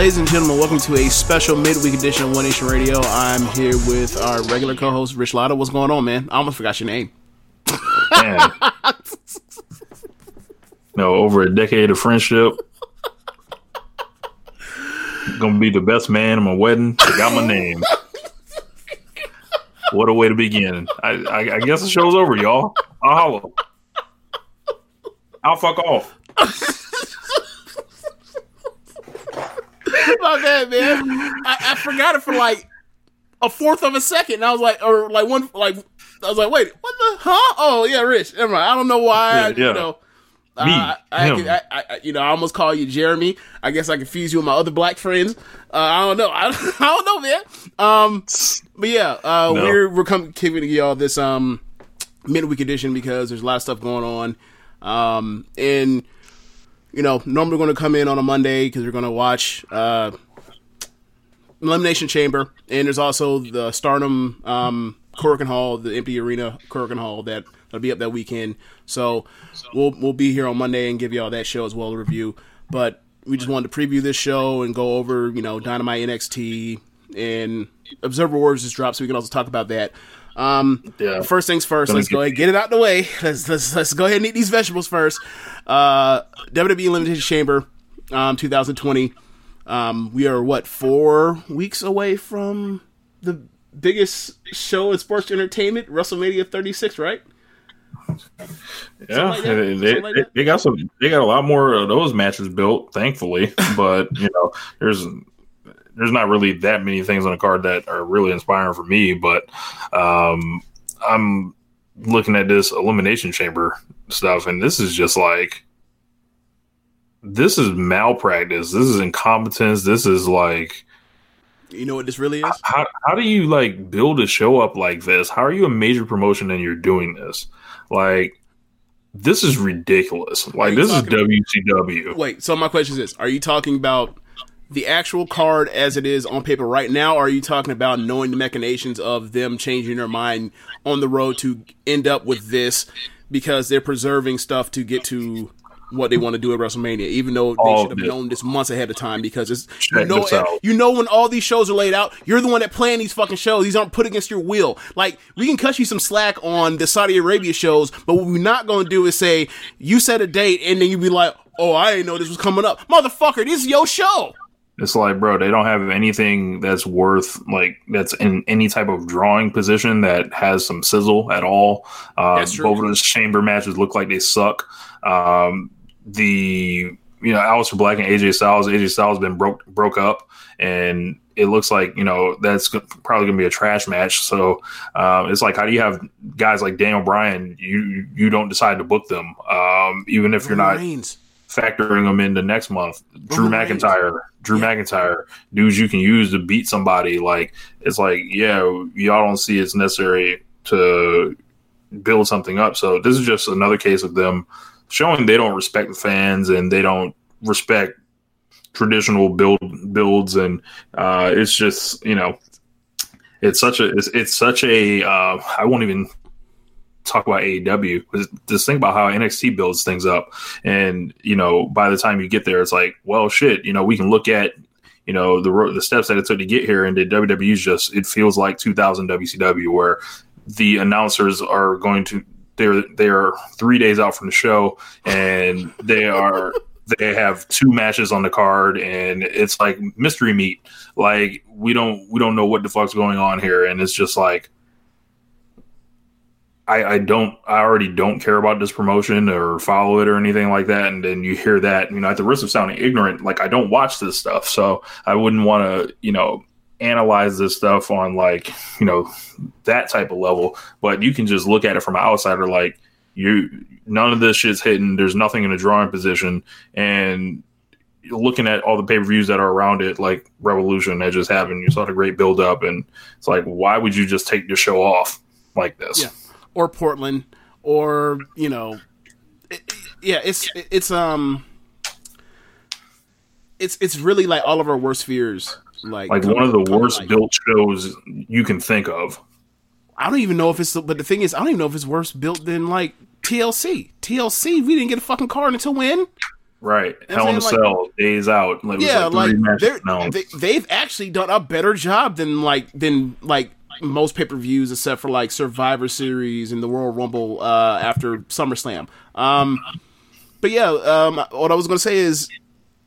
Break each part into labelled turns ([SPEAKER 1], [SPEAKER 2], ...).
[SPEAKER 1] Ladies and gentlemen, welcome to a special midweek edition of One Nation Radio. I'm here with our regular co-host, Rich Latta. What's going on, man? I almost forgot your name.
[SPEAKER 2] No, over a decade of friendship. Gonna be the best man at my wedding. Forgot my name. What a way to begin. I, I, I guess the show's over, y'all. I'll holla. I'll fuck off.
[SPEAKER 1] My bad, man. I, I forgot it for like a fourth of a second. And I was like, or like one, like I was like, wait, what the? Huh? Oh yeah, Rich. Never mind. I don't know why.
[SPEAKER 2] Yeah,
[SPEAKER 1] You
[SPEAKER 2] yeah.
[SPEAKER 1] know.
[SPEAKER 2] Me,
[SPEAKER 1] Uh, I,
[SPEAKER 2] him.
[SPEAKER 1] I, I, you know, I almost call you Jeremy. I guess I confuse you with my other black friends. Uh, I don't know. I, I don't know, man. Um, but yeah, uh,
[SPEAKER 2] No.
[SPEAKER 1] we're we're coming giving y'all this um midweek edition because there's a lot of stuff going on. Um, and you know, normally going to come in on a Monday because we're going to watch uh Elimination Chamber, and there's also the Stardom um Korakuen Hall, the empty arena Korakuen Hall that that'll be up that weekend. So we'll we'll be here on Monday and give y'all that show as well a review. But we just wanted to preview this show and go over you know Dynamite NXT and Observer Wars just dropped, so we can also talk about that. Um,
[SPEAKER 2] Yeah.
[SPEAKER 1] First things first,
[SPEAKER 2] Gonna
[SPEAKER 1] let's go ahead get it out the way. Let's let's let's go ahead and eat these vegetables first. Uh, WWE Elimination Chamber, um, 2020. Um, we are what four weeks away from the biggest show in sports entertainment, WrestleMania 36, right?
[SPEAKER 2] Yeah,
[SPEAKER 1] like
[SPEAKER 2] they, they,
[SPEAKER 1] like
[SPEAKER 2] they got some. They got a lot more of those matches built, thankfully. But you know, there's there's not really that many things on the card that are really inspiring for me. But um, I'm looking at this elimination chamber stuff, and this is just like this is malpractice. This is incompetence. This is like
[SPEAKER 1] You know what this really is?
[SPEAKER 2] how how do you like build a show up like this? How are you a major promotion and you're doing this? Like this is ridiculous. Like this is WCW.
[SPEAKER 1] Wait, so my question is this: Are you talking about the actual card as it is on paper right now, are you talking about knowing the machinations of them changing their mind on the road to end up with this because they're preserving stuff to get to what they want to do at WrestleMania, even though they
[SPEAKER 2] All
[SPEAKER 1] should have
[SPEAKER 2] it.
[SPEAKER 1] known this months ahead of time because it's you know you know when all these shows are laid out, you're the one that plan these fucking shows. These aren't put against your will. Like we can cut you some slack on the Saudi Arabia shows, but what we're not going to do is say you set a date and then you be like, "Oh, I didn't know this was coming up, motherfucker. This is your show."
[SPEAKER 2] It's like, bro, they don't have anything that's worth like that's in any type of drawing position that has some sizzle at all. Uh,
[SPEAKER 1] That's
[SPEAKER 2] both of those chamber matches look like they suck. Um, the you know Aleister Black and AJ Styles, AJ Styles been broke broke up, and it looks like you know that's probably going to be a trash match. So um, it's like, how do you have guys like Daniel Bryan? You you don't decide to book them, um, even if you're
[SPEAKER 1] Roman
[SPEAKER 2] not
[SPEAKER 1] Reigns.
[SPEAKER 2] Factoring them into next month. Drew. McIntyre, Drew McIntyre, dudes you can use to beat somebody. Like it's like, yeah, y'all don't see it's necessary to build something up. So this is just another case of them showing they don't respect the fans and they don't respect traditional build builds and uh it's just you know it's such a it's, it's such a uh i won't even talk about AEW. Just think about how NXT builds things up, and you know, by the time you get there, it's like, well, shit. You know, we can look at you know the the steps that it took to get here, and the WWE's just it feels like 2000 WCW, where the announcers are going to they're they're three days out from the show, and they are. They have two matches on the card, and it's like mystery meat. Like we don't we don't know what the fuck's going on here, and it's just like I, I don't I already don't care about this promotion or follow it or anything like that. And then you hear that, you know, at the risk of sounding ignorant, like I don't watch this stuff. So I wouldn't want to, you know, analyze this stuff on like, you know, that type of level. But you can just look at it from an outsider, like you none of this shit's hidden. There's nothing in a drawing position. And looking at all the pay per views that are around it, like Revolution that just happened, you saw the great build up and it's like, why would you just take the show off like this?
[SPEAKER 1] Yeah. Or Portland, or you know, it, yeah, it's it's um, it's it's really like all of our worst fears. Like
[SPEAKER 2] like one of the worst
[SPEAKER 1] like-
[SPEAKER 2] built shows you can think of.
[SPEAKER 1] I don't even know if it's, but the thing is, I don't even know if it's worse built than like TLC. TLC, we didn't get a fucking card until when?
[SPEAKER 2] Right,
[SPEAKER 1] I'm
[SPEAKER 2] Hell in a
[SPEAKER 1] saying,
[SPEAKER 2] Cell, days out. Like,
[SPEAKER 1] yeah,
[SPEAKER 2] like
[SPEAKER 1] like
[SPEAKER 2] three matches
[SPEAKER 1] they're,
[SPEAKER 2] announced.
[SPEAKER 1] they, they've actually done a better job than like than like most pay per views, except for like Survivor Series and the Royal Rumble uh, after SummerSlam. Um, but yeah, um, what I was gonna say is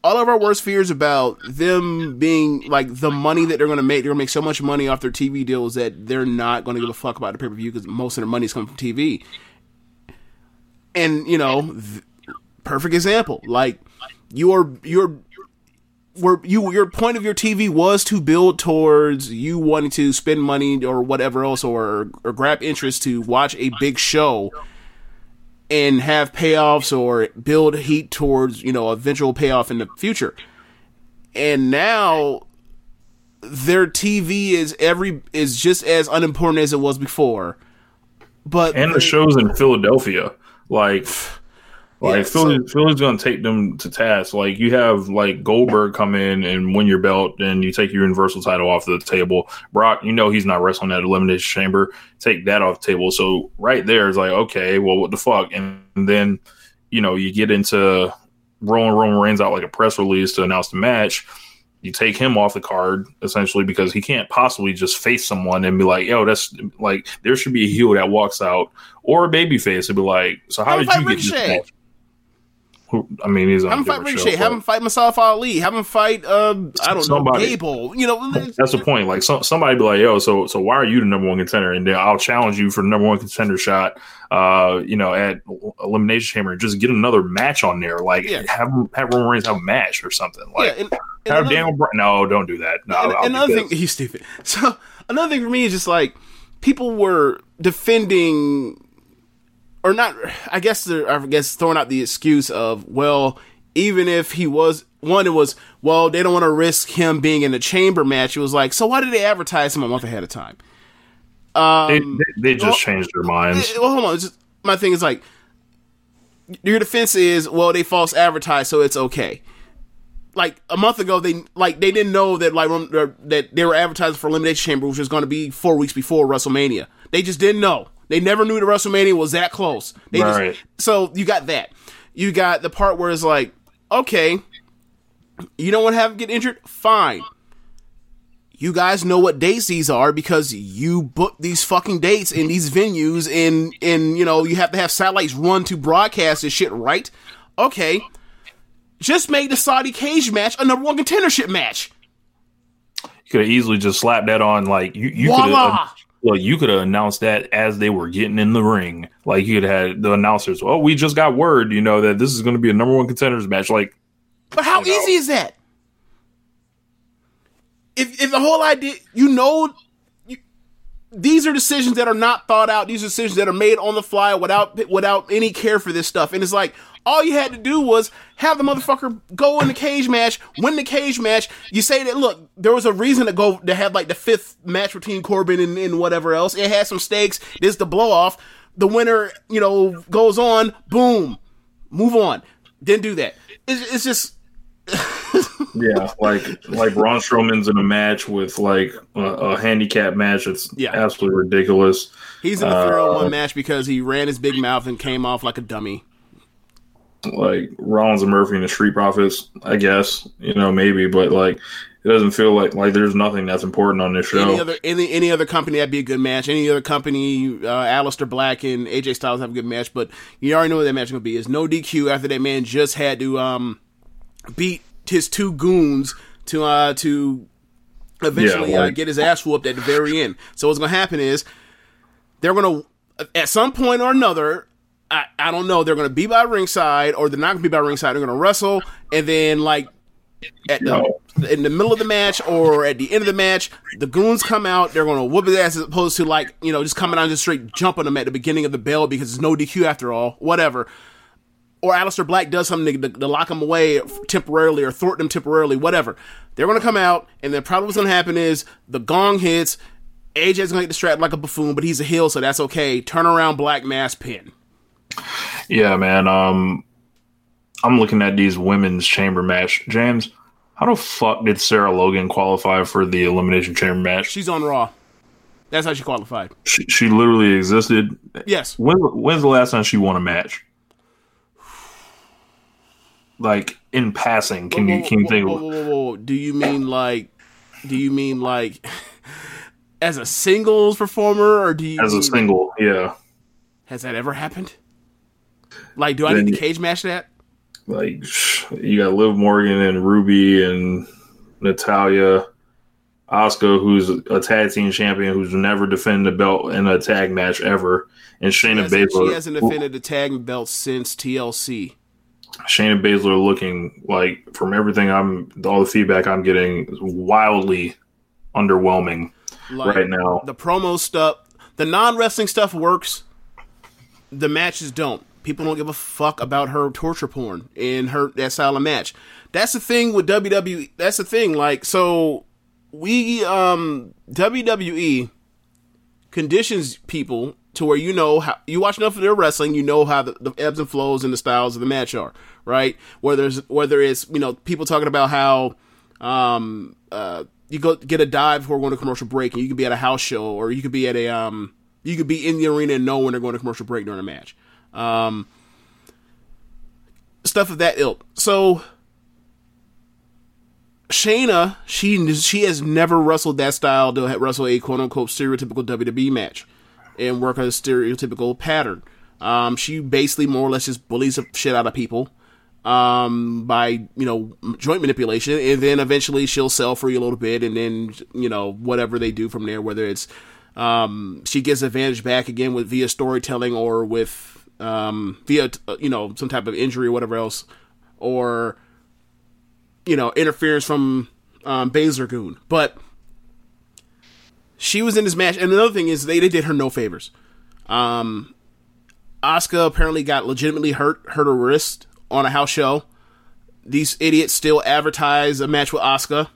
[SPEAKER 1] all of our worst fears about them being like the money that they're gonna make. They're gonna make so much money off their TV deals that they're not gonna give a fuck about the pay per view because most of their money is coming from TV. And you know, th- perfect example. Like your your where you your point of your TV was to build towards you wanting to spend money or whatever else or or grab interest to watch a big show and have payoffs or build heat towards you know eventual payoff in the future. And now their TV is every is just as unimportant as it was before. But
[SPEAKER 2] and the shows in Philadelphia, like, like
[SPEAKER 1] Yeah,
[SPEAKER 2] Philly,
[SPEAKER 1] so-
[SPEAKER 2] Philly's gonna take them to task. Like you have like Goldberg come in and win your belt, and you take your Universal title off the table. Brock, you know he's not wrestling at Elimination Chamber. Take that off the table. So right there is like, okay, well, what the fuck? And then you know you get into rolling Roman Reigns out like a press release to announce the match. You take him off the card essentially because he can't possibly just face someone and be like, "Yo, that's like there should be a heel that walks out or a baby face and be like, so how
[SPEAKER 1] him
[SPEAKER 2] did you get this match?" Who, I mean, he's on
[SPEAKER 1] have
[SPEAKER 2] a
[SPEAKER 1] him fight Ricochet,
[SPEAKER 2] show,
[SPEAKER 1] have him fight Mustafa Ali, have him fight um I don't
[SPEAKER 2] Somebody.
[SPEAKER 1] know Gable. You know,
[SPEAKER 2] That's the point. Like some, somebody be like, "Yo, so so why are you the number one contender?" And then I'll challenge you for the number one contender shot. Uh, you know, at Elimination Chamber, just get another match on there. Like
[SPEAKER 1] Yeah.
[SPEAKER 2] have have Roman Reigns have a match or something. Like
[SPEAKER 1] yeah, and, and
[SPEAKER 2] have Daniel. Bryan- No, don't do that. No,
[SPEAKER 1] and, another thing, he's stupid. So another thing for me is just like people were defending, or not. I guess they're, I guess throwing out the excuse of well, even if he was one, it was well they don't want to risk him being in a chamber match. It was like so why did they advertise him a month ahead of time?
[SPEAKER 2] they, they, they just
[SPEAKER 1] well,
[SPEAKER 2] changed their minds.
[SPEAKER 1] Well, hold on. Just, my thing is like your defense is well they false advertised, so it's okay. Like a month ago, they like they didn't know that like um, that they were advertising for Elimination Chamber, which was going to be four weeks before WrestleMania. They just didn't know. They never knew the WrestleMania was that close. They just-
[SPEAKER 2] Right.
[SPEAKER 1] so you got that. You got the part where it's like, okay, you don't want to have him get injured. Fine. You guys know what dates these are because you book these fucking dates in these venues and and you know you have to have satellites run to broadcast this shit, right? Okay. Just make the Saudi cage match a number one contendership match.
[SPEAKER 2] You could have easily just slapped that on. Like you, you could have. Well, you could have announced that as they were getting in the ring. Like you could have had the announcers. Oh, we just got word, you know, that this is going to be a number one contenders match. Like
[SPEAKER 1] But how
[SPEAKER 2] You know.
[SPEAKER 1] easy is that? if if the whole idea, you know, you, these are decisions that are not thought out. These are decisions that are made on the fly without without any care for this stuff. And it's like all you had to do was have the motherfucker go in the cage match, win the cage match. You say that look, there was a reason to go to have like the fifth match between Corbin and, and whatever else. It had some stakes. This is the blow off. The winner, you know, goes on. Boom, move on. Didn't do that. It's, it's just
[SPEAKER 2] Yeah, like like Braun Strowman's in a match with like a, a handicap match. It's
[SPEAKER 1] Yeah.
[SPEAKER 2] absolutely ridiculous.
[SPEAKER 1] he's in the three on
[SPEAKER 2] Uh,
[SPEAKER 1] one match because he ran his big mouth and came off like a dummy.
[SPEAKER 2] Like Rollins and Murphy and the Street Profits, I guess you know maybe, but like it doesn't feel like like there's nothing that's important on this show.
[SPEAKER 1] Any other any any other company that'd be a good match. Any other company, uh, Aleister Black and AJ Styles have a good match, but you already know what that match is gonna be. Is no DQ after that man just had to um beat his two goons to uh to eventually
[SPEAKER 2] Yeah,
[SPEAKER 1] uh, get his ass whooped at the very end. So what's gonna happen is they're gonna at some point or another. I, I don't know. They're gonna be by ringside, or they're not gonna be by ringside. They're gonna wrestle, and then like at the, in the middle of the match or at the end of the match, the goons come out. They're going to whoop his ass as opposed to like you know just coming out and just straight jumping him at the beginning of the bell because there's no DQ after all. Whatever. Or Aleister Black does something to, to lock him away temporarily or thwart them temporarily. Whatever. They're going to come out, and then probably what's going to happen is the gong hits. AJ's going to get distracted like a buffoon, but he's a heel, so that's okay. Turn around, Black Mass pin.
[SPEAKER 2] Yeah, man. Um, I'm looking at these women's chamber match. James, how the fuck did Sarah Logan qualify for the elimination chamber match?
[SPEAKER 1] She's on Raw. That's how she qualified.
[SPEAKER 2] She, she literally existed.
[SPEAKER 1] Yes.
[SPEAKER 2] When, when's the last time she won a match? Like in passing, can you can you think
[SPEAKER 1] whoa, whoa, whoa, whoa, whoa. Do you mean like? Do you mean like as a singles performer, or do you
[SPEAKER 2] as a single? Yeah,
[SPEAKER 1] Has that ever happened? Like, do I need to cage match that?
[SPEAKER 2] like you got Liv Morgan and Ruby and Natalya, Asuka, who's a tag team champion who's never defended the belt in a tag match ever, and Shayna
[SPEAKER 1] She
[SPEAKER 2] Baszler.
[SPEAKER 1] She hasn't defended the tag belt since TLC.
[SPEAKER 2] Shayna Baszler looking like from everything I'm all the feedback I'm getting is wildly underwhelming
[SPEAKER 1] Like,
[SPEAKER 2] right now.
[SPEAKER 1] The promo stuff, the non wrestling stuff works. The matches don't. People don't give a fuck about her torture porn in her that style of match. That's the thing with WWE. That's the thing. Like, so we um WWE conditions people to where you know how you watch enough of their wrestling, you know how the, the ebbs and flows and the styles of the match are, right? Whether it's whether it's you know people talking about how um uh you go get a dive before going to commercial break, and you could be at a house show, or you could be at a um you could be in the arena and know when they're going to commercial break during a match, um stuff of that ilk. So Shayna, she she has never wrestled that style to wrestle a quote unquote stereotypical WWE match and work a stereotypical pattern. Um, she basically more or less just bullies the shit out of people um, by you know joint manipulation, and then eventually she'll sell for you a little bit, and then you know whatever they do from there, whether it's um, she gets advantage back again with via storytelling or with um, via uh, you know some type of injury or whatever else, or you know interference from um, Goon, but she was in this match, and another thing is they, they did her no favors. Um, Asuka apparently got legitimately hurt, hurt her wrist on a house show. These idiots still advertise a match with Asuka.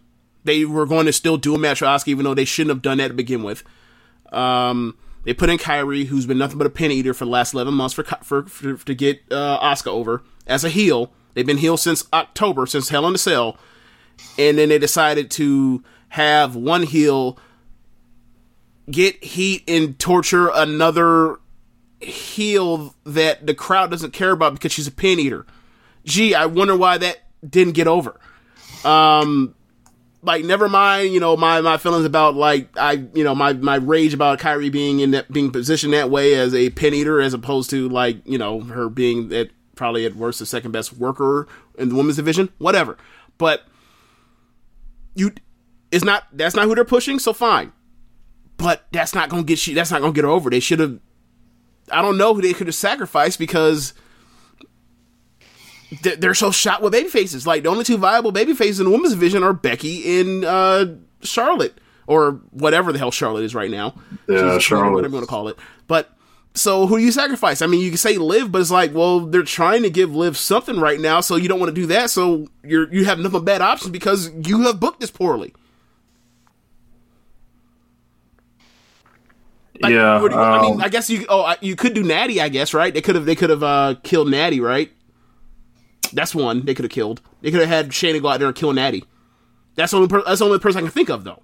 [SPEAKER 1] They were going to still do a match with Asuka, even though they shouldn't have done that to begin with. Um, they put in Kairi, who's been nothing but a pin eater for the last eleven months for for, for to get uh, Asuka over as a heel. They've been heel since October, since Hell in a Cell, and then they decided to have one heel get heat and torture another heel that the crowd doesn't care about because she's a pin eater. Gee, I wonder why that didn't get over. Um, like never mind, you know my my feelings about like I you know my my rage about Kairi being in that being positioned that way as a pin eater as opposed to like you know her being at probably at worst the second best worker in the women's division, whatever. But you, it's not that's not who they're pushing, so fine. But that's not gonna get you. That's not gonna get her over. They should have. I don't know who they could have sacrificed because they're, they're so shot with baby faces. Like the only two viable baby faces in the women's division are Becky and uh, Charlotte or whatever the hell Charlotte is right now.
[SPEAKER 2] Yeah, Charlotte.
[SPEAKER 1] whatever you want to call it. But so who do you sacrifice? I mean, you can say Liv, but it's like, well, they're trying to give Liv something right now, so you don't want to do that. So you're you have nothing but bad options because you have booked this poorly. Like,
[SPEAKER 2] yeah,
[SPEAKER 1] what you- I mean,
[SPEAKER 2] um,
[SPEAKER 1] I guess you. Oh, you could do Natty. I guess right. They could have. They could have uh, killed Natty. Right. That's one they could have killed. They could have had Shayna go out there and kill Natty. That's the only. Per- that's the only person I can think of, though.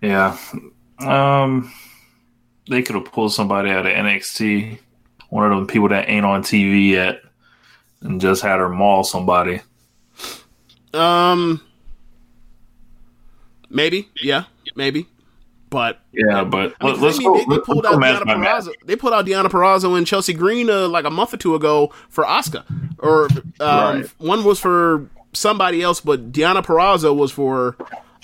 [SPEAKER 2] yeah. Um, they could have pulled somebody out of NXT, one of them people that ain't on TV yet, and just had her maul somebody.
[SPEAKER 1] Um, maybe. Yeah, maybe. But
[SPEAKER 2] Yeah, but
[SPEAKER 1] I mean,
[SPEAKER 2] let, let's
[SPEAKER 1] they,
[SPEAKER 2] go.
[SPEAKER 1] they, they
[SPEAKER 2] let's
[SPEAKER 1] pulled out
[SPEAKER 2] match
[SPEAKER 1] Deonna
[SPEAKER 2] by
[SPEAKER 1] They pulled out Deonna Purrazzo and Chelsea Green uh, like a month or two ago for Asuka, or um,
[SPEAKER 2] Right.
[SPEAKER 1] one was for somebody else, but Deonna Purrazzo was for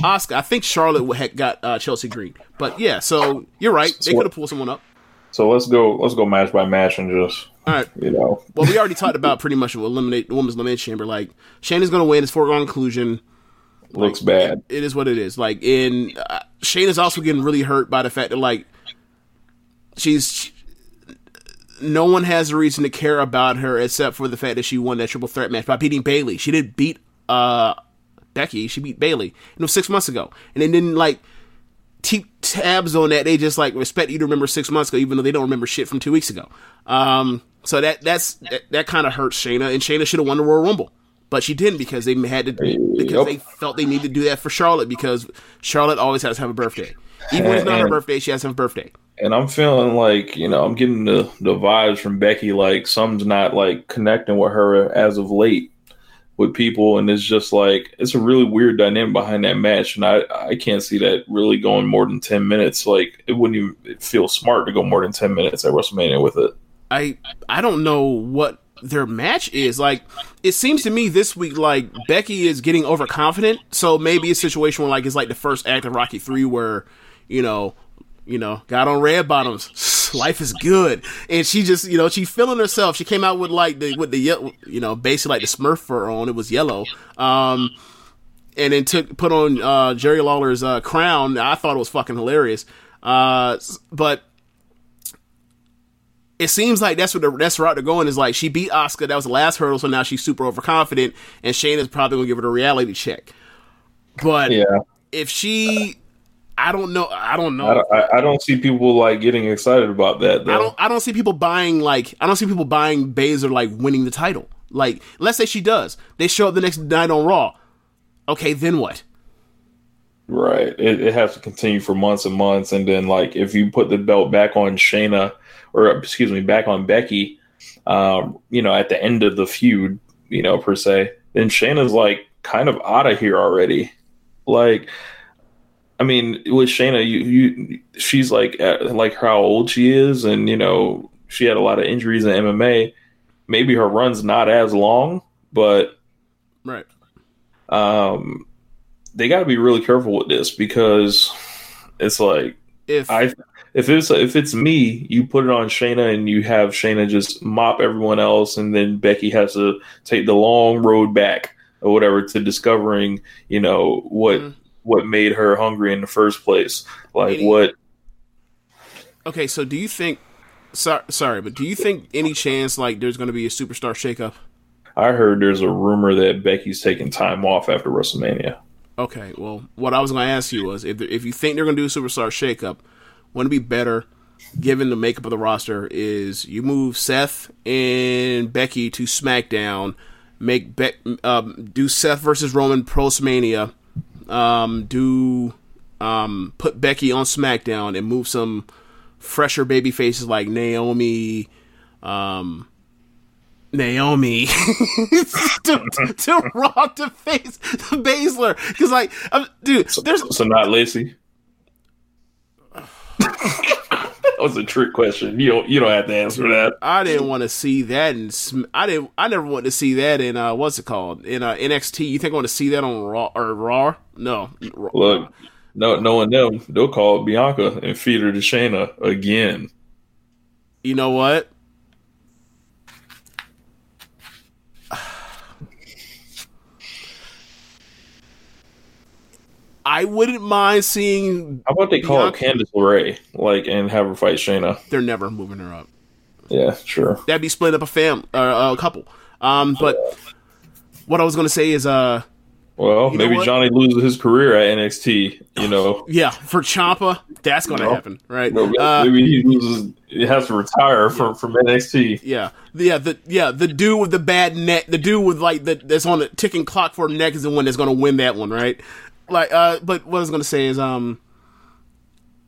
[SPEAKER 1] Asuka. I think Charlotte had got uh, Chelsea Green, but yeah. So you're right. They could have pulled someone up.
[SPEAKER 2] So let's go. Let's go match by match and just
[SPEAKER 1] All right.
[SPEAKER 2] you know.
[SPEAKER 1] Well, we already talked about pretty much eliminate the women's elimination chamber. Like Shayna's going to win. It's foregone conclusion.
[SPEAKER 2] Looks bad.
[SPEAKER 1] it is what it is. Like in uh, Shane is also getting really hurt by the fact that like she's no one has a reason to care about her except for the fact that she won that triple threat match by beating Bayley. She didn't beat uh Becky. She beat Bayley. It was six months ago, and they didn't like keep tabs on that. They just like respect you to remember six months ago, even though they don't remember shit from two weeks ago. Um, so that that's that, that kind of hurts Shayna, and Shayna should have won the Royal Rumble, but she didn't because they had to because
[SPEAKER 2] Yep.
[SPEAKER 1] they felt they needed to do that for Charlotte because Charlotte always has to have a birthday, even when it's not her birthday. She has to have a birthday.
[SPEAKER 2] And I'm feeling like you know I'm getting the the vibes from Becky like something's not like connecting with her as of late with people, and it's just like it's a really weird dynamic behind that match, and I I can't see that really going more than ten minutes. Like it wouldn't even feel smart to go more than ten minutes at WrestleMania with it.
[SPEAKER 1] I I don't know what their match is. Like it seems to me this week like Becky is getting overconfident. So maybe a situation where like it's like the first act of Rocky Three where, you know, you know, got on red bottoms. Life is good, and she just, you know, she feeling herself. She came out with like the with the you know, basically like the Smurf fur on. It was yellow. Um, and then took put on uh, Jerry Lawler's uh, crown. I thought it was fucking hilarious. Uh, but it seems like that's what the that's the route they're going is like she beat Asuka. That was the last hurdle, so now she's super overconfident, and Shane is probably gonna give her a reality check. But
[SPEAKER 2] Yeah,
[SPEAKER 1] if she, I don't know, I don't know.
[SPEAKER 2] I don't, I, I don't see people like getting excited about that. Though.
[SPEAKER 1] I don't I don't see people buying like I don't see people buying Baszler like winning the title. Like let's say she does. They show up the next night on Raw. Okay, then what?
[SPEAKER 2] Right. It, it has to continue for months and months, and then like if you put the belt back on Shayna, or excuse me, back on Becky, um, you know, at the end of the feud, you know, per se, then Shayna's like kind of out of here already. Like, I mean, with Shayna, you you she's like at, like how old she is, and you know, she had a lot of injuries in MMA. Maybe her run's not as long, but
[SPEAKER 1] Right.
[SPEAKER 2] um, they got to be really careful with this because it's like
[SPEAKER 1] If
[SPEAKER 2] I if it's if it's me, you put it on Shayna and you have Shayna just mop everyone else, and then Becky has to take the long road back or whatever to discovering you know what
[SPEAKER 1] Mhm.
[SPEAKER 2] what made her hungry in the first place, like
[SPEAKER 1] Any-
[SPEAKER 2] what.
[SPEAKER 1] okay, so do you think? So, sorry, but do you think any chance like there's going to be a superstar shakeup?
[SPEAKER 2] I heard there's a rumor that Becky's taking time off after WrestleMania.
[SPEAKER 1] Okay, well, what I was going to ask you was if if you think they're going to do a superstar shakeup, wouldn't it be better, given the makeup of the roster, is you move Seth and Becky to SmackDown, make Be- um, do Seth versus Roman Mania, um, do um, put Becky on SmackDown and move some fresher baby faces like Naomi, um, Naomi to, to Raw to face Baszler because like I'm, dude, there's
[SPEAKER 2] So not Lacey. That was a trick question. You don't you don't have to answer that.
[SPEAKER 1] I didn't want to see that and I didn't I never want to see that in uh what's it called in uh, NXT. You think I want to see that on Raw or Raw? No.
[SPEAKER 2] Look, no, knowing them, they'll call Bianca and feed her to Shayna again.
[SPEAKER 1] You know what? I wouldn't mind seeing.
[SPEAKER 2] How about they call
[SPEAKER 1] Bianca-
[SPEAKER 2] it Candice LeRae, like, and have her fight Shayna?
[SPEAKER 1] They're never moving her up.
[SPEAKER 2] Yeah, sure.
[SPEAKER 1] That'd be splitting up a fam, uh, a couple. Um, but what I was gonna say is, uh,
[SPEAKER 2] Well,
[SPEAKER 1] You know
[SPEAKER 2] maybe
[SPEAKER 1] what?
[SPEAKER 2] Johnny loses his career at NXT. You know,
[SPEAKER 1] yeah, for Ciampa, that's gonna
[SPEAKER 2] No.
[SPEAKER 1] happen, right?
[SPEAKER 2] No,
[SPEAKER 1] Uh,
[SPEAKER 2] maybe he loses. He has to retire from from NXT.
[SPEAKER 1] Yeah, yeah, the yeah the dude with the bad neck, the dude with like the that's on the ticking clock for neck is the one that's gonna win that one, right? Like, uh, but what I was gonna say is, um,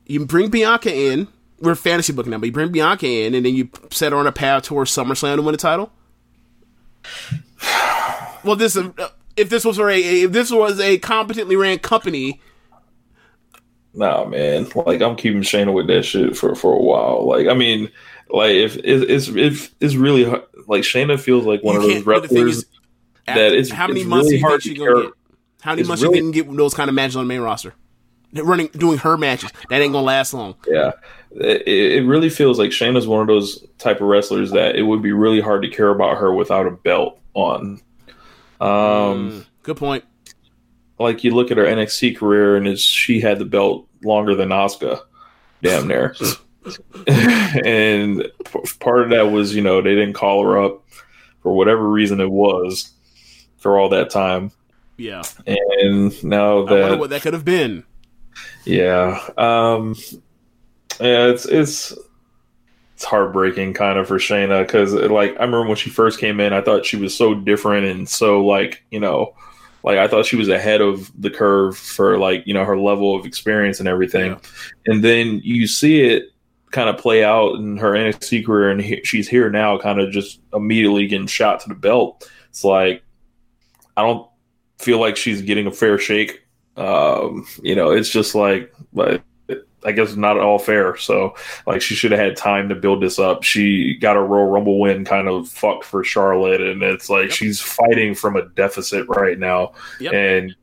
[SPEAKER 1] you bring Bianca in. We're fantasy booking now, but you bring Bianca in, and then you set her on a path towards SummerSlam to win the title. Well, this uh, if this was a if this was a competently ran company,
[SPEAKER 2] Nah, man. Like I'm keeping Shayna with that shit for for a while. Like I mean, like if it's if it's really hard, like Shayna feels like one
[SPEAKER 1] You
[SPEAKER 2] of those
[SPEAKER 1] can't- but the thing
[SPEAKER 2] wrestlers
[SPEAKER 1] is,
[SPEAKER 2] that it's
[SPEAKER 1] how many
[SPEAKER 2] it's
[SPEAKER 1] months
[SPEAKER 2] really
[SPEAKER 1] you
[SPEAKER 2] hard to
[SPEAKER 1] she gonna
[SPEAKER 2] care.
[SPEAKER 1] get? How many months
[SPEAKER 2] really-
[SPEAKER 1] you can get those kind of matches on the main roster? Running, doing her matches that ain't gonna last long.
[SPEAKER 2] Yeah, it, it really feels like Shayna's one of those type of wrestlers that it would be really hard to care about her without a belt on. Um,
[SPEAKER 1] Good point.
[SPEAKER 2] like you look at her NXT career, and she had the belt longer than Asuka, damn near. and part of that was, you know, they didn't call her up for whatever reason it was for all that time.
[SPEAKER 1] Yeah,
[SPEAKER 2] And now
[SPEAKER 1] I wonder
[SPEAKER 2] that
[SPEAKER 1] what that could have been.
[SPEAKER 2] Yeah. Um yeah, it's it's it's heartbreaking kind of for Shayna cuz like I remember when she first came in, I thought she was so different and so like, you know, like I thought she was ahead of the curve for like, you know, her level of experience and everything. And then you see it kind of play out in her NXT career and he, she's here now kind of just immediately getting shot to the belt. It's like I don't feel like she's getting a fair shake um, you know, it's just like, but I guess not at all fair. So, like, she should have had time to build this up. She got a Royal Rumble win, kind of fucked for Charlotte, and it's like she's fighting from a deficit right now.
[SPEAKER 1] Yep.
[SPEAKER 2] And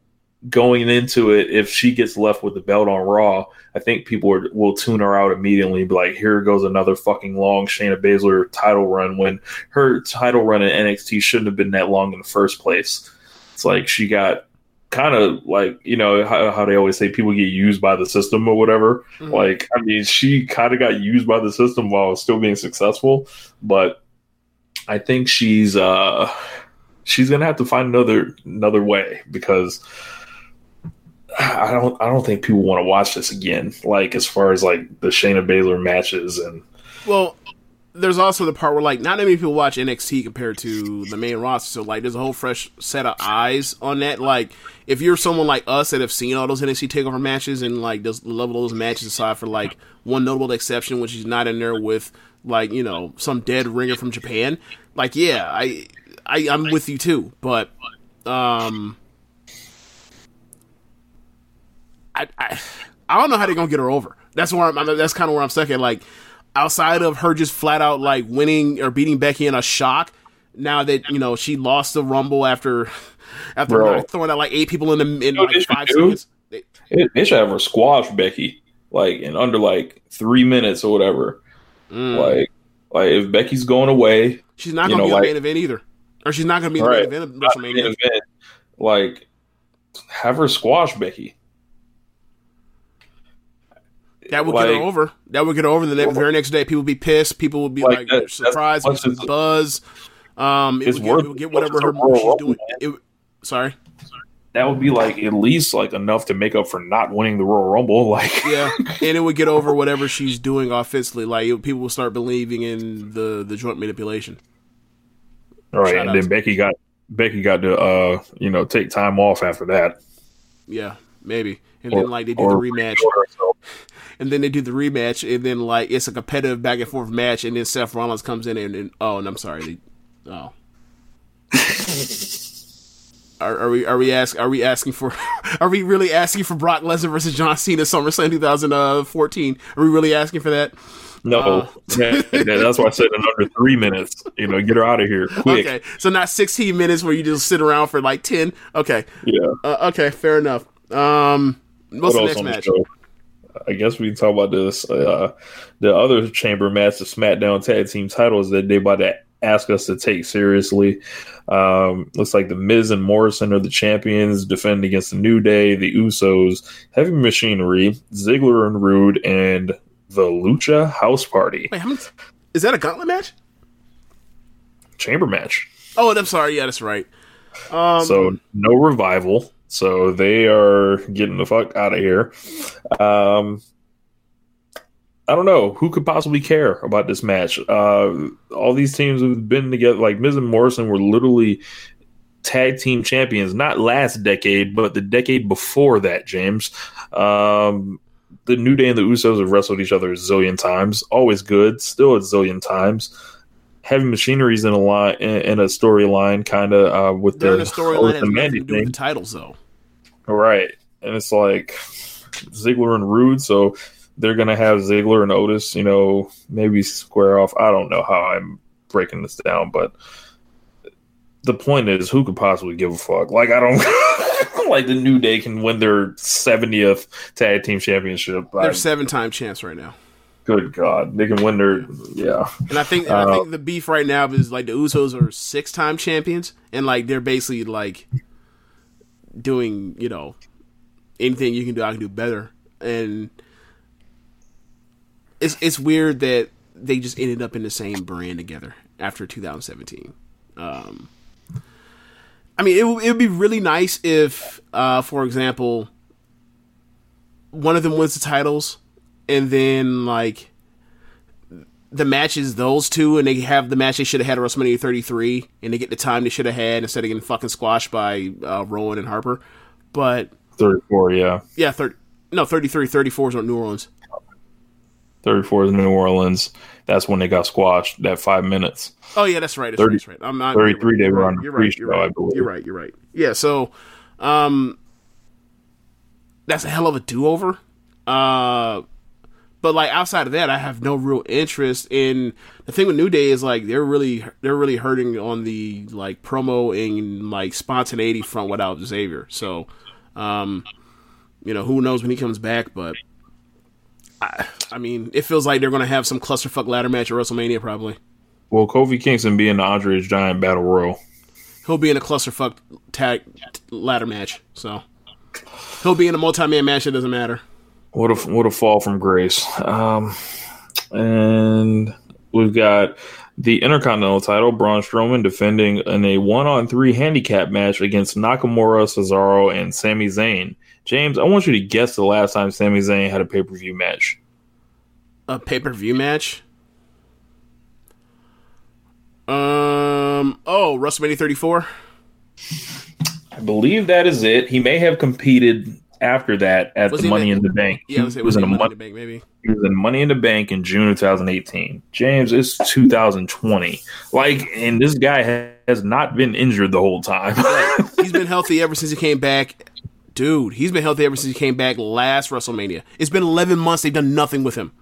[SPEAKER 2] going into it, if she gets left with the belt on Raw, I think people are, will tune her out immediately. Be like, here goes another fucking long Shayna Baszler title run. When her title run in NXT shouldn't have been that long in the first place. It's like she got kind of like you know how, how they always say people get used by the system or whatever
[SPEAKER 1] Mhm.
[SPEAKER 2] like i mean she kind of got used by the system while still being successful but i think she's uh she's gonna have to find another another way because i don't i don't think people want to watch this again like as far as like the Shayna Baszler matches and
[SPEAKER 1] Well, there's also the part where like not many people watch NXT compared to the main roster, so like there's a whole fresh set of eyes on that. Like if you're someone like us that have seen all those NXT takeover matches and like those level those matches aside for like one notable exception, which is not in there with like you know some dead ringer from Japan. Like yeah, I, I I'm with you too, but um. I, I, I don't know how they're gonna get her over. That's where I'm. That's kind of where I'm stuck at. Like, outside of her just flat out like winning or beating Becky in a shock. Now that you know she lost the Rumble after after
[SPEAKER 2] Bro.
[SPEAKER 1] throwing out like eight people in the in
[SPEAKER 2] know
[SPEAKER 1] like five seconds. They-
[SPEAKER 2] they should have her squash Becky like in under like three minutes or whatever.
[SPEAKER 1] Mm.
[SPEAKER 2] Like, like if Becky's going away,
[SPEAKER 1] She's not gonna be in the main event either, or she's not gonna be in the
[SPEAKER 2] Right.
[SPEAKER 1] main event of WrestleMania.
[SPEAKER 2] event, like have her squash Becky.
[SPEAKER 1] That would get her over. That would get her over. The next, very next day, people would be pissed. People would be
[SPEAKER 2] Like,
[SPEAKER 1] like, surprised, with buzz. Um, it
[SPEAKER 2] It's
[SPEAKER 1] would get, it would get whatever her she's doing. It, sorry.
[SPEAKER 2] That would be like at least like enough to make up for not winning the Royal Rumble. Like,
[SPEAKER 1] Yeah, and it would get over whatever she's doing offensively. Like it, people will start believing in the the joint manipulation.
[SPEAKER 2] all right,
[SPEAKER 1] Shout
[SPEAKER 2] and then
[SPEAKER 1] to-
[SPEAKER 2] Becky got Becky got to uh you know take time off after that.
[SPEAKER 1] Yeah, maybe. And
[SPEAKER 2] Or-
[SPEAKER 1] then like they do the rematch. And then they do the rematch, and then like it's a competitive back and forth match, and then Seth Rollins comes in and, and oh, and I'm sorry, they, oh. Are, are we are we ask are we asking for are we really asking for Brock Lesnar versus John Cena SummerSlam 2014? Are we really asking for that?
[SPEAKER 2] No,
[SPEAKER 1] Uh.
[SPEAKER 2] Yeah, that's why I said another three minutes. You know, get her out of here quick.
[SPEAKER 1] Okay, so not 16 minutes where you just sit around for like 10. Okay,
[SPEAKER 2] Yeah.
[SPEAKER 1] uh, okay, fair enough. Um, what's
[SPEAKER 2] What else
[SPEAKER 1] next
[SPEAKER 2] on the? I guess we can talk about this. Uh, the other chamber match, the SmackDown Tag Team titles that they about to ask us to take seriously. Um, looks like the Miz and Morrison are the champions, defending against the New Day, the Usos, Heavy Machinery, Ziggler and Roode, and the Lucha House Party
[SPEAKER 1] Wait, many? Is that a gauntlet match?
[SPEAKER 2] chamber match.
[SPEAKER 1] Oh, I'm sorry. Yeah, that's right. Um,
[SPEAKER 2] so no revival. So they are getting the fuck out of here. Um, I don't know who could possibly care about this match. Uh, all these teams have been together. Like Miz and Morrison were literally tag team champions, not last decade, but the decade before that. James, um, the New Day and the Usos have wrestled each other a zillion times. Always good, still a zillion times. Heavy Machinery's in a line in, in a storyline, kind of uh, with
[SPEAKER 1] they're
[SPEAKER 2] the with
[SPEAKER 1] storyline
[SPEAKER 2] the
[SPEAKER 1] that has nothing
[SPEAKER 2] Mandy thing.
[SPEAKER 1] the titles, though.
[SPEAKER 2] Right. And it's like Ziggler and Roode, so they're gonna have Ziggler and Otis, you know, maybe square off. I don't know how I'm breaking this down, but the point is who could possibly give a fuck? Like I don't like the New Day can win their seventieth tag team championship.
[SPEAKER 1] They're seven time champs right now.
[SPEAKER 2] Good God. They can win their yeah.
[SPEAKER 1] And I think and I think the beef right now is like the Usos are six time champions, and like they're basically like doing you know anything you can do, I can do better. And it's it's weird that they just ended up in the same brand together after 2017. Um, I mean, it would it would be really nice if, uh, for example, one of them wins the titles, and then like the match is those two, and they have the match they should have had at WrestleMania 33, and they get the time they should have had instead of getting fucking squashed by uh, Rowan and Harper. But
[SPEAKER 2] Thirty four, yeah.
[SPEAKER 1] yeah, 30, no, 33, 34 is on New Orleans.
[SPEAKER 2] Thirty four is New Orleans. That's when they got squashed, that five minutes.
[SPEAKER 1] Oh yeah, that's right. That's
[SPEAKER 2] 30
[SPEAKER 1] right. That's right. I'm not
[SPEAKER 2] 33
[SPEAKER 1] you're
[SPEAKER 2] they were on the
[SPEAKER 1] You're right. You're
[SPEAKER 2] pre-show,
[SPEAKER 1] right.
[SPEAKER 2] I believe.
[SPEAKER 1] You're right. You're right. Yeah. So, um, that's a hell of a do over. Uh, but like outside of that, I have no real interest in the thing with New Day is like they're really they're really hurting on the like promo and like spontaneity front without Xavier. So, um, you know who knows when he comes back, but. I, I mean, it feels like they're going to have some clusterfuck ladder match at WrestleMania, probably.
[SPEAKER 2] Well, Kofi Kingston be in the Andre's Giant Battle Royal?
[SPEAKER 1] he'll be in a clusterfuck tag ladder match. So he'll be in a multi-man match. It doesn't matter.
[SPEAKER 2] What a what a fall from grace. Um, and we've got the Intercontinental title, Braun Strowman defending in a one on three handicap match against Nakamura, Cesaro, and Sami Zayn. James, I want you to guess the last time Sami Zayn had a pay per view match.
[SPEAKER 1] A pay-per-view match. Um. Oh, WrestleMania 34.
[SPEAKER 2] I believe that is it. He may have competed after that at
[SPEAKER 1] Was
[SPEAKER 2] the Money
[SPEAKER 1] in-
[SPEAKER 2] in the Bank.
[SPEAKER 1] Yeah,
[SPEAKER 2] he
[SPEAKER 1] let's say
[SPEAKER 2] was in a
[SPEAKER 1] Money in the Bank, maybe.
[SPEAKER 2] he was in Money in the Bank in June of 2018. James, it's 2020. Like, and this guy has not been injured the whole time.
[SPEAKER 1] He's been healthy ever since he came back. Dude, he's been healthy ever since he came back last WrestleMania. It's been 11 months. They've done nothing with him.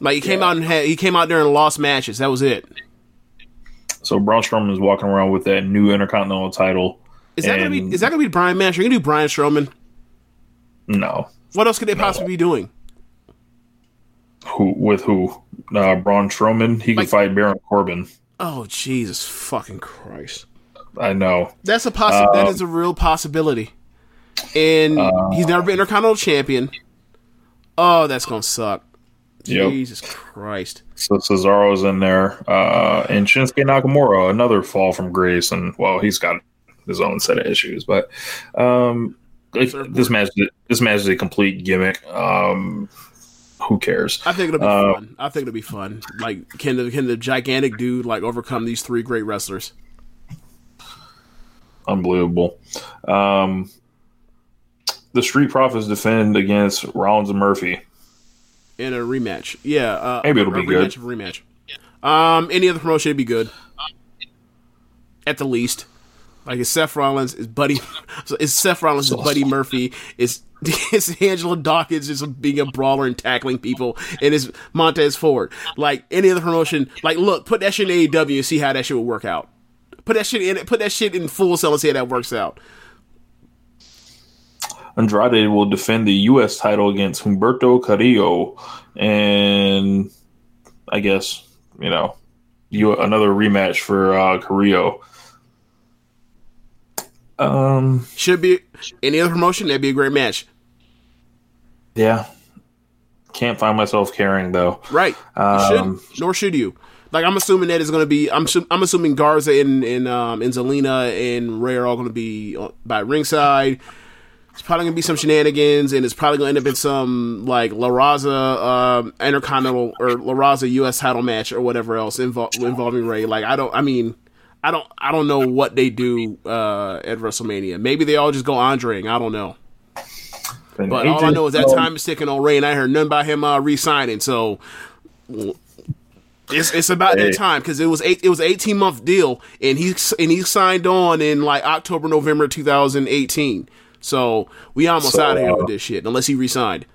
[SPEAKER 1] Like he came out and had, he came out there and lost matches. That was it.
[SPEAKER 2] so Braun Strowman is walking around with that new Intercontinental title.
[SPEAKER 1] Is that gonna be? Is that gonna be Brian match? Are you gonna do Brian Strowman?
[SPEAKER 2] No,
[SPEAKER 1] What else could they possibly be doing?
[SPEAKER 2] who with who? Uh, Braun Strowman. He could
[SPEAKER 1] Like-
[SPEAKER 2] fight Baron Corbin.
[SPEAKER 1] Oh Jesus fucking Christ!
[SPEAKER 2] I know.
[SPEAKER 1] That's a possi- that is a real possibility. And he's never been Intercontinental Champion. Oh, that's gonna suck.
[SPEAKER 2] Yep.
[SPEAKER 1] Jesus Christ!
[SPEAKER 2] So Cesaro's in there, uh, and Shinsuke Nakamura, another fall from grace, and well, he's got his own set of issues. But um, this match, this match is a complete gimmick. Um, who cares?
[SPEAKER 1] I think it'll be
[SPEAKER 2] Uh,
[SPEAKER 1] fun. I think it'll be fun. Like, can the can the gigantic dude like overcome these three great wrestlers?
[SPEAKER 2] Unbelievable. Um, the Street Profits defend against Rollins and Murphy.
[SPEAKER 1] in a rematch. Yeah, uh,
[SPEAKER 2] Maybe it'll
[SPEAKER 1] a
[SPEAKER 2] be good.
[SPEAKER 1] rematch a rematch. Um, any other promotion it'd be good, at the least. Like it's Seth Rollins, is Buddy, is Seth Rollins, is Buddy Murphy, it's is Angelo Dawkins just being a brawler and tackling people, and it's Montez Ford. Like any other promotion, like look, put that shit in AEW and see how that shit would work out. Put that shit in, put that shit in full cell and see how that works out.
[SPEAKER 2] Andrade will defend the U.S. title against Humberto Carrillo, and I guess you know you another rematch for uh, Carrillo. Um,
[SPEAKER 1] Should be any other promotion. That'd be a great match.
[SPEAKER 2] yeah, can't find myself caring though.
[SPEAKER 1] Right.
[SPEAKER 2] Um,
[SPEAKER 1] should. Nor should you. Like I'm assuming that is going to be. I'm. su- I'm assuming Garza and and um and Zelina and Ray are all going to be on- by ringside. It's probably going to be some shenanigans, and it's probably going to end up in some like La Raza um, Intercontinental or La Raza U.S. title match or whatever else invol- involving Ray. Like I don't. I mean, I don't. I don't know what they do uh, at WrestleMania. Maybe they all just go Andre. I don't know.
[SPEAKER 2] and
[SPEAKER 1] But all I know is that time is ticking on Rey, and I heard nothing about him uh, re-signing. So it's it's about
[SPEAKER 2] Hey.
[SPEAKER 1] that time because it was eight, it was an eighteen month deal, and he and he signed on in like October November two thousand eighteen. So we almost
[SPEAKER 2] So,
[SPEAKER 1] out of here
[SPEAKER 2] uh,
[SPEAKER 1] with this shit unless he re-signed.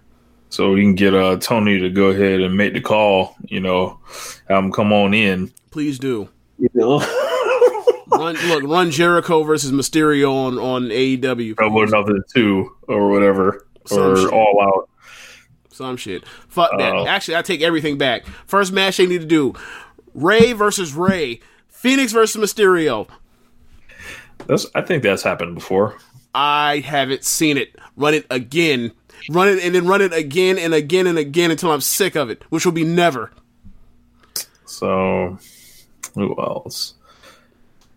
[SPEAKER 2] so we can get uh, Tony to go ahead and make the call. You know, have him come on in.
[SPEAKER 1] Please do.
[SPEAKER 2] You know,
[SPEAKER 1] Run, look, run Jericho versus Mysterio on on AEW.
[SPEAKER 2] double or nothing two or whatever,
[SPEAKER 1] Some
[SPEAKER 2] or
[SPEAKER 1] shit.
[SPEAKER 2] all out.
[SPEAKER 1] Some shit. Fuck that.
[SPEAKER 2] Uh-oh.
[SPEAKER 1] Actually, I take everything back. First match they need to do: Rey versus Rey, Fenix versus Mysterio.
[SPEAKER 2] That's I think that's happened before.
[SPEAKER 1] I haven't seen it. Run it again. Run it and then run it again and again and again until I'm sick of it, which will be never.
[SPEAKER 2] So who else?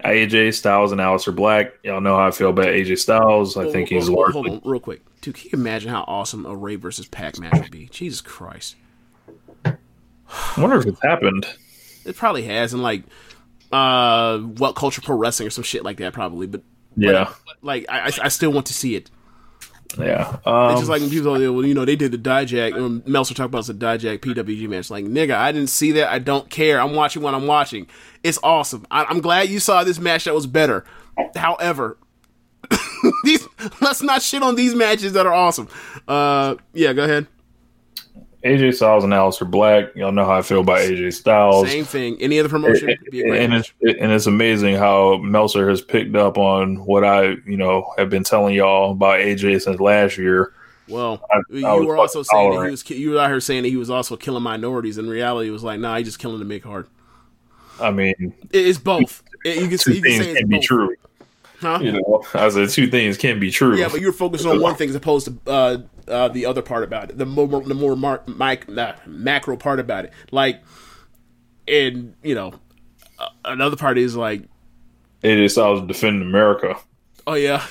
[SPEAKER 2] AJ Styles and Aleister Black. Y'all know how I feel about AJ Styles. I think he's
[SPEAKER 1] hold, hold on, real quick. Dude, can you imagine how awesome a Rey versus Pac match would be? Jesus Christ.
[SPEAKER 2] I wonder if it's happened.
[SPEAKER 1] It probably has in like uh WhatCulture pro wrestling or some shit like that probably, but
[SPEAKER 2] Yeah.
[SPEAKER 1] like I, I, I still want to see it.
[SPEAKER 2] Yeah.
[SPEAKER 1] It's
[SPEAKER 2] Um,
[SPEAKER 1] just like when people say, well, you know, they did the Dijak, um, Meltzer talked about the Dijak PWG match. Like, nigga, I didn't see that. I don't care. I'm watching what I'm watching. It's awesome. I, I'm glad you saw this match that was better. However, these let's not shit on these matches that are awesome. Uh, yeah, go ahead.
[SPEAKER 2] AJ Styles and Aleister Black. Y'all know how I feel about AJ Styles.
[SPEAKER 1] Same thing. Any other promotion?
[SPEAKER 2] And-
[SPEAKER 1] Be a great
[SPEAKER 2] and
[SPEAKER 1] match.
[SPEAKER 2] it's and it's amazing how Meltzer has picked up on what I you know have been telling y'all about AJ since last year.
[SPEAKER 1] Well,
[SPEAKER 2] I-
[SPEAKER 1] you
[SPEAKER 2] I
[SPEAKER 1] were also saying that he was you were out here saying that he was also killing minorities. In reality, it was like, nah, he's just killing the big card.
[SPEAKER 2] I mean,
[SPEAKER 1] it's both. It, you can,
[SPEAKER 2] two
[SPEAKER 1] you can
[SPEAKER 2] things
[SPEAKER 1] say
[SPEAKER 2] can be
[SPEAKER 1] both.
[SPEAKER 2] true.
[SPEAKER 1] Huh?
[SPEAKER 2] You know, I said two things can be true.
[SPEAKER 1] Yeah, but you were focusing on one thing as opposed to uh, uh, the other part about it, the more the more mar- mic, nah, macro part about it. Like, and you know, uh, another part is like,
[SPEAKER 2] AJ Styles defending America.
[SPEAKER 1] oh yeah,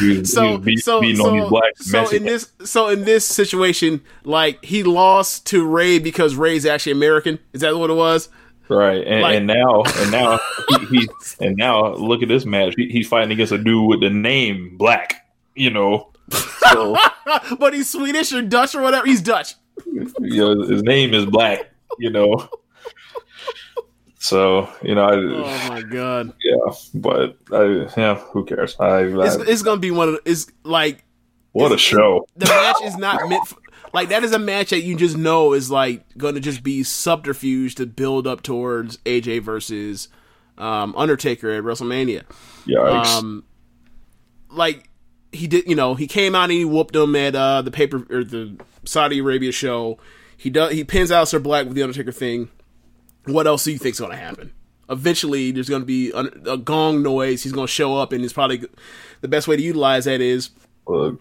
[SPEAKER 2] was,
[SPEAKER 1] so
[SPEAKER 2] beat,
[SPEAKER 1] so
[SPEAKER 2] beating on these
[SPEAKER 1] so, so in this so in this situation, like he lost to Rey because Rey's actually American. Is that what it was?
[SPEAKER 2] Right, and,
[SPEAKER 1] Like-
[SPEAKER 2] and now, and now, he, he, and now, look at this match. He, he's fighting against a dude with the name Black. You know, so
[SPEAKER 1] but he's Swedish or Dutch or whatever. He's Dutch.
[SPEAKER 2] you know his name is Black. You know, so you know, I,
[SPEAKER 1] Oh my god.
[SPEAKER 2] yeah, but I, yeah, who cares? I, I
[SPEAKER 1] It's, it's gonna be one of the, it's like
[SPEAKER 2] what a show!
[SPEAKER 1] the match is not meant for, like that is a match that you just know is like going to just be subterfuge to build up towards AJ versus um, Undertaker at WrestleMania.
[SPEAKER 2] Yikes!
[SPEAKER 1] Um, like he did, you know, he came out and he whooped him at uh, the paper or the Saudi Arabia show. He does he pins Aleister Black with the Undertaker thing. What else do you think's going to happen? Eventually, there's going to be a, a gong noise. He's going to show up, and it's probably the best way to utilize that is
[SPEAKER 2] Look,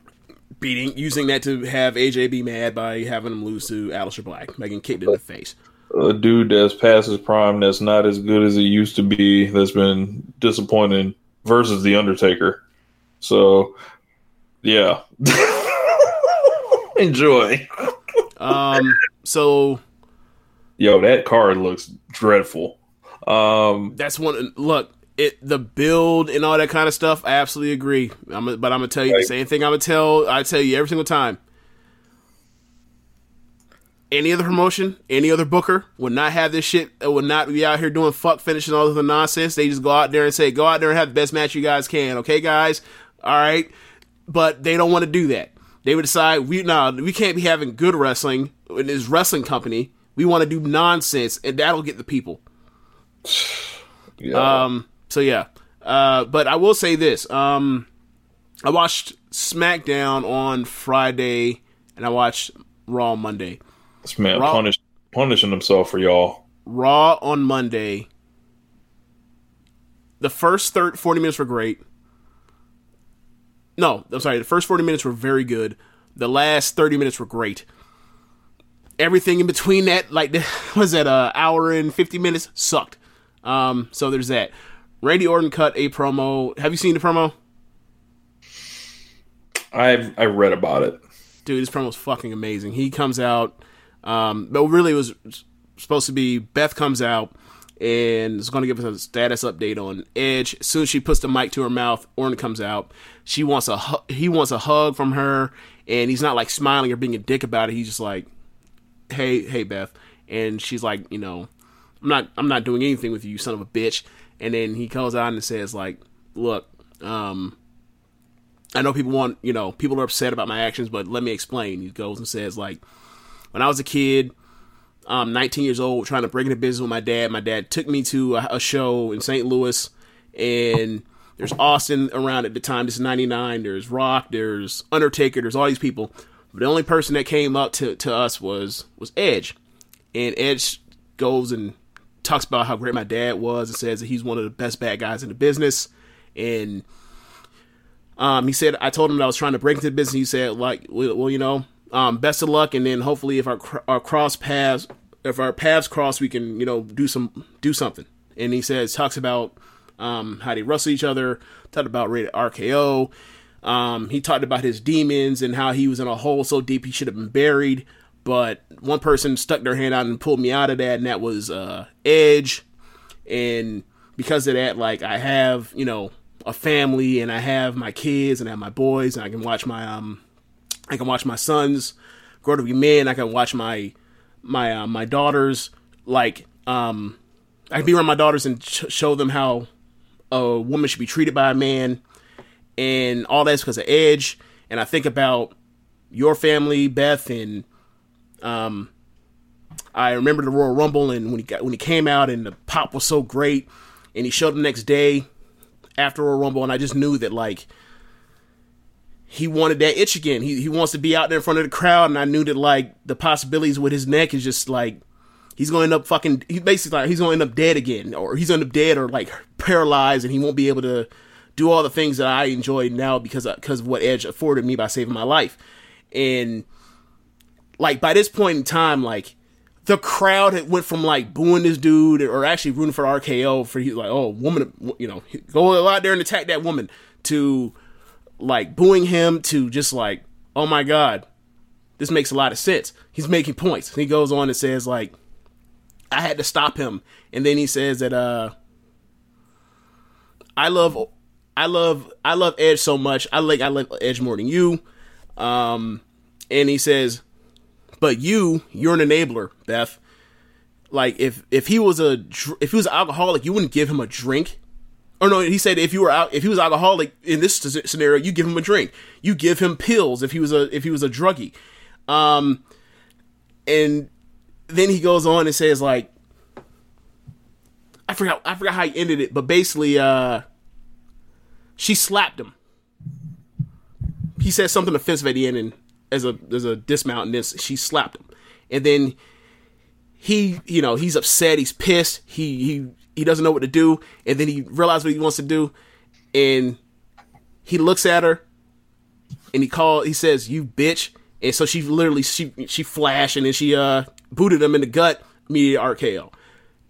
[SPEAKER 1] beating using that to have AJ be mad by having him lose to Aleister Black, getting kicked in the face.
[SPEAKER 2] a dude that's past his prime, that's not as good as he used to be, that's been disappointing versus the Undertaker. So, yeah, enjoy.
[SPEAKER 1] Um, so
[SPEAKER 2] Yo, that card looks dreadful. Um,
[SPEAKER 1] that's one. Look, it the build and all that kind of stuff. I absolutely agree. I'm, but I'm gonna tell you the same thing. I'm gonna tell. I tell you every single time. Any other promotion, any other booker would not have this shit. uh, Would not be out here doing fuck finish and all this other nonsense. They just go out there and say, "Go out there and have the best match you guys can." Okay, guys. All right, but they don't want to do that. They would decide we nah, we can't be having good wrestling in this wrestling company. We want to do nonsense, and that'll get the people.
[SPEAKER 2] yeah.
[SPEAKER 1] Um. So yeah. Uh. But I will say this. Um. I watched SmackDown on Friday, and I watched Raw Monday.
[SPEAKER 2] this man
[SPEAKER 1] Raw-
[SPEAKER 2] punished punishing himself for y'all.
[SPEAKER 1] Raw on Monday. The first third 40 minutes were great. No, I'm sorry. The first 40 minutes were very good. The last 30 minutes were great. Everything in between that, like, was that an hour and 50 minutes? Sucked. Um, so there's that. Randy Orton cut a promo. Have you seen the promo?
[SPEAKER 2] I've I read about it.
[SPEAKER 1] Dude, this promo promo's fucking amazing. He comes out, um, but really it was supposed to be Beth comes out and is going to give us a status update on Edge. As soon as she puts the mic to her mouth, Orton comes out. She wants a hu- he wants a hug from her, and he's not like smiling or being a dick about it. He's just like, "Hey, hey, Beth," and she's like, "You know, I'm not I'm not doing anything with you, you son of a bitch." And then he comes out and says like, "Look, um, I know people want, you know, people are upset about my actions, but let me explain. He goes and says, like, when I was a kid, um, 19 years old, trying to break into business with my dad. My dad took me to a, a show in St. Louis, and there's Austin around at the time. This is 99. There's Rock, there's Undertaker, there's all these people. But the only person that came up to, to us was was Edge. And Edge goes and talks about how great my dad was and says that he's one of the best bad guys in the business. And um, he said, I told him that I was trying to break into the business. He said, like, well, you know, um, best of luck, and then hopefully, if our our cross paths, if our paths cross, we can, you know, do some do something. And he says, talks about um, how they wrestle each other, talked about rated RKO. Um, he talked about his demons and how he was in a hole so deep he should have been buried. But one person stuck their hand out and pulled me out of that, and that was uh, Edge. And because of that, like I have, you know, a family and I have my kids and I have my boys and I can watch my um I can watch my sons grow to be men. I can watch my my uh, my daughters like um I can be around my daughters and show them how a woman should be treated by a man and all that's because of Edge and I think about your family Beth and um I remember the Royal Rumble and when he got when he came out and the pop was so great and he showed the next day after a rumble, and I just knew that like he wanted that itch again. He he wants to be out there in front of the crowd, and I knew that like the possibilities with his neck is just like he's going to end up fucking. He basically like he's going to end up dead again, or he's going to end up dead or like paralyzed, and he won't be able to do all the things that I enjoy now because because of what Edge afforded me by saving my life, and like by this point in time, like the crowd had went from like booing this dude or actually rooting for RKO for he's like, oh, woman, you know, go out there and attack that woman to like booing him to just like, oh my god, this makes a lot of sense. He's making points. He goes on and says like, I had to stop him, and then he says that uh, I love, I love, I love Edge so much. I like, I love Edge more than you. Um, and he says but you, you're an enabler, Beth. Like if if he was a if he was alcoholic, you wouldn't give him a drink. Or no, he said if you were out if he was alcoholic in this scenario, you give him a drink. You give him pills if he was a if he was a druggie. Um, and then he goes on and says like, I forgot I forgot how he ended it, but basically, uh, she slapped him. He said something offensive at the end, and as a as a dismount and this she slapped him. And then he you know he's upset he's pissed he he he doesn't know what to do and then he realizes what he wants to do and he looks at her and he called he says you bitch. And so she literally she she flashed and then she uh booted him in the gut immediate RKO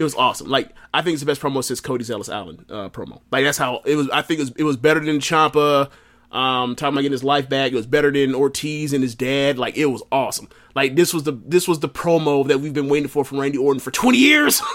[SPEAKER 1] it was awesome. Like I think it's the best promo since Cody's Ellis Allen uh, promo. Like that's how it was I think it was, it was better than Ciampa um, talking about getting his life back. It was better than Ortiz and his dad. Like it was awesome. Like this was the this was the promo that we've been waiting for from Randy Orton for 20 years.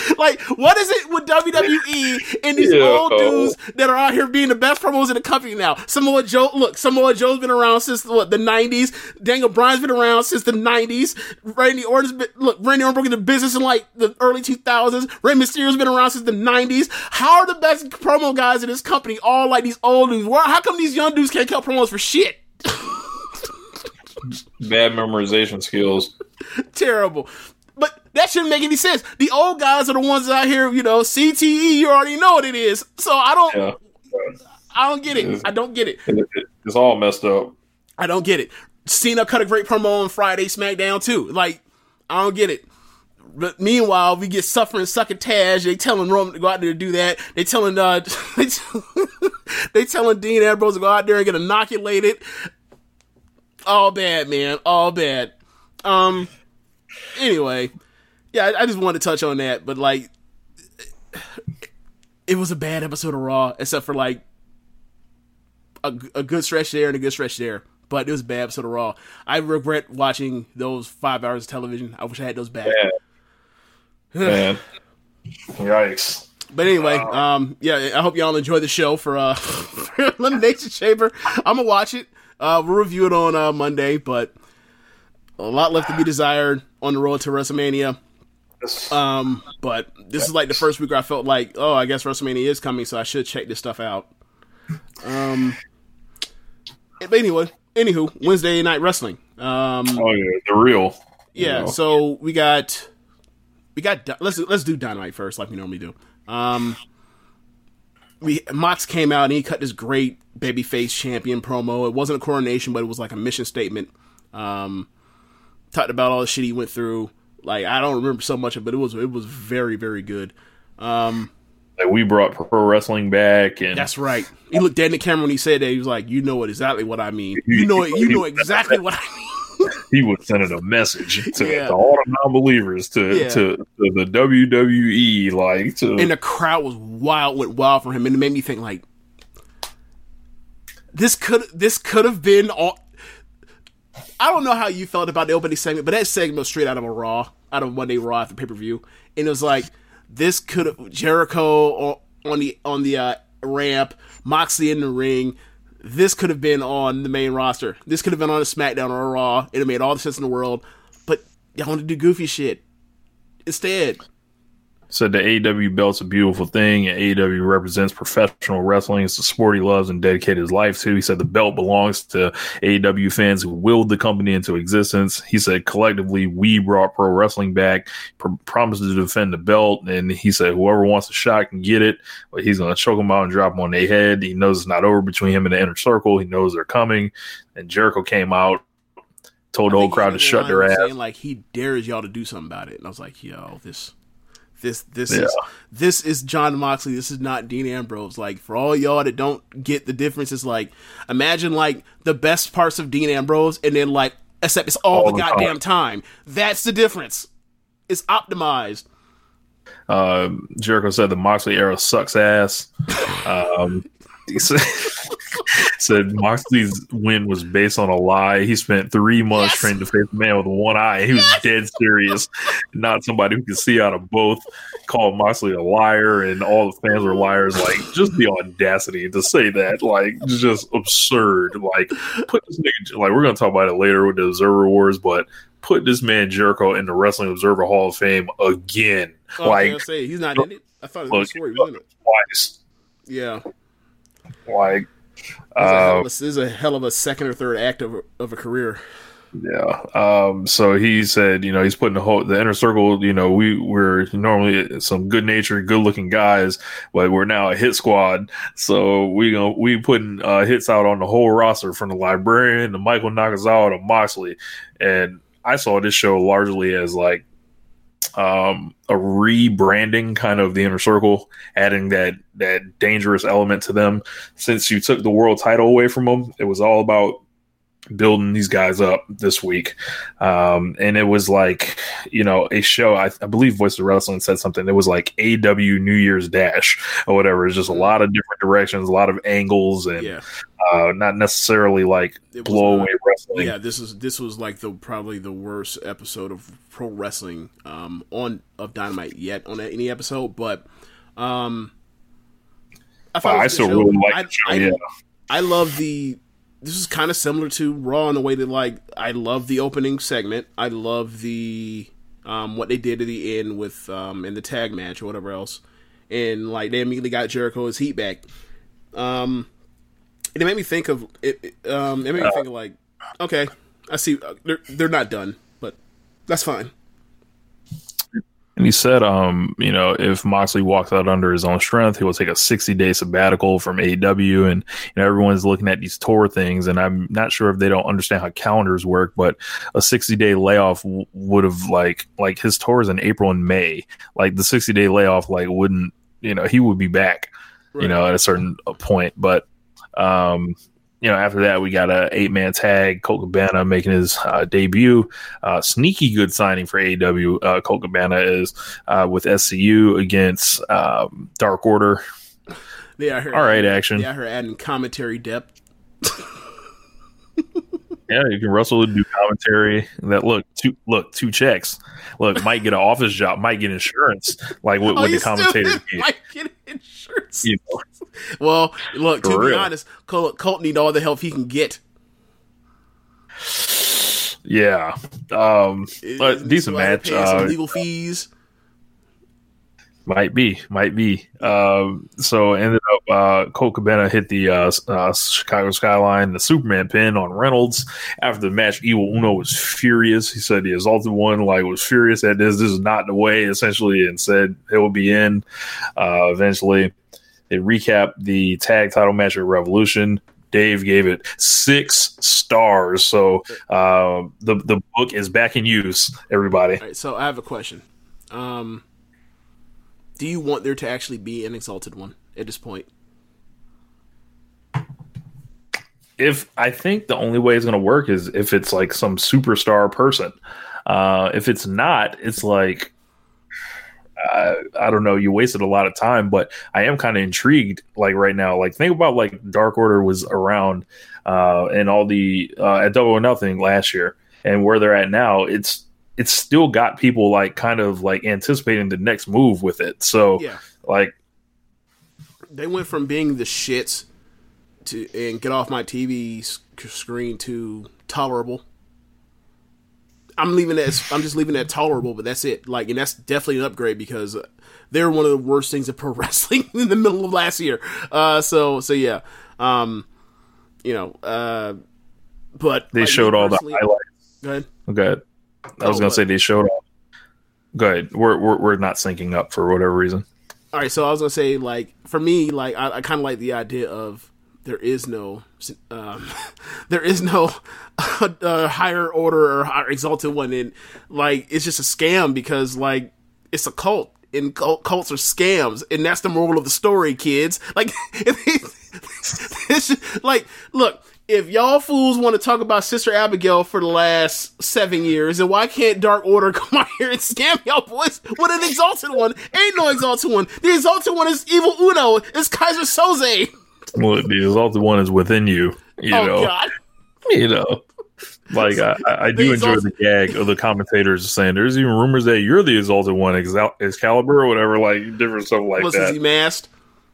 [SPEAKER 1] like, what is it with WWE and these
[SPEAKER 2] Yeah.
[SPEAKER 1] old dudes that are out here being the best promos in the company now? Samoa Joe, look, Samoa Joe's been around since what the '90s. Daniel Bryan's been around since the '90s. Randy Orton's been look, Randy Orton broke into business in like the early 2000s. Rey Mysterio's been around since the '90s. How are the best promo guys in this company all like these old dudes? Why, how come these young dudes can't cut promos for shit?
[SPEAKER 2] Bad memorization skills.
[SPEAKER 1] terrible. That shouldn't make any sense. The old guys are the ones out here, you know, CTE, you already know what it is. So I don't
[SPEAKER 2] Yeah.
[SPEAKER 1] I don't get it. I don't get it.
[SPEAKER 2] It- it- It's all messed up.
[SPEAKER 1] I don't get it. Cena cut a great promo on Friday SmackDown too. Like, I don't get it. But meanwhile, we get suffering succotash. They telling Roman to go out there to do that. They telling uh, they, tell- they telling Dean Ambrose to go out there and get inoculated. All bad, man. All bad. Um. Anyway, yeah, I, I just wanted to touch on that, but like, it was a bad episode of Raw, except for like a, a good stretch there and a good stretch there. But it was a bad episode of Raw. I regret watching those five hours of television. I wish I had those back.
[SPEAKER 2] Man. Yikes.
[SPEAKER 1] But anyway, um, yeah, I hope y'all enjoy the show for uh for Elimination Chamber. I'm gonna watch it. Uh, we'll review it on uh, Monday, but a lot left to be desired on the road to WrestleMania. Um, but this is like the first week where I felt like, oh, I guess WrestleMania is coming, so I should check this stuff out. Um, but anyway, anywho, Wednesday night wrestling. Um,
[SPEAKER 2] Oh yeah, the real. you
[SPEAKER 1] yeah,
[SPEAKER 2] know.
[SPEAKER 1] so we got we got let's let's do Dynamite first, like we normally do. Um, we Mox came out and he cut this great babyface champion promo. It wasn't a coronation, but it was like a mission statement. Um, talked about all the shit he went through. Like I don't remember so much of, it, but it was it was very very good. Um,
[SPEAKER 2] Like, we brought pro wrestling back, and
[SPEAKER 1] that's right. He looked dead in the camera when he said that. He was like, "You know what exactly what I mean. You know it. You know exactly what I mean."
[SPEAKER 2] he was sending a message to,
[SPEAKER 1] Yeah.
[SPEAKER 2] to all the non-believers to,
[SPEAKER 1] Yeah.
[SPEAKER 2] to to the WWE, like to
[SPEAKER 1] and the crowd was wild, went wild for him, and it made me think like this could this could have been all. I don't know how you felt about the opening segment, but that segment was straight out of a Raw, out of Monday Raw after pay per view, and it was like this could have Jericho on, the on the uh, ramp, Moxley in the ring. This could have been on the main roster. This could have been on a SmackDown or a Raw. It made all the sense in the world, but y'all want to do goofy shit instead.
[SPEAKER 2] Said the AEW belt's a beautiful thing, and AEW represents professional wrestling. It's the sport he loves and dedicated his life to. He said the belt belongs to AEW fans who willed the company into existence. He said collectively we brought pro wrestling back. Pr- promised to defend the belt, and he said whoever wants a shot can get it, but he's going to choke them out and drop them on their head. He knows it's not over between him and the inner circle. He knows they're coming. And Jericho came out, told the whole crowd to shut their ass.
[SPEAKER 1] Saying like he dares y'all to do something about it, and I was like, yo, this, this, this
[SPEAKER 2] Yeah.
[SPEAKER 1] is this is Jon Moxley. This is not Dean Ambrose. Like for all y'all that don't get the difference, it's like imagine like the best parts of Dean Ambrose, and then like except it's all,
[SPEAKER 2] All
[SPEAKER 1] the goddamn time. That's the difference. It's optimized.
[SPEAKER 2] Uh, Jericho said the Moxley era sucks ass. Um, he said, Moxley's win was based on a lie. He spent three months
[SPEAKER 1] Yes.
[SPEAKER 2] training to face a man with one eye. He was dead serious, not somebody who could see out of both. Called Moxley a liar, and all the fans were liars. Like, just the audacity to say that, like, just absurd. Like, put this nigga, like, we're gonna talk about it later with the Observer Wars, but put this man Jericho in the Wrestling Observer Hall of Fame again.
[SPEAKER 1] Oh,
[SPEAKER 2] like,
[SPEAKER 1] I say he's not in it. I thought it was before he was in it.
[SPEAKER 2] twice.
[SPEAKER 1] Yeah,
[SPEAKER 2] Like,
[SPEAKER 1] This is a hell
[SPEAKER 2] uh,
[SPEAKER 1] of a- this is a hell of a second or third act of a, of a career.
[SPEAKER 2] yeah. Um, so he said, you know, he's putting the whole the inner circle. You know, we we're normally some good natured, good looking guys, but we're now a hit squad. So we gonna we putting uh, hits out on the whole roster from the librarian to Michael Nakazawa to Moxley, and I saw this show largely as like um a rebranding kind of the inner circle adding that that dangerous element to them. Since you took the world title away from them it was all about building these guys up this week um and it was like you know a show i, I believe voice of wrestling said something it was like aw new year's dash or whatever it's just a lot of different directions a lot of angles and
[SPEAKER 1] Yeah,
[SPEAKER 2] uh not necessarily like
[SPEAKER 1] It
[SPEAKER 2] blow
[SPEAKER 1] not-
[SPEAKER 2] away wrestling
[SPEAKER 1] yeah. This is this was like the probably the worst episode of pro wrestling um, on of Dynamite yet on any episode, but um, I
[SPEAKER 2] I still
[SPEAKER 1] good
[SPEAKER 2] really like
[SPEAKER 1] I,
[SPEAKER 2] show,
[SPEAKER 1] I,
[SPEAKER 2] yeah.
[SPEAKER 1] I love the. This is kind of similar to Raw in the way that like I love the opening segment. I love the um, what they did at the end with um, in the tag match or whatever else, and like they immediately got Jericho's heat back. Um, and it made me think of it. it, Um, it made me think of like, okay, I see uh, they're they're not done, but that's fine.
[SPEAKER 2] And he said, um, you know, if Moxley walks out under his own strength, he will take a 60 day sabbatical from AEW. And, you know, everyone's looking at these tour things. And I'm not sure if they don't understand how calendars work, but a 60 day layoff w- would have like, like his tours in April and May, like the 60 day layoff, like wouldn't, you know, he would be back, you know, at a certain point. But, um, you know, after that, we got a eight man tag. Colt Cabana making his uh, debut. Uh, sneaky good signing for AEW. Uh, Colt Cabana is uh, with SCU against um, Dark Order.
[SPEAKER 1] Yeah, I heard.
[SPEAKER 2] All right, action.
[SPEAKER 1] Yeah, I heard adding commentary depth.
[SPEAKER 2] Yeah, you can wrestle and do commentary. That look, two look, two checks. Look, might get an office job, might get insurance, like what,
[SPEAKER 1] Oh, you
[SPEAKER 2] the
[SPEAKER 1] commentator
[SPEAKER 2] get.
[SPEAKER 1] Might get insurance.
[SPEAKER 2] You know,
[SPEAKER 1] Well, look, to
[SPEAKER 2] For
[SPEAKER 1] be
[SPEAKER 2] real.
[SPEAKER 1] honest, Colt, Colt need all the help he can get.
[SPEAKER 2] yeah, um, but decent match. Uh,
[SPEAKER 1] legal fees.
[SPEAKER 2] Might be, might be. Um, so ended up, uh, Colt Cabana hit the uh, uh, Chicago skyline, the Superman pin on Reynolds. After the match, Evil Uno was furious. He said the Exalted One like was furious at this. This is not the way, essentially, and said it will be in. Uh, eventually, they recap the tag title match at Revolution. Dave gave it six stars. So uh, the the book is back in use. Everybody.
[SPEAKER 1] All right, so I have a question. Um, do you want there to actually be an exalted one at this point?
[SPEAKER 2] if I think the only way it's going to work is if it's like some superstar person. Uh, if it's not, it's like uh, I don't know. You wasted a lot of time, but I am kind of intrigued. Like right now, like think about like Dark Order was around uh, and all the uh, at Double or Nothing last year, and where they're at now. It's it's still got people like kind of like anticipating the next move with it. So
[SPEAKER 1] Yeah,
[SPEAKER 2] like
[SPEAKER 1] they went from being the shits to and get off my TV sc- screen to tolerable. I'm leaving that. as- I'm just leaving that tolerable, but that's it. Like, and that's definitely an upgrade because they're one of the worst things in pro wrestling in the middle of last year. Uh, so so yeah, um, you know, uh, but
[SPEAKER 2] they
[SPEAKER 1] like,
[SPEAKER 2] showed all the highlights.
[SPEAKER 1] Go ahead.
[SPEAKER 2] Okay. I was
[SPEAKER 1] Oh,
[SPEAKER 2] gonna say they showed all. Go ahead. We're, we're we're not syncing up for whatever reason.
[SPEAKER 1] All right, so I was gonna say, like, for me, like, I, I kind of like the idea of there is no, um, there is no uh, higher order or higher exalted one, and like, it's just a scam because like it's a cult, and cult, cults are scams, and that's the moral of the story, kids. Like, just, like, look. If y'all fools want to talk about Sister Abigail for the last seven years, then why can't Dark Order come out here and scam y'all boys with an Exalted one? Ain't no Exalted one. The Exalted one is Evil Uno. It's Keyser Soze.
[SPEAKER 2] Well, the exalted one is within you. You
[SPEAKER 1] oh
[SPEAKER 2] know.
[SPEAKER 1] God.
[SPEAKER 2] You know. Like I, I do enjoy the gag of the commentators saying there's even rumors that you're the exalted one, Exal- Excalibur or whatever, like different stuff like
[SPEAKER 1] Was
[SPEAKER 2] that.
[SPEAKER 1] he masked?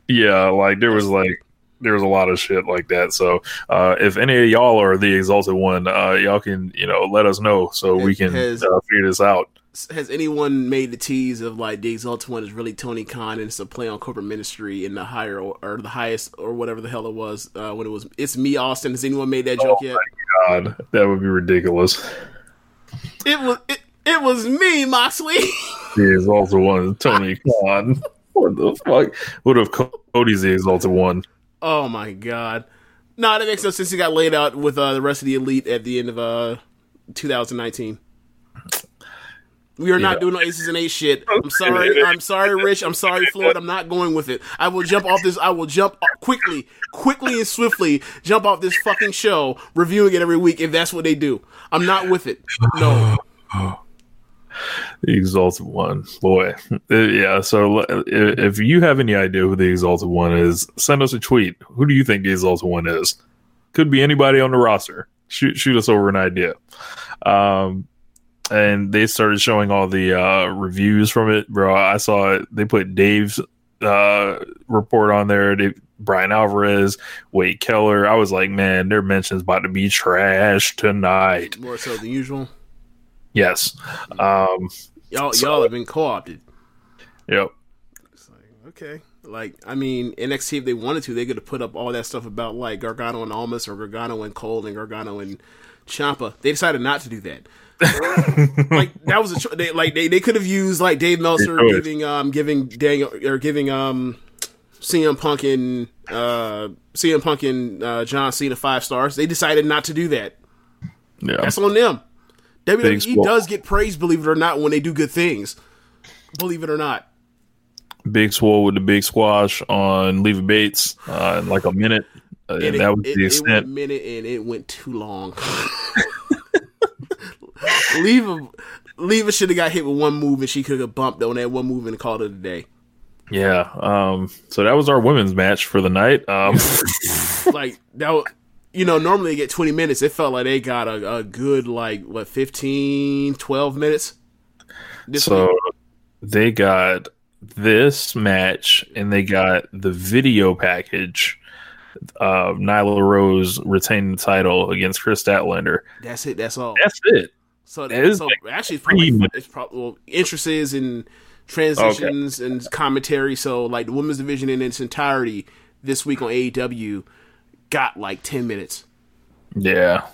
[SPEAKER 2] Yeah, like there was like there was a lot of shit like that. So uh, if any of y'all are the exalted one, uh, y'all can you know let us know so we can uh, figure this out.
[SPEAKER 1] Has anyone made the tease of like the Exalted one is really Tony Khan and it's a play on corporate ministry in the higher or, or the highest or whatever the hell it was uh, when it was it's me Austin. Has anyone made that joke yet?
[SPEAKER 2] God, that would be ridiculous.
[SPEAKER 1] It was it, it was me Moxley.
[SPEAKER 2] The exalted one, is Tony Khan. What the fuck? What if Cody's the exalted one?
[SPEAKER 1] oh my God. No, that makes no sense. He got laid out with uh, the rest of the elite at the end of uh, 2019. We are not doing no aces and eight shit. I'm sorry. I'm sorry, Rich. I'm sorry, Floyd. I'm not going with it. I will jump off this. I will jump quickly, quickly and swiftly jump off this fucking show, reviewing it every week if that's what they do. I'm not with it. No.
[SPEAKER 2] The exalted one, boy. Uh, Yeah. So uh, if you have any idea who the exalted one is, send us a tweet. Who do you think the exalted one is? Could be anybody on the roster. Shoot, shoot us over an idea. Um, and they started showing all the uh, reviews from it, bro. I saw it. They put Dave's uh, report on there. They, Bryan Alvarez, Wade Keller. I was like, man, their mention's about to be trash tonight.
[SPEAKER 1] More so than usual.
[SPEAKER 2] Yes. Um,
[SPEAKER 1] Y'all,
[SPEAKER 2] So-
[SPEAKER 1] y'all have been co-opted.
[SPEAKER 2] yep.
[SPEAKER 1] Okay. Like, I mean, NXT, if they wanted to, they could have put up all that stuff about, like, Gargano and Almas or Gargano and Cole and Gargano and Ciampa. They decided not to do that. Like that was a cho- they, like they, they could have used like Dave Meltzer giving um giving Daniel or giving um CM Punk and uh CM Punk and uh, John Cena five stars. They decided not to do that.
[SPEAKER 2] Yeah.
[SPEAKER 1] That's on them. WWE
[SPEAKER 2] squad.
[SPEAKER 1] does get praised, believe it or not, when they do good things. Believe it or not.
[SPEAKER 2] Big Swole with the big squash on Leva Bates uh, in like a minute. Uh, and
[SPEAKER 1] And
[SPEAKER 2] that was
[SPEAKER 1] it,
[SPEAKER 2] the
[SPEAKER 1] it, it
[SPEAKER 2] extent.
[SPEAKER 1] minute and it went too long. Leva Leva should have got hit with one move and she could have bumped on that one move and called it a day.
[SPEAKER 2] yeah. Um, so that was our women's match for the night. Um,
[SPEAKER 1] like that was, you know normally they get 20 minutes it felt like they got a, a good like what 15 12 minutes
[SPEAKER 2] so
[SPEAKER 1] week.
[SPEAKER 2] they got this match and they got the video package of Nyla Rose retaining the title against Kris Statlander.
[SPEAKER 1] that's it that's all
[SPEAKER 2] That's it.
[SPEAKER 1] So,
[SPEAKER 2] that is
[SPEAKER 1] so
[SPEAKER 2] like
[SPEAKER 1] actually it's probably, it's probably well, entrances and transitions and commentary. So like the women's division in its entirety this week on AEW got like 10 minutes.
[SPEAKER 2] Yeah.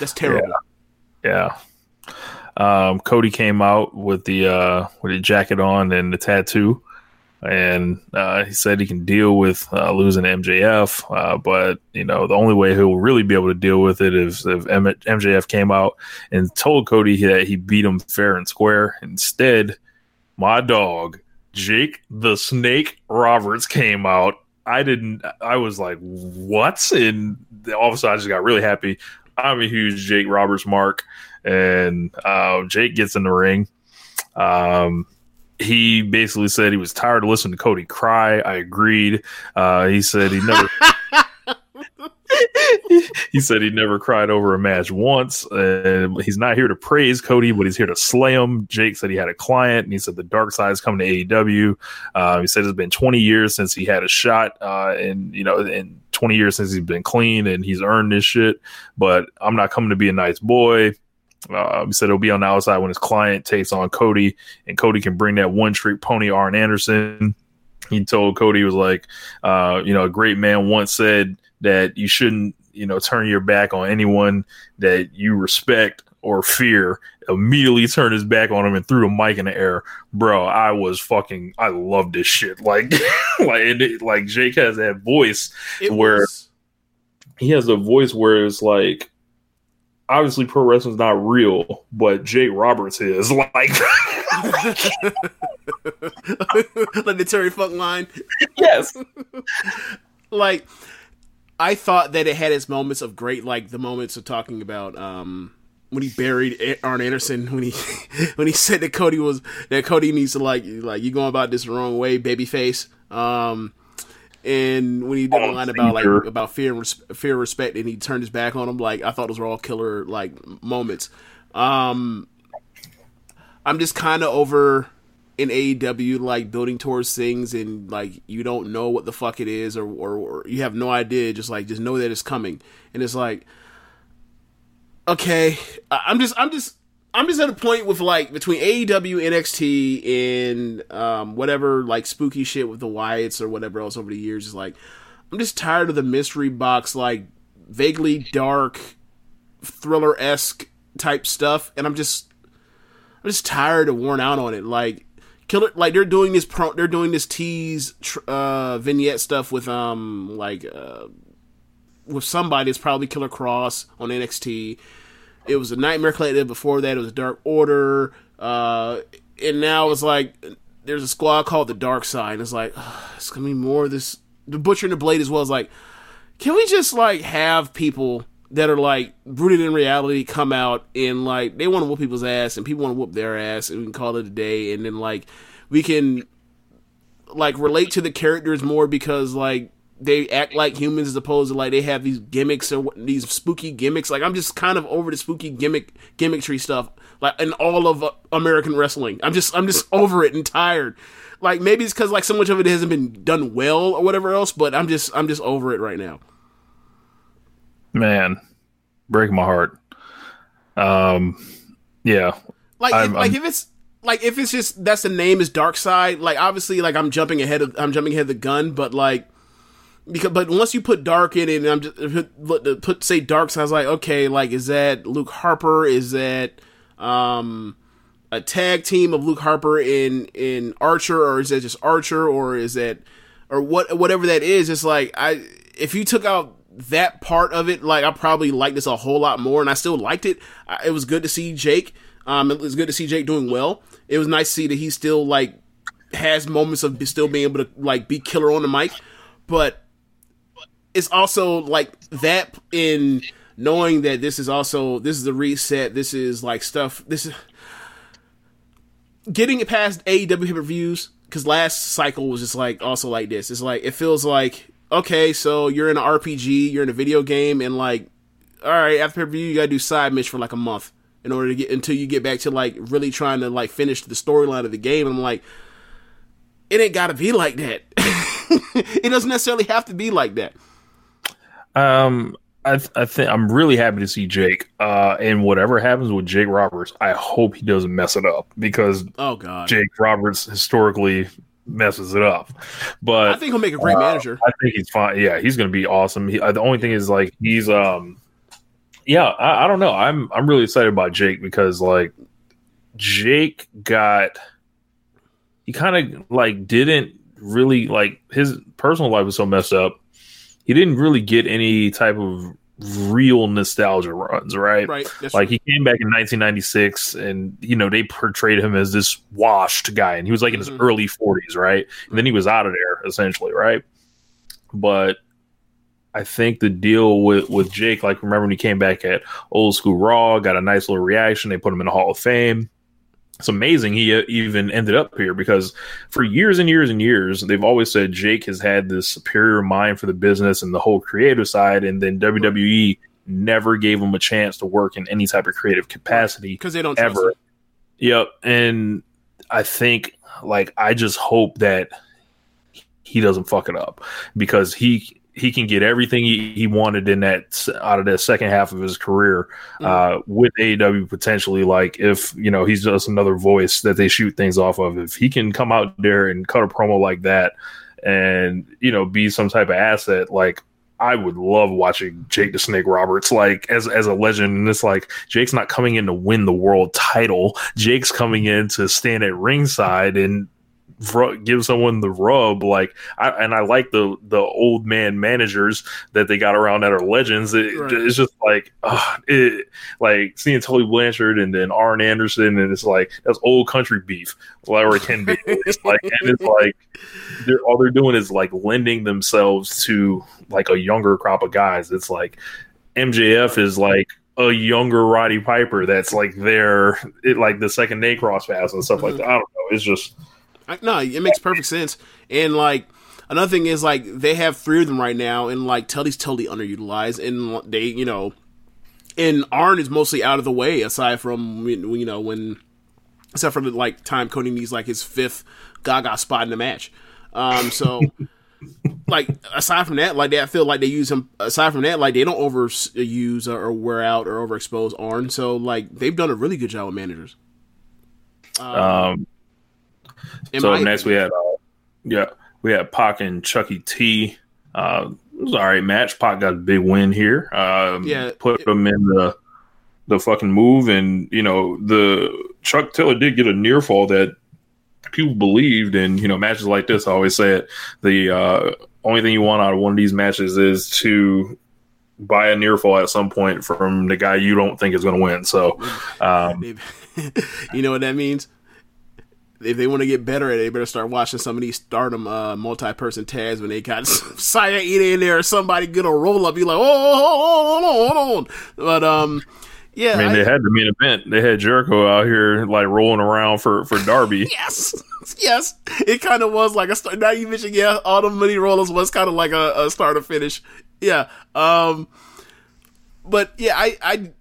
[SPEAKER 1] that's terrible.
[SPEAKER 2] Yeah. Um, Cody came out with the uh, with the jacket on and the tattoo, and uh, he said he can deal with uh, losing MJF, uh, but you know the only way he'll really be able to deal with it is if MJF came out and told Cody that he beat him fair and square. Instead, my dog Jake the Snake Roberts came out. I didn't. I was like, "What?" And all of a sudden, I just got really happy. I'm a huge Jake Roberts mark, and uh, Jake gets in the ring. Um, he basically said he was tired of listening to Cody cry. I agreed. Uh, he said he never. he said he never cried over a match once. And he's not here to praise Cody, but he's here to slay him. Jake said he had a client, and he said the dark side is coming to AEW. Uh, he said it's been 20 years since he had a shot, uh, and you know, and 20 years since he's been clean, and he's earned this shit. But I'm not coming to be a nice boy. Uh, he said it'll be on the outside when his client takes on Cody, and Cody can bring that one trick pony Arn Anderson. He told Cody he was like, uh, you know, a great man once said that you shouldn't, you know, turn your back on anyone that you respect or fear. Immediately turned his back on him and threw the mic in the air, bro. I was fucking, I love this shit. Like, like, it, like Jake has that voice
[SPEAKER 1] it
[SPEAKER 2] where-
[SPEAKER 1] was
[SPEAKER 2] he has a voice where it's like obviously pro wrestling's not real, but Jake Roberts is like
[SPEAKER 1] like the Terry Funk line
[SPEAKER 2] yes.
[SPEAKER 1] like I thought that it had its moments of great, like the moments of talking about um when he buried Arn Anderson when he when he said that Cody was that Cody needs to like like you going about this the wrong way, babyface. Um, and when he did a
[SPEAKER 2] Oh,
[SPEAKER 1] line about like about fear and res- fear and respect, and he turned his back on him, like I thought those were all killer like moments. Um, I'm just kind of over in AEW like building towards things and like you don't know what the fuck it is or, or or you have no idea just like just know that it's coming and it's like okay I- I'm just I'm just I'm just at a point with like between AEW NXT and um whatever like spooky shit with the Wyatts or whatever else over the years is like I'm just tired of the mystery box like vaguely dark thriller esque type stuff and I'm just I'm just tired and worn out on it. Like Killer, like they're doing this pro, they're doing this tease uh, vignette stuff with um like uh, with somebody. It's probably Killer Kross on NXT. It was a Nightmare Collective before that. It was Dark Order, uh, and now it's like there's a squad called the Dark Side. It's like it's gonna be more of this. The Butcher and the Blade as well is like, can we just like have people that are like rooted in reality come out and like they want to whoop people's ass and people want to whoop their ass and we can call it a day and then like we can like relate to the characters more because like they act like humans as opposed to like they have these gimmicks or these spooky gimmicks like i'm just kind of over the spooky gimmick gimmickry stuff like in all of uh, american wrestling i'm just i'm just over it and tired like maybe it's because like so much of it hasn't been done well or whatever else but i'm just i'm just over it right now
[SPEAKER 2] Man, break my heart. Um, yeah,
[SPEAKER 1] Like,
[SPEAKER 2] I'm-
[SPEAKER 1] if, like
[SPEAKER 2] I'm-
[SPEAKER 1] if it's like if it's just that's the name is Dark Side. Like, obviously, like I'm jumping ahead of I'm jumping ahead of the gun, but like because but once you put Dark in it, and I'm just put, say Dark was like, okay, like is that Luke Harper? Is that um, a tag team of Luke Harper in in Archer, or is that just Archer, or is that or what whatever that is? It's like I if you took out that part of it, like I probably liked this a whole lot more, and I still liked it. I, it was good to see Jake. Um, it was good to see Jake doing well. It was nice to see that he still like has moments of still being able to like be killer on the mic, but it's also like that in knowing that this is also this is the reset. This is like stuff. This is getting it past AEW pay per views because last cycle was just like also like this. It's like it feels like okay, so you're in an RPG, you're in a video game, and like all right, after pay you gotta do side mission for like a month in order to get until you get back to like really trying to like finish the storyline of the game. I'm like, it ain't gotta be like that. it doesn't necessarily have to be like that.
[SPEAKER 2] Um, I, th- I think I'm really happy to see Jake. Uh, and whatever happens with Jake Roberts, I hope he doesn't mess it up because
[SPEAKER 1] Oh god,
[SPEAKER 2] Jake Roberts historically messes it up. But
[SPEAKER 1] I think he'll make a great
[SPEAKER 2] uh,
[SPEAKER 1] manager.
[SPEAKER 2] I think he's fine. Yeah, he's going to be awesome. He, uh, the only thing is like he's um, yeah, I, I don't know. I'm I'm really excited about Jake because like Jake got he kind of like didn't really like his personal life was so messed up. He didn't really get any type of real nostalgia runs, right?
[SPEAKER 1] Right.
[SPEAKER 2] Like
[SPEAKER 1] true.
[SPEAKER 2] he came back in 1996 and you know they portrayed him as this washed guy and he was like in his
[SPEAKER 1] Mhm.
[SPEAKER 2] early 40s right and then he was out of there essentially right but i think the deal with with jake like remember when he came back at old school raw got a nice little reaction they put him in the hall of fame it's amazing he uh, even ended up here because for years and years and years they've always said jake has had this superior mind for the business and the whole creative side and then wwe never gave him a chance to work in any type of creative capacity
[SPEAKER 1] because they don't
[SPEAKER 2] ever. Yep. And I think like I just hope that he doesn't fuck it up because he he can get everything he, he wanted in that out of that second half of his career uh, with AEW potentially. Like if you know he's just another voice that they shoot things off of. If he can come out there and cut a promo like that and you know be some type of asset, like I would love watching Jake the Snake Roberts like as as a legend. And it's like Jake's not coming in to win the world title. Jake's coming in to stand at ringside and give someone the rub. Like, I, and I like the the old man managers that they got around that are legends. It,
[SPEAKER 1] Right.
[SPEAKER 2] It's just like, uh, it, like seeing Tully Blanchard and then Arn Anderson, and it's like that's old country beef, whatever it can be. It's like, and it's like they're all they're doing is like lending themselves to like a younger crop of guys. It's like MJF is like a younger Roddy Piper that's like there, it like the second day crosspass and stuff like that. I don't know. It's just
[SPEAKER 1] I, no, it makes perfect sense. And like another thing is like they have three of them right now, and like Tully's totally underutilized, and they you know, and Arn is mostly out of the way aside from you know when except for the like time Cody needs like his fifth Gaga spot in the match. Um, so. like aside from that, like they I feel like they use him. Aside from that, like they don't overuse or wear out or overexpose Arn. So like they've done a really good job with managers.
[SPEAKER 2] um So next we had uh yeah, we had Pac and Chucky T. Uh it was all right match. Pac got a big win here. Um
[SPEAKER 1] Yeah,
[SPEAKER 2] put him in the the fucking move and you know the Chuck Taylor did get a near fall that people believed and you know matches like this I always say it the uh only thing you want out of one of these matches is to buy a near fall at some point from the guy you don't think is going to win so um
[SPEAKER 1] you know what that means? If they want to get better at it, they better start watching some of these stardom uh, multi-person tags when they got Saya Iida in there or somebody get a roll up. You're like, oh, hold on, hold on, hold on. But um, yeah,
[SPEAKER 2] I mean,
[SPEAKER 1] I-
[SPEAKER 2] they had the main event. They had Jericho out here like rolling around for for Darby.
[SPEAKER 1] yes, yes, it kind of was like a start. Now you mentioned, yeah, all the money rollers was kind of like a, a start to finish. Yeah, um, but yeah, I, I,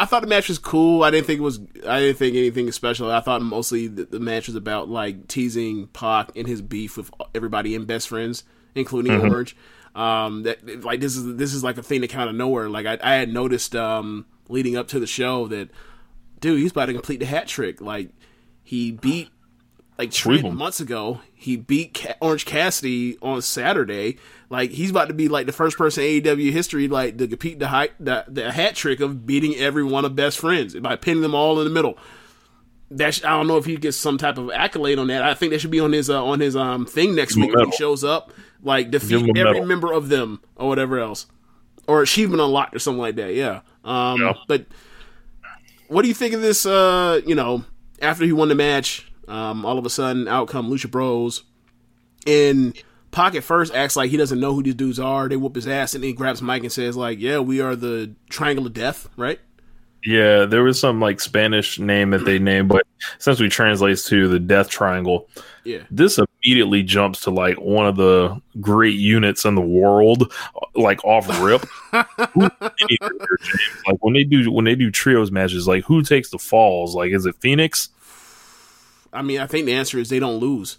[SPEAKER 1] I thought the match was cool. I didn't think it was. I didn't think anything special. I thought mostly the, the match was about like teasing Pac and his beef with everybody in Best Friends, including Orange. Um, that like this is this is like a thing that kind of nowhere. Like I, I had noticed um leading up to the show that dude, he's about to complete the hat trick. Like he beat like Trent months ago. He beat Ca- Orange Cassidy on Saturday. Like he's about to be like the first person in AEW history like to compete the height the, the hat trick of beating every one of best friends by pinning them all in the middle. That sh- I don't know if he gets some type of accolade on that. I think that should be on his uh, on his um thing next
[SPEAKER 2] Give
[SPEAKER 1] week when he shows up. Like defeat every
[SPEAKER 2] medal.
[SPEAKER 1] member of them or whatever else, or achievement unlocked or something like that. Yeah. Um.
[SPEAKER 2] Yeah.
[SPEAKER 1] But what do you think of this? Uh. You know, after he won the match, um, all of a sudden, out come Lucha Bros, and Pocket first acts like he doesn't know who these dudes are. They whoop his ass, and then he grabs mic and says, "Like, yeah, we are the Triangle of Death, right?"
[SPEAKER 2] Yeah, there was some like Spanish name that they named, but essentially translates to the Death Triangle.
[SPEAKER 1] Yeah.
[SPEAKER 2] This immediately jumps to like one of the great units in the world, like off rip. Like when they do when they do trios matches, like who takes the falls? Like is it Fenix?
[SPEAKER 1] I mean, I think the answer is they don't lose.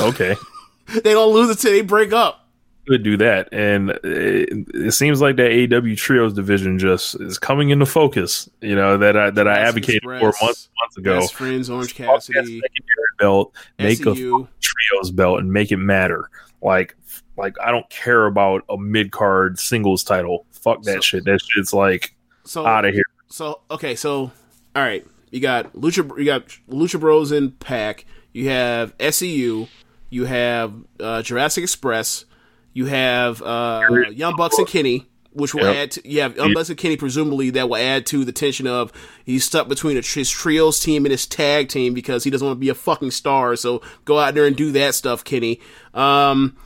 [SPEAKER 2] Okay,
[SPEAKER 1] They don't lose until they break up.
[SPEAKER 2] could do that, and it, it seems like that AEW trios division just is coming into focus. You know that I that I advocated for months months ago.
[SPEAKER 1] Best friends, Orange Cassidy,
[SPEAKER 2] secondary belt, make a
[SPEAKER 1] SCU.
[SPEAKER 2] trios belt and make it matter. Like, like I don't care about a mid card singles title. Fuck that
[SPEAKER 1] So-
[SPEAKER 2] shit. That shit's like
[SPEAKER 1] So
[SPEAKER 2] out of here.
[SPEAKER 1] So okay, so all right, you got Lucha, you got Lucha Bros in Pac. You have SCU. You have uh, Jurassic Express. You have uh, Young Bucks and Kenny, which will
[SPEAKER 2] Yep.
[SPEAKER 1] add. To, you have Young Bucks and Kenny, presumably that will add to the tension of he's stuck between a, his trios team and his tag team because he doesn't want to be a fucking star. So go out there and do that stuff, Kenny. Um,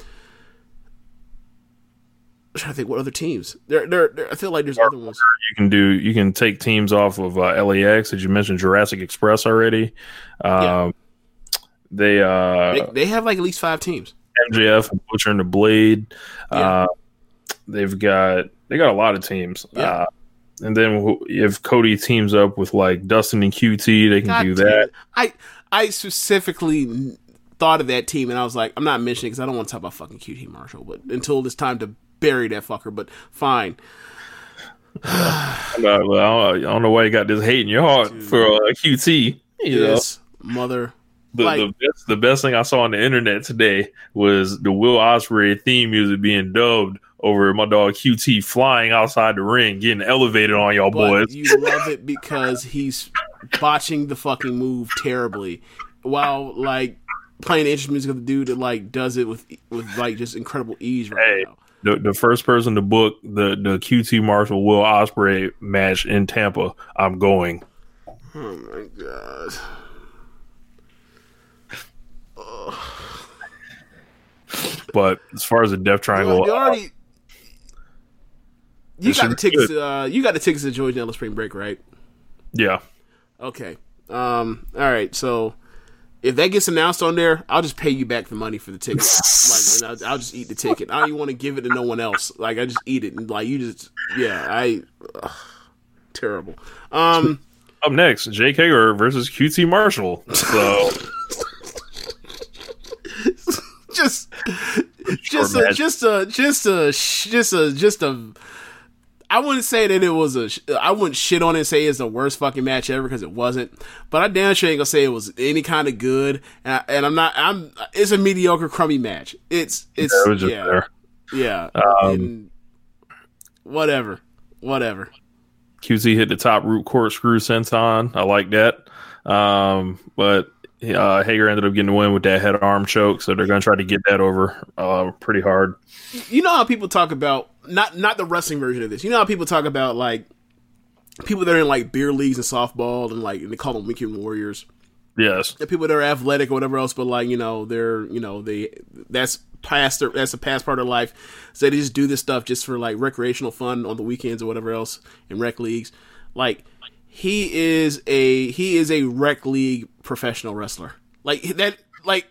[SPEAKER 1] I'm trying to think what other teams. There, there, there I feel like there's other ones.
[SPEAKER 2] You can do. You can take teams off of uh, LAX. Did you mention Jurassic Express already? Um,
[SPEAKER 1] Yeah.
[SPEAKER 2] They uh,
[SPEAKER 1] They, they have like at least five teams.
[SPEAKER 2] MJF and Butcher and the Blade.
[SPEAKER 1] Yeah.
[SPEAKER 2] Uh, they've got they got a lot of teams.
[SPEAKER 1] Yeah.
[SPEAKER 2] Uh, and then if Cody teams up with like Dustin and QT, they can
[SPEAKER 1] God
[SPEAKER 2] do that.
[SPEAKER 1] I I specifically thought of that team, and I was like, I'm not mentioning because I don't want to talk about fucking QT Marshall, but until it's time to bury that fucker. But fine,
[SPEAKER 2] I'm not- well, I don't- know why you got this hate in your heart for uh, QT. You know,
[SPEAKER 1] mother.
[SPEAKER 2] the,
[SPEAKER 1] like-
[SPEAKER 2] the, best, the best thing I saw on the internet today was the Will Ospreay theme music being dubbed over my dog QT flying outside the ring, getting elevated on y'all boys.
[SPEAKER 1] you love it because he's botching the fucking move terribly, while like playing the instrument music of the dude that like does it with with like just incredible ease right
[SPEAKER 2] Hey.
[SPEAKER 1] now.
[SPEAKER 2] The, the first person to book the, the QT Marshall Will Ospreay match in Tampa, I'm going.
[SPEAKER 1] Oh my god.
[SPEAKER 2] But as far as the Death Triangle,
[SPEAKER 1] You already. You got the tickets. Uh, you got the tickets to Joey Janela's Spring Break, right?
[SPEAKER 2] yeah,
[SPEAKER 1] Okay. Um. All right. So, if that gets announced on there, I'll just pay you back the money for the ticket. like, and I'll, I'll just eat the ticket. I don't even want to give it to no one else. Like, I just eat it. And, like, you just, yeah, I, ugh, terrible. Um.
[SPEAKER 2] up next, Jake Hager versus QT Marshall. So
[SPEAKER 1] just just a,
[SPEAKER 2] match.
[SPEAKER 1] just a just a just a just a I wouldn't say that it was a I wouldn't shit on it and say it's the worst fucking match ever because it wasn't but I damn sure ain't gonna say it was any kind of good and, I, and I'm not I'm it's a mediocre crummy match it's it's
[SPEAKER 2] it was just
[SPEAKER 1] yeah
[SPEAKER 2] there.
[SPEAKER 1] yeah
[SPEAKER 2] Um,
[SPEAKER 1] whatever whatever
[SPEAKER 2] QT hit the top root corkscrew senton. I like that. Um, but uh, Hager ended up getting the win with that head arm choke, so they're going to try to get that over uh, pretty hard.
[SPEAKER 1] you know how people talk about not not the wrestling version of this. You know how people talk about like people that are in like beer leagues and softball and like and they call them weekend warriors.
[SPEAKER 2] Yes.
[SPEAKER 1] The people that are athletic or whatever else, but like you know they're you know they that's past their, that's a past part of life. So they just do this stuff just for like recreational fun on the weekends or whatever else in rec leagues. Like he is a he is a rec league professional wrestler. Like that like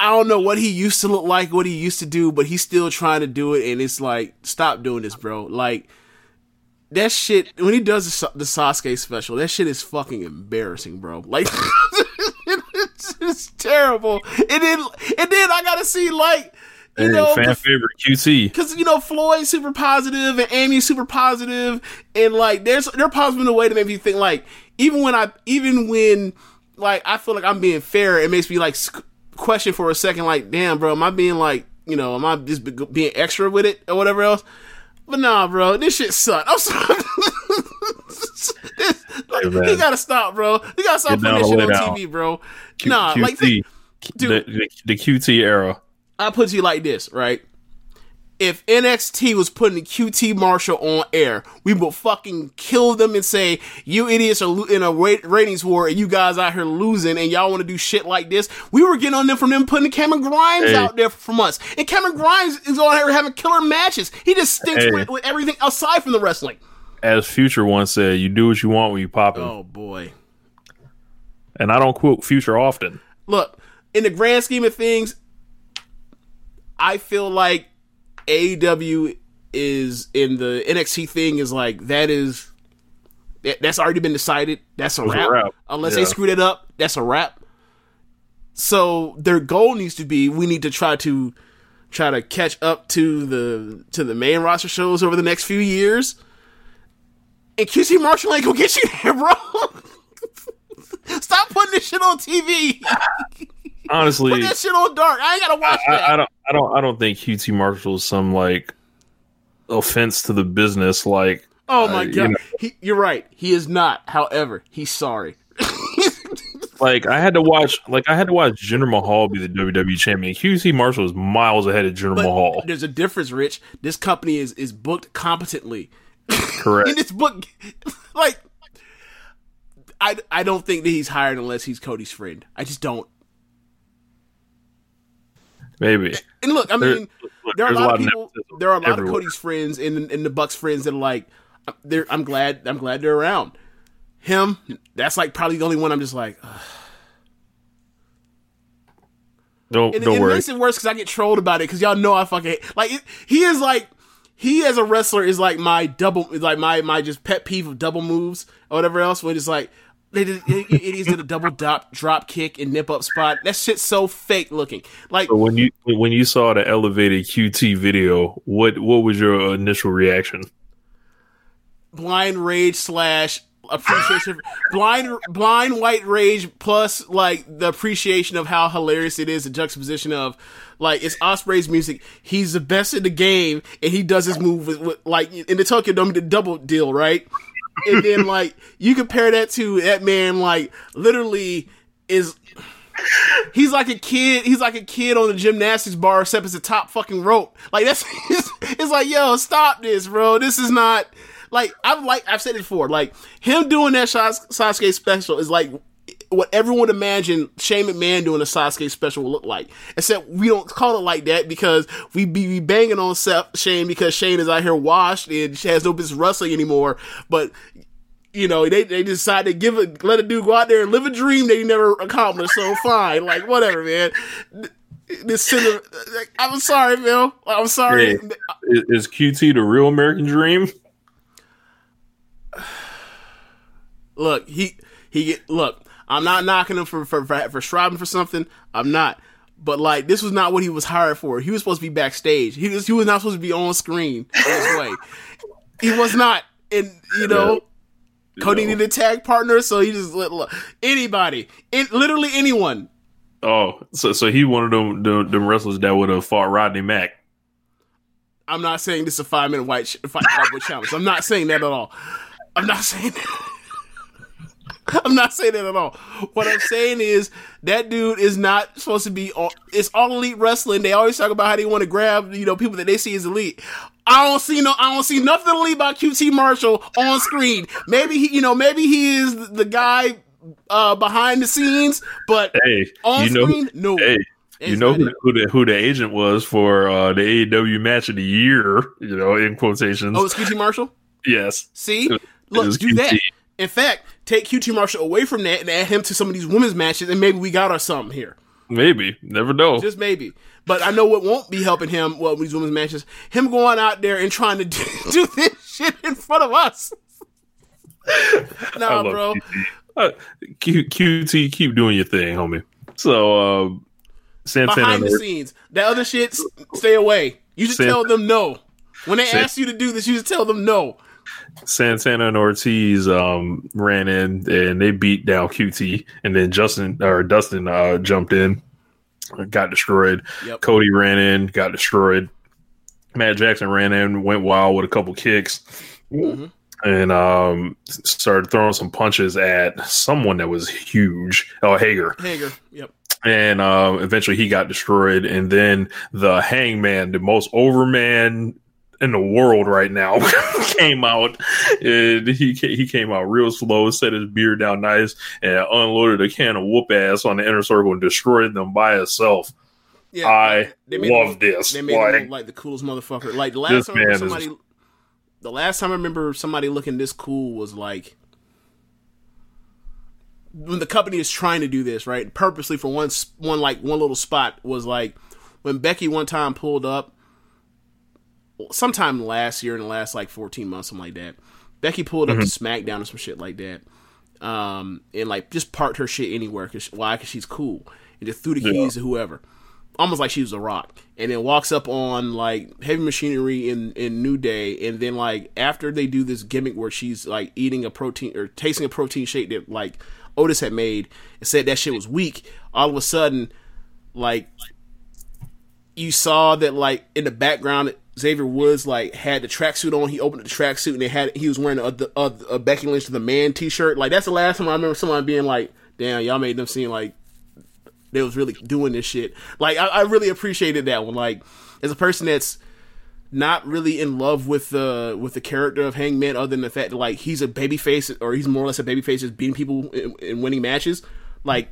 [SPEAKER 1] I don't know what he used to look like, what he used to do, but he's still trying to do it, and it's like, stop doing this, bro. Like that shit when he does the, Sa- the Sasuke special, that shit is fucking embarrassing, bro. Like it's just terrible. And then and then I gotta see like you know
[SPEAKER 2] fan
[SPEAKER 1] the-
[SPEAKER 2] favorite QT.
[SPEAKER 1] because you know Floyd's super positive and Amy's super positive, and like there's they're positive in a way to make you think like even when I even when like I feel like I'm being fair. It makes me like question for a second, like, damn, bro, am I being like, you know, am I just being extra with it or whatever else? But nah, bro, this shit sucked. I'm sorry. This- like,
[SPEAKER 2] Hey,
[SPEAKER 1] he gotta stop, bro. He gotta stop putting this shit on
[SPEAKER 2] lay.
[SPEAKER 1] TV, bro.
[SPEAKER 2] Q-
[SPEAKER 1] nah, like
[SPEAKER 2] QT,
[SPEAKER 1] dude.
[SPEAKER 2] the, the, the QT era.
[SPEAKER 1] I put you like this, right? If NXT was putting QT Marshall on air, we would fucking kill them and say, you idiots are in a ra- ratings war and you guys out here losing and y'all want to do shit like this. We were getting on them from them putting Cameron Grimes
[SPEAKER 2] Hey.
[SPEAKER 1] out there from us. And Cameron Grimes is on here having killer matches. He just stinks
[SPEAKER 2] Hey.
[SPEAKER 1] with, with everything aside from the wrestling.
[SPEAKER 2] As Future once said, "You do what you want when you pop it."
[SPEAKER 1] Oh, boy.
[SPEAKER 2] And I don't quote Future often.
[SPEAKER 1] look, in the grand scheme of things, I feel like AEW is in the NXT thing is like that is that- that's already been decided. That's a wrap.
[SPEAKER 2] wrap.
[SPEAKER 1] Unless
[SPEAKER 2] Yeah.
[SPEAKER 1] they screwed it up, that's a wrap. So their goal needs to be we need to try to try to catch up to the to the main roster shows over the next few years. And QT Marshall ain't gonna get you there, bro. Stop putting this shit on TV.
[SPEAKER 2] Honestly,
[SPEAKER 1] Put that shit on dark. I ain't gotta watch that.
[SPEAKER 2] I, I don't, I don't, I don't think QT Marshall is some like offense to the business. Like,
[SPEAKER 1] oh my
[SPEAKER 2] uh, you
[SPEAKER 1] god,
[SPEAKER 2] know,
[SPEAKER 1] he, you're right. He is not. However, he's sorry.
[SPEAKER 2] like I had to watch, like I had to watch Jinder Mahal be the WWE champion. QT Marshall is miles ahead of Jinder
[SPEAKER 1] But
[SPEAKER 2] Mahal.
[SPEAKER 1] there's a difference, Rich. This company is is booked competently.
[SPEAKER 2] Correct.
[SPEAKER 1] In this book, like, I I don't think that he's hired unless he's Cody's friend. I just don't.
[SPEAKER 2] Maybe.
[SPEAKER 1] And look, I
[SPEAKER 2] There-
[SPEAKER 1] mean,
[SPEAKER 2] look,
[SPEAKER 1] there are a
[SPEAKER 2] there's
[SPEAKER 1] lot of people. There are a lot
[SPEAKER 2] everywhere.
[SPEAKER 1] of Cody's friends and and the Bucks friends that are like, they're. I'm glad. I'm glad they're around. Him, that's like probably the only one. I'm just like, ugh.
[SPEAKER 2] Don't
[SPEAKER 1] and
[SPEAKER 2] don't
[SPEAKER 1] it
[SPEAKER 2] worry.
[SPEAKER 1] makes it worse because I get trolled about it because y'all know I fucking like it, he is like he as a wrestler is like my double like my my just pet peeve of double moves or whatever else when it's like they did idiots did a double drop drop kick and nip up spot. That shit's so fake looking. Like
[SPEAKER 2] But when you when you saw the elevated QT video, what what was your initial reaction?
[SPEAKER 1] blind rage slash appreciation blind blind white rage plus like the appreciation of how hilarious it is the juxtaposition of like it's Ospreay's music. He's the best in the game and he does his move with, with like in the Tokyo Dome the double deal right and then like you compare that to that man like literally is He's like a kid. He's like a kid on the gymnastics bar, except it's a top fucking rope. Like that's it's, it's like, yo, stop this, bro. This is not like I've like I've said it before. Like him doing that Sas- Sasuke special is like what everyone imagined imagine Shane McMahon doing a Sasuke special will look like. Except we don't call it like that because we be banging on Seth, Shane because Shane is out here washed and she has no business wrestling anymore. But you know, they they decide to give it, let a dude go out there and live a dream they never accomplished. So fine, like whatever, man. This cinema, like, uh, I'm sorry, Bill. I'm sorry.
[SPEAKER 2] Hey, is, is QT the real American dream?
[SPEAKER 1] Look, he he get look. I'm not knocking him for for for, for striving for something. I'm not. But like, this was not what he was hired for. He was supposed to be backstage. He was he was not supposed to be on screen this way. He was not. And you know, Cody needed a tag partner, so he just let anybody, in, literally anyone.
[SPEAKER 2] Oh, so so he one of them them, them wrestlers that would have fought Rodney Mack.
[SPEAKER 1] I'm not saying this is a five minute white sh- fight white challenge. I'm not saying that at all. I'm not saying that. I'm not saying that at all. What I'm saying is that dude is not supposed to be. All, it's all elite wrestling. They always talk about how they want to grab you know people that they see as elite. I don't see no. I don't see nothing elite about QT Marshall on screen. Maybe he, you know, maybe he is the guy uh, behind the scenes, but
[SPEAKER 2] Hey,
[SPEAKER 1] on
[SPEAKER 2] you know,
[SPEAKER 1] screen, no.
[SPEAKER 2] hey, you know who, who the who the agent was for uh, the AEW match of the year? You know, in quotations.
[SPEAKER 1] Oh, it's QT Marshall.
[SPEAKER 2] yes.
[SPEAKER 1] See, look, do that. In fact, take QT Marshall away from that and add him to some of these women's matches, and maybe we got our something here.
[SPEAKER 2] Maybe. Never know.
[SPEAKER 1] Just maybe. But I know what won't be helping him. Well, these women's matches, him going out there and trying to do, do this shit in front of us. Nah, bro.
[SPEAKER 2] QT. Uh, Q, QT, keep doing your thing, homie. So, uh, Santana.
[SPEAKER 1] Behind the scenes, that other shit, stay away. You should tell them no. When they ask you to do this, you should tell them no.
[SPEAKER 2] Santana and Ortiz um, ran in and they beat down QT, and then Justin or Dustin uh, jumped in, got destroyed.
[SPEAKER 1] Yep.
[SPEAKER 2] Cody ran in, got destroyed. Matt Jackson ran in, went wild with a couple kicks, and um, started throwing some punches at someone that was huge. Oh, Hager
[SPEAKER 1] Hager. Yep.
[SPEAKER 2] and uh, eventually he got destroyed. And then the Hangman, the most overman in the world right now, came out. And he he came out real slow, set his beer down nice, and unloaded a can of whoop ass on the inner circle and destroyed them by itself.
[SPEAKER 1] Yeah.
[SPEAKER 2] I love
[SPEAKER 1] him-
[SPEAKER 2] this.
[SPEAKER 1] They made him
[SPEAKER 2] Like,
[SPEAKER 1] look like the coolest motherfucker. Like the last time
[SPEAKER 2] man is-
[SPEAKER 1] somebody, the last time I remember somebody looking this cool was like when the company is trying to do this right purposely for one one like one little spot was like when Becky one time pulled up sometime last year in the last like 14 months something like that Becky pulled up to SmackDown or some shit like that um and like just parked her shit anywhere cause why? Cause she's cool and just threw the keys to whoever. Almost like she was a rock. And then walks up on like heavy machinery in in new day and then like after they do this gimmick where she's like eating a protein or tasting a protein shake that like otis had made and said that shit was weak all of a sudden like you saw that like in the background Xavier Woods like had the tracksuit on. He opened the tracksuit and they had he was wearing a, a, a Becky Lynch to the man T-shirt. Like that's the last time I remember someone being like, "Damn, y'all made them seem like they was really doing this shit." Like I, I really appreciated that one. Like as a person that's not really in love with the with the character of Hangman, other than the fact that like he's a babyface or he's more or less a babyface, just beating people in winning matches. Like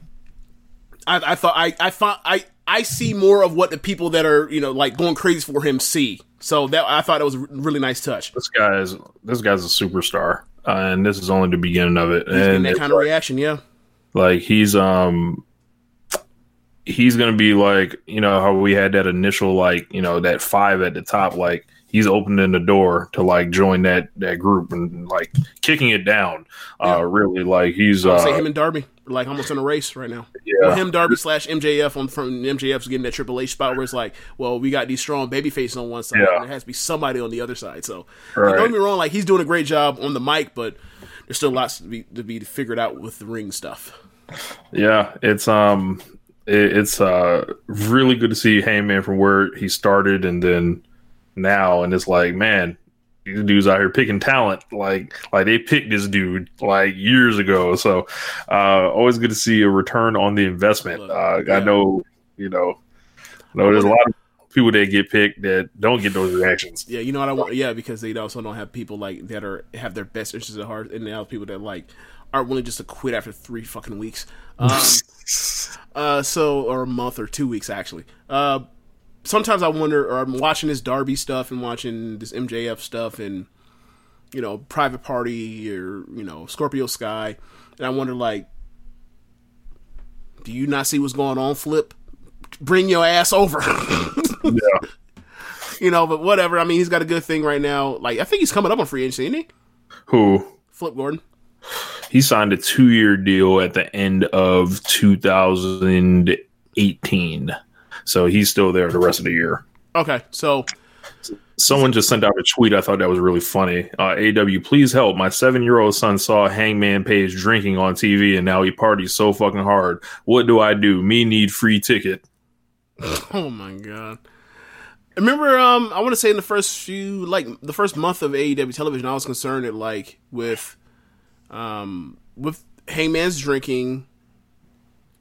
[SPEAKER 1] I, I thought I I thought I I see more of what the people that are you know like going crazy for him see. So that I thought it was a really nice touch.
[SPEAKER 2] this guy is this guy's a superstar, uh, and this is only the beginning of it.
[SPEAKER 1] He's
[SPEAKER 2] and
[SPEAKER 1] that kind of
[SPEAKER 2] like-
[SPEAKER 1] reaction, yeah.
[SPEAKER 2] Like he's um he's gonna be like, you know, how we had that initial like, you know, that five at the top, like he's opening the door to like join that that group and like kicking it down. Uh really like he's uh
[SPEAKER 1] say him and Darby are like almost in a race right now.
[SPEAKER 2] Yeah.
[SPEAKER 1] Well, him Darby slash MJF on from MJF's getting that Triple H spot where it's like, well, we got these strong baby faces on one side,
[SPEAKER 2] Yeah.
[SPEAKER 1] and there has to be somebody on the other side. So
[SPEAKER 2] Right.
[SPEAKER 1] don't get me wrong, like he's doing a great job on the mic, but there's still lots to be to be figured out with the ring stuff.
[SPEAKER 2] Yeah, it's um, it, it's uh really good to see Hangman from where he started and then now, and it's like, man, these dudes out here picking talent. Like, like they picked this dude like years ago. So, uh, always good to see a return on the investment. Uh,
[SPEAKER 1] Yeah.
[SPEAKER 2] I know, you know, I know there's a lot of people that get picked that don't get those reactions.
[SPEAKER 1] Yeah, you know what I want? Yeah, because they also don't have people like that are have their best interests at heart, and they have people that like aren't willing just to quit after three fucking weeks. Um, uh, so or a month or two weeks actually. Uh, sometimes I wonder, or I'm watching this Darby stuff and watching this MJF stuff, and you know, Private Party or you know, Scorpio Sky, and I wonder like, do you not see what's going on, Flip? Bring your ass over.
[SPEAKER 2] yeah.
[SPEAKER 1] you know, but whatever. I mean, he's got a good thing right now. Like, I think he's coming up on free agency, isn't he?
[SPEAKER 2] Who?
[SPEAKER 1] Flip Gordon.
[SPEAKER 2] He signed a two year deal at the end of 2018. So he's still there the rest of the year.
[SPEAKER 1] Okay, so
[SPEAKER 2] Someone just sent out a tweet. I thought that was really funny. Uh, AEW, please help. My seven year old son saw Hangman Page drinking on TV and now he parties so fucking hard. What do I do? Me need free ticket.
[SPEAKER 1] oh my god. Remember, um, I want to say in the first few, like the first month of AEW television, I was concerned that like with, um, with Hangman's drinking,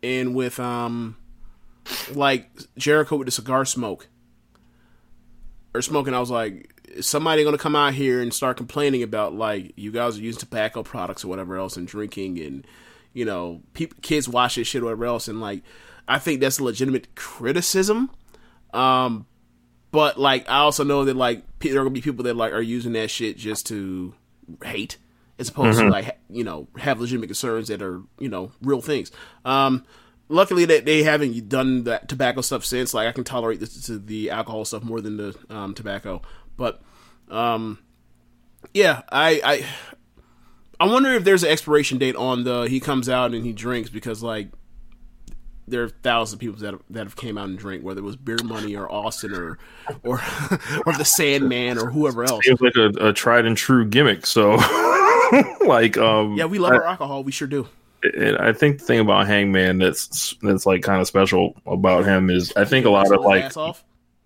[SPEAKER 1] and with um, like Jericho with the cigar smoke, or smoking. I was like, is somebody going to come out here and start complaining about like you guys are using tobacco products or whatever else and drinking and you know kids watch this shit or whatever else and like I think that's a legitimate criticism. Um, but like I also know that like pe- there are gonna be people that like are using that shit just to hate as opposed to like ha- you know have legitimate concerns that are you know real things. Um, luckily that they haven't done that tobacco stuff since. Like I can tolerate this to the alcohol stuff more than the um, tobacco. But um, yeah, I I I wonder if there's an expiration date on the he comes out and he drinks because like there are thousands of people that have, that have came out and drank, whether it was Beer Money or Austin or or or the Sandman or whoever else.
[SPEAKER 2] Seems like a, a tried and true gimmick. So, like, um,
[SPEAKER 1] Yeah, we love our alcohol. We sure do.
[SPEAKER 2] And I think the thing about Hangman that's that's like kind of special about him is I think a lot of like.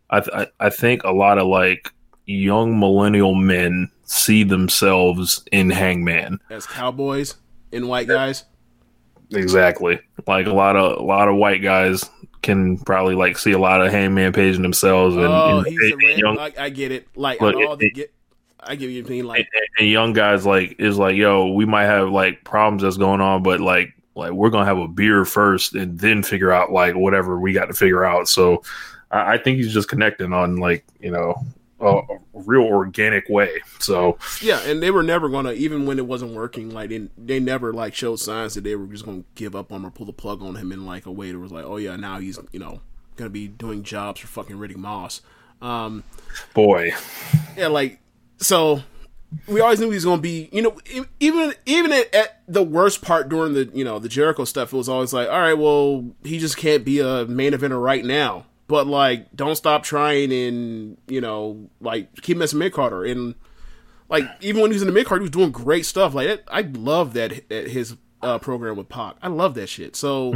[SPEAKER 2] I, th- I I think a lot of like young millennial men see themselves in Hangman.
[SPEAKER 1] as cowboys and white guys.
[SPEAKER 2] Exactly. Like a lot of a lot of white guys can probably like see a lot of Hangman Page in themselves and,
[SPEAKER 1] oh,
[SPEAKER 2] and-
[SPEAKER 1] he's a
[SPEAKER 2] and young
[SPEAKER 1] I, I get it. Like
[SPEAKER 2] Look,
[SPEAKER 1] all the
[SPEAKER 2] it-
[SPEAKER 1] get, I give you a opinion. Like
[SPEAKER 2] and young guys like is like, yo, we might have like problems that's going on, but like like we're gonna have a beer first and then figure out like whatever we got to figure out. So I, I think he's just connecting on like you know a, a real organic way. So
[SPEAKER 1] yeah, and they were never gonna even when it wasn't working. Like they, they never like showed signs that they were just gonna give up on him or pull the plug on him in like a way that was like, oh yeah, now he's you know gonna be doing jobs for fucking Riddick Moss. Um,
[SPEAKER 2] boy,
[SPEAKER 1] yeah, like so we always knew he was going to be, you know, even even at, the worst part during the you know the Jericho stuff, it was always like, all right, well, he just can't be a main eventer right now. But like, don't stop trying, and you know, like keep messing mid Carter, and like even when he was in the mid card, he was doing great stuff. Like that, I love that, that his uh, program with Pac. I love that shit. So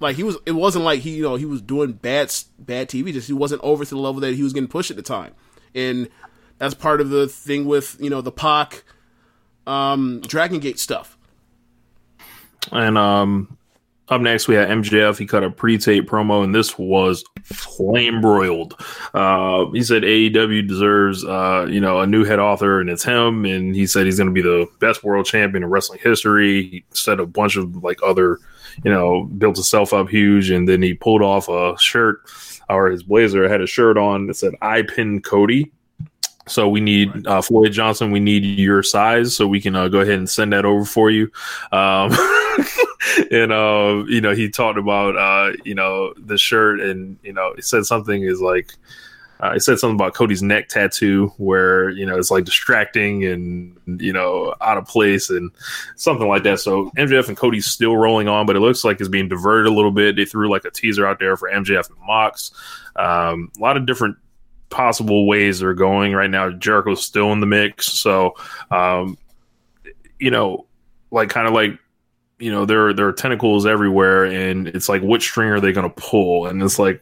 [SPEAKER 1] like he was, it wasn't like he you know he was doing bad bad TV. Just he wasn't over to the level that he was getting pushed at the time, and that's part of the thing with you know the Pac um, Dragon Gate stuff.
[SPEAKER 2] and um. Up next, we had MJF. He cut a pre-tape promo, and this was flame broiled. Uh, he said AEW deserves, uh, you know, a new head author, and it's him. And he said he's going to be the best world champion in wrestling history. He said a bunch of like other, you know, built himself up huge, and then he pulled off a shirt or his blazer had a shirt on that said "I pin Cody." So we need uh, Floyd Johnson. We need your size, so we can uh, go ahead and send that over for you. Um, and uh, you know, he talked about uh, you know the shirt, and you know, he said something is like. Uh, he said something about Cody's neck tattoo, where you know it's like distracting and you know out of place and something like that. So MJF and Cody's still rolling on, but it looks like it's being diverted a little bit. They threw like a teaser out there for MJF and Mox. Um, a lot of different possible ways they're going right now. Jericho's still in the mix, so um, you know, like kind of like you know there there are tentacles everywhere, and it's like which string are they going to pull? And it's like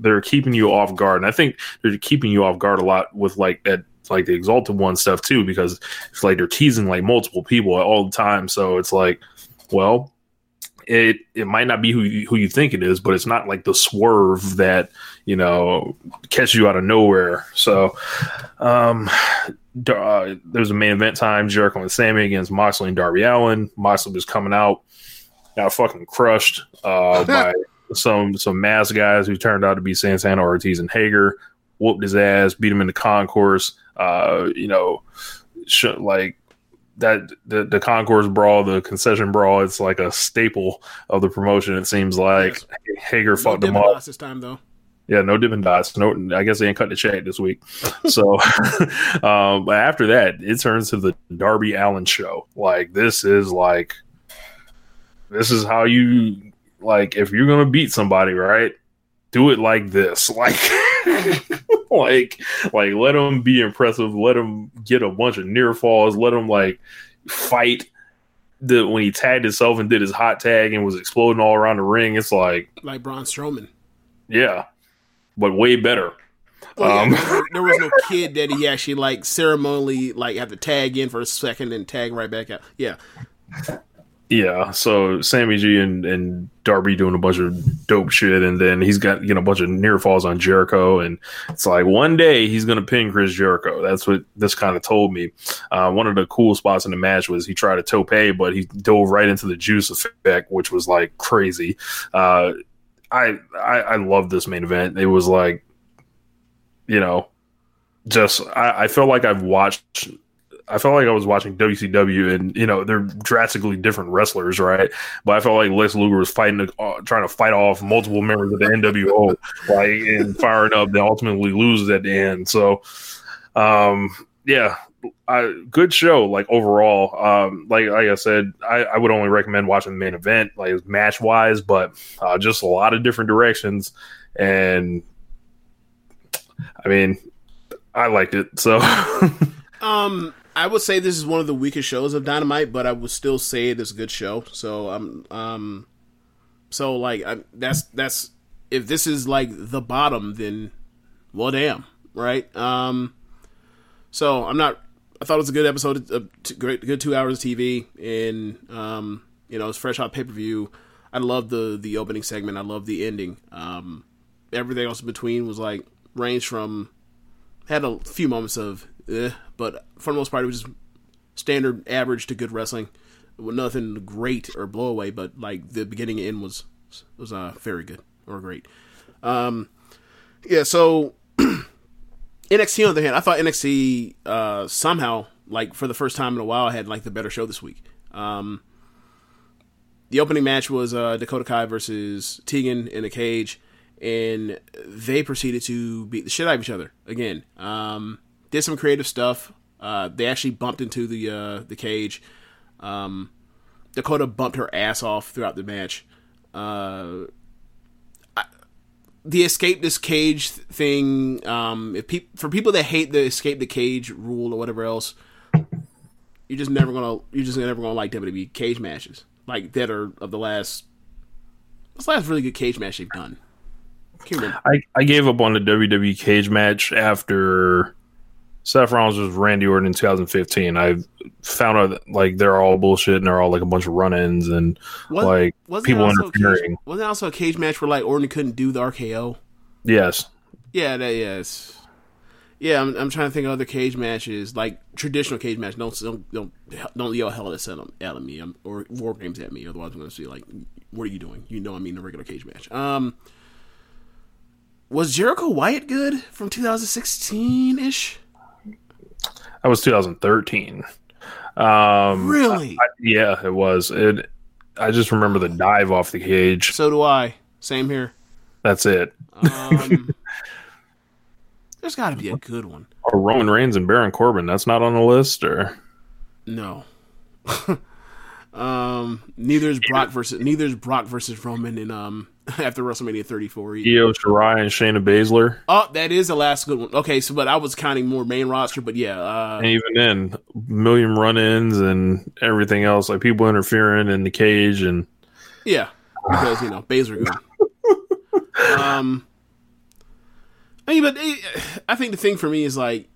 [SPEAKER 2] they're keeping you off guard, and I think they're keeping you off guard a lot with like that. Like the exalted one stuff too, because it's like they're teasing like multiple people all the time. So it's like, well, it it might not be who you, who you think it is, but it's not like the swerve that you know catches you out of nowhere. So, um, uh, there's a main event time: Jericho and Sammy against Moxley and Darby Allin. Moxley was coming out, got fucking crushed uh, by some some mass guys who turned out to be Santana Ortiz and Hager. Whooped his ass, beat him in the concourse. Uh, you know, sh- like that the, the concourse brawl, the concession brawl, it's like a staple of the promotion. It seems like Hager
[SPEAKER 1] No
[SPEAKER 2] fought them
[SPEAKER 1] Dippin'
[SPEAKER 2] all.
[SPEAKER 1] Dots this time though.
[SPEAKER 2] Yeah, no Dippin' Dots. No, I guess they ain't cut the check this week. So, um, but after that, it turns to the Darby Allin show. Like this is like, this is how you like if you're gonna beat somebody, right? Do it like this, like, like, like let them be impressive. Let them get a bunch of near falls. Let them like fight. The when he tagged himself and did his hot tag and was exploding all around the ring, it's like,
[SPEAKER 1] Like Braun Strowman.
[SPEAKER 2] yeah, but way better.
[SPEAKER 1] Well, yeah,
[SPEAKER 2] Um,
[SPEAKER 1] there, there was no kid that he actually like ceremonially like had to tag in for a second and tag right back out. Yeah,
[SPEAKER 2] Yeah, so Sammy G and, and Darby doing a bunch of dope shit, and then he's got you know a bunch of near falls on Jericho, and it's like one day he's gonna pin Chris Jericho. That's what this kind of told me. Uh, one of the cool spots in the match was he tried a tope, but he dove right into the juice effect, which was like crazy. Uh, I, I I love this main event. It was like, you know, just I, I felt like I've watched I felt like I was watching WCW, and you know they're drastically different wrestlers, right? But I felt like Lex Luger was fighting, uh, trying to fight off multiple members of the NWO, like and firing up, then ultimately loses at the end. So, um, yeah, I, good show. Like overall, um, like like I said, I, I would only recommend watching the main event, like match wise, but uh, just a lot of different directions, and I mean, I liked it. So,
[SPEAKER 1] Um, I would say this is one of the weakest shows of Dynamite, but I would still say it is a good show. So, um, um, so like I, that's that's if this is like the bottom, then well, damn, right? Um, so I'm not. I thought it was a good episode, a t- great, good two hours of TV, and um, you know, it's fresh out pay per view. I love the the opening segment. I love the ending. Um, everything else in between was like ranged from had a few moments of, eh, but for the most part, it was just standard, average to good wrestling. Nothing great or blow away, but like the beginning and end was was uh, very good or great. Um, yeah, so NXT on the other hand, I thought NXT uh, somehow, like for the first time in a while, had like the better show this week. Um, the opening match was uh, Dakota Kai versus Tegan in a cage, and they proceeded to beat the shit out of each other again. Um, did some creative stuff. Uh, they actually bumped into the uh, the cage. Um, Dakota bumped her ass off throughout the match. The escape this cage thing. Um, if peop- for people that hate the escape the cage rule or whatever else, you're just never gonna you're just never gonna like WWE cage matches like that are of the last. What's the last really good cage match they've done?
[SPEAKER 2] I, I gave up on the WWE cage match after Seth Rollins was Randy Orton in 2015. I found out that, like they're all bullshit and they're all like a bunch of run-ins and like
[SPEAKER 1] wasn't
[SPEAKER 2] people
[SPEAKER 1] there also a cage-
[SPEAKER 2] interfering.
[SPEAKER 1] wasn't there also a cage match where like Orton couldn't do the RKO?
[SPEAKER 2] Yes,
[SPEAKER 1] Yeah, that yes. Yeah, I'm, I'm trying to think of other cage matches, like traditional cage match. Don't don't don't, don't yell hell at out at me or war games at me. Otherwise, I'm going to see like, what are you doing? You know, I mean a regular cage match. Um, was Jericho Wyatt good from 2016 ish?
[SPEAKER 2] That was 2013. Um,
[SPEAKER 1] Really?
[SPEAKER 2] yeah, it was. It. I just remember the dive off the cage.
[SPEAKER 1] so do I. Same here.
[SPEAKER 2] That's it.
[SPEAKER 1] Um, there's got to be a good one.
[SPEAKER 2] Or Roman Reigns and Baron Corbin. That's not on the list, or
[SPEAKER 1] No. um, neither is Brock versus neither is Brock versus Roman in um after WrestleMania 34.
[SPEAKER 2] Io Shirai and Shayna Baszler.
[SPEAKER 1] Oh, that is the last good one. Okay, so but I was counting more main roster, but yeah, uh,
[SPEAKER 2] And even then, million run-ins and everything else, like people interfering in the cage, and
[SPEAKER 1] yeah, because you know Baszler um, I mean, but eh, I think the thing for me is like,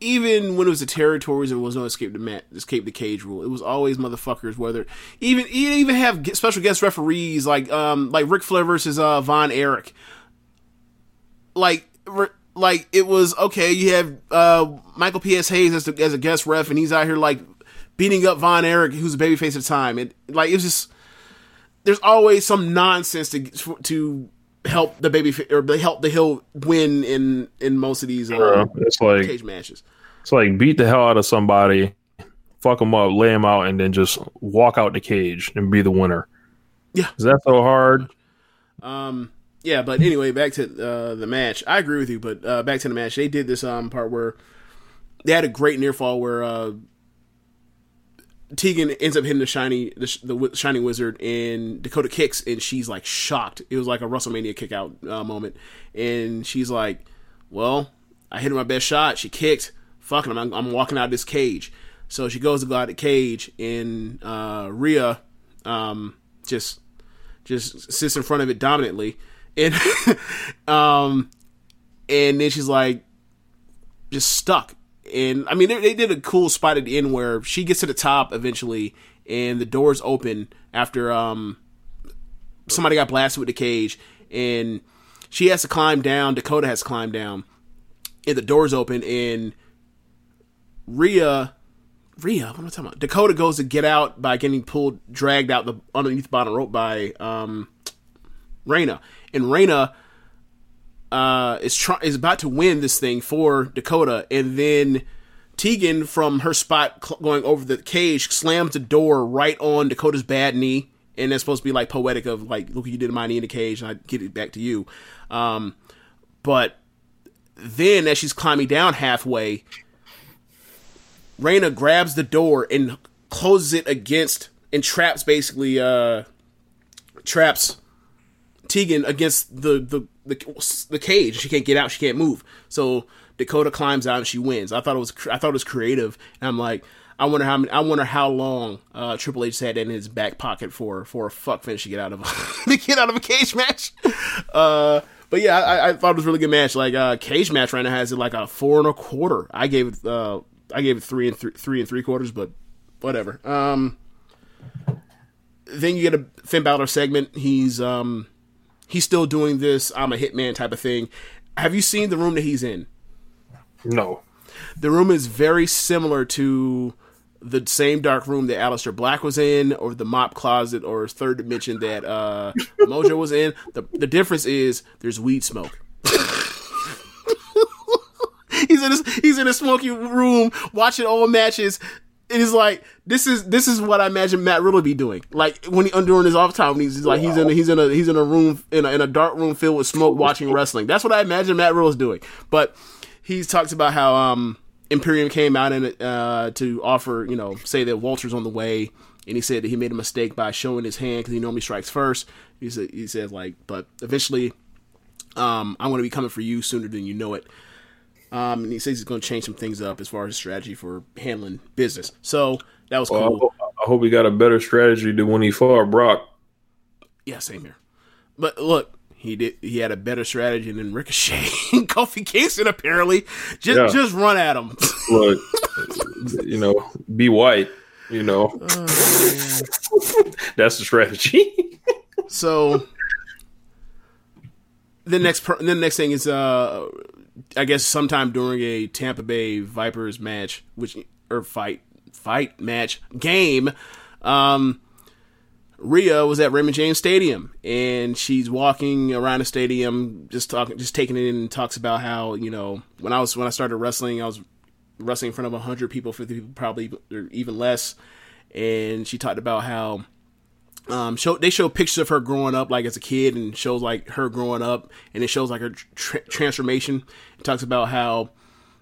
[SPEAKER 1] even when it was the territories, there was no escape the mat, escape the cage rule. It was always motherfuckers. Whether even even have special guest referees like um like Ric Flair versus uh Von Erich. Like like it was okay. You have uh Michael P.S. Hayes as the, as a guest ref, and he's out here like beating up Von Erich, who's a babyface at the time. It like it was just there's always some nonsense to to help the baby or they help the heel win in in most of these uh,
[SPEAKER 2] uh, it's like
[SPEAKER 1] cage matches.
[SPEAKER 2] it's like beat the hell out of somebody, fuck them up, lay them out, and then just walk out the cage and be the winner.
[SPEAKER 1] Yeah.
[SPEAKER 2] is that so hard?
[SPEAKER 1] Um, yeah, but anyway, back to uh, the match. I agree with you, but uh, back to the match. They did this um part where they had a great near fall where uh, Tegan ends up hitting the shiny the, the shining wizard, and Dakota kicks, and she's like shocked. It was like a WrestleMania kick out uh, moment, and she's like, "Well, I hit my best shot. She kicked. Fucking, I'm, I'm walking out of this cage." So she goes to go out the cage, and uh, Rhea um, just just sits in front of it dominantly, and um, and then she's like just stuck. And I mean, they, they did a cool spot at the end where she gets to the top eventually, and the doors open after um somebody got blasted with the cage, and she has to climb down. Dakota has to climb down, and the doors open, and Rhea. Rhea, what am I talking about? Dakota goes to get out by getting pulled, dragged out the underneath the bottom rope by um, Reina, and Reina uh, is try- is about to win this thing for Dakota, and then Tegan from her spot cl- going over the cage slams the door right on Dakota's bad knee, and that's supposed to be like poetic of like, look what you did to my knee in the cage, and I get it back to you. Um, but then as she's climbing down halfway, Reina grabs the door and closes it against and traps basically uh traps Tegan against the the the, the cage. She can't get out. She can't move. So Dakota climbs out and she wins. I thought it was I thought it was creative. And I'm like, I wonder how many, I wonder how long uh, Triple H had in his back pocket for for a fuck finish to get out of to get out of a cage match. Uh, but yeah, I, I thought it was a really good match. Like uh, cage match right now has it like a four and a quarter. I gave it uh, I gave it three and th- three and three quarters, but whatever. Um, then you get a Finn Balor segment. He's um he's still doing this I'm a hitman type of thing. Have you seen the room that he's in?
[SPEAKER 2] No.
[SPEAKER 1] The room is very similar to the same dark room that Aleister Black was in, or the mop closet, or third dimension that uh, Mojo was in. The the difference is there's weed smoke. he's in a, he's in a smoky room watching all matches. It is like this is this is what I imagine Matt Riddle be doing. Like when he during his off time, he's, he's like he's in a, he's in a he's in a room in a, in a dark room filled with smoke watching wrestling. That's what I imagine Matt Riddle's doing. But he talks about how um Imperium came out and uh, to offer, you know, say that Walter's on the way, and he said that he made a mistake by showing his hand because he normally strikes first. He said, he said like, but eventually, um, I'm going to be coming for you sooner than you know it. Um, and he says he's going to change some things up as far as strategy for handling business. So that was
[SPEAKER 2] Well, I
[SPEAKER 1] cool.
[SPEAKER 2] hope- I hope he got a better strategy than when he fought Brock.
[SPEAKER 1] Yeah, same here. But look, he did. He had a better strategy than Ricochet and Kofi Kingston. Apparently, just
[SPEAKER 2] Yeah.
[SPEAKER 1] just run at him.
[SPEAKER 2] Look, you know, be white. You know, that's the strategy.
[SPEAKER 1] So the next per- the next thing is uh I guess sometime during a Tampa Bay Vipers match, which or fight fight match game, um Rhea was at Raymond James Stadium and she's walking around the stadium just talking just taking it in and talks about how, you know, when I was when I started wrestling, I was wrestling in front of 100 people, 50 people probably or even less and she talked about how um, show they show pictures of her growing up like as a kid and shows like her growing up and it shows like her tr- transformation. It talks about how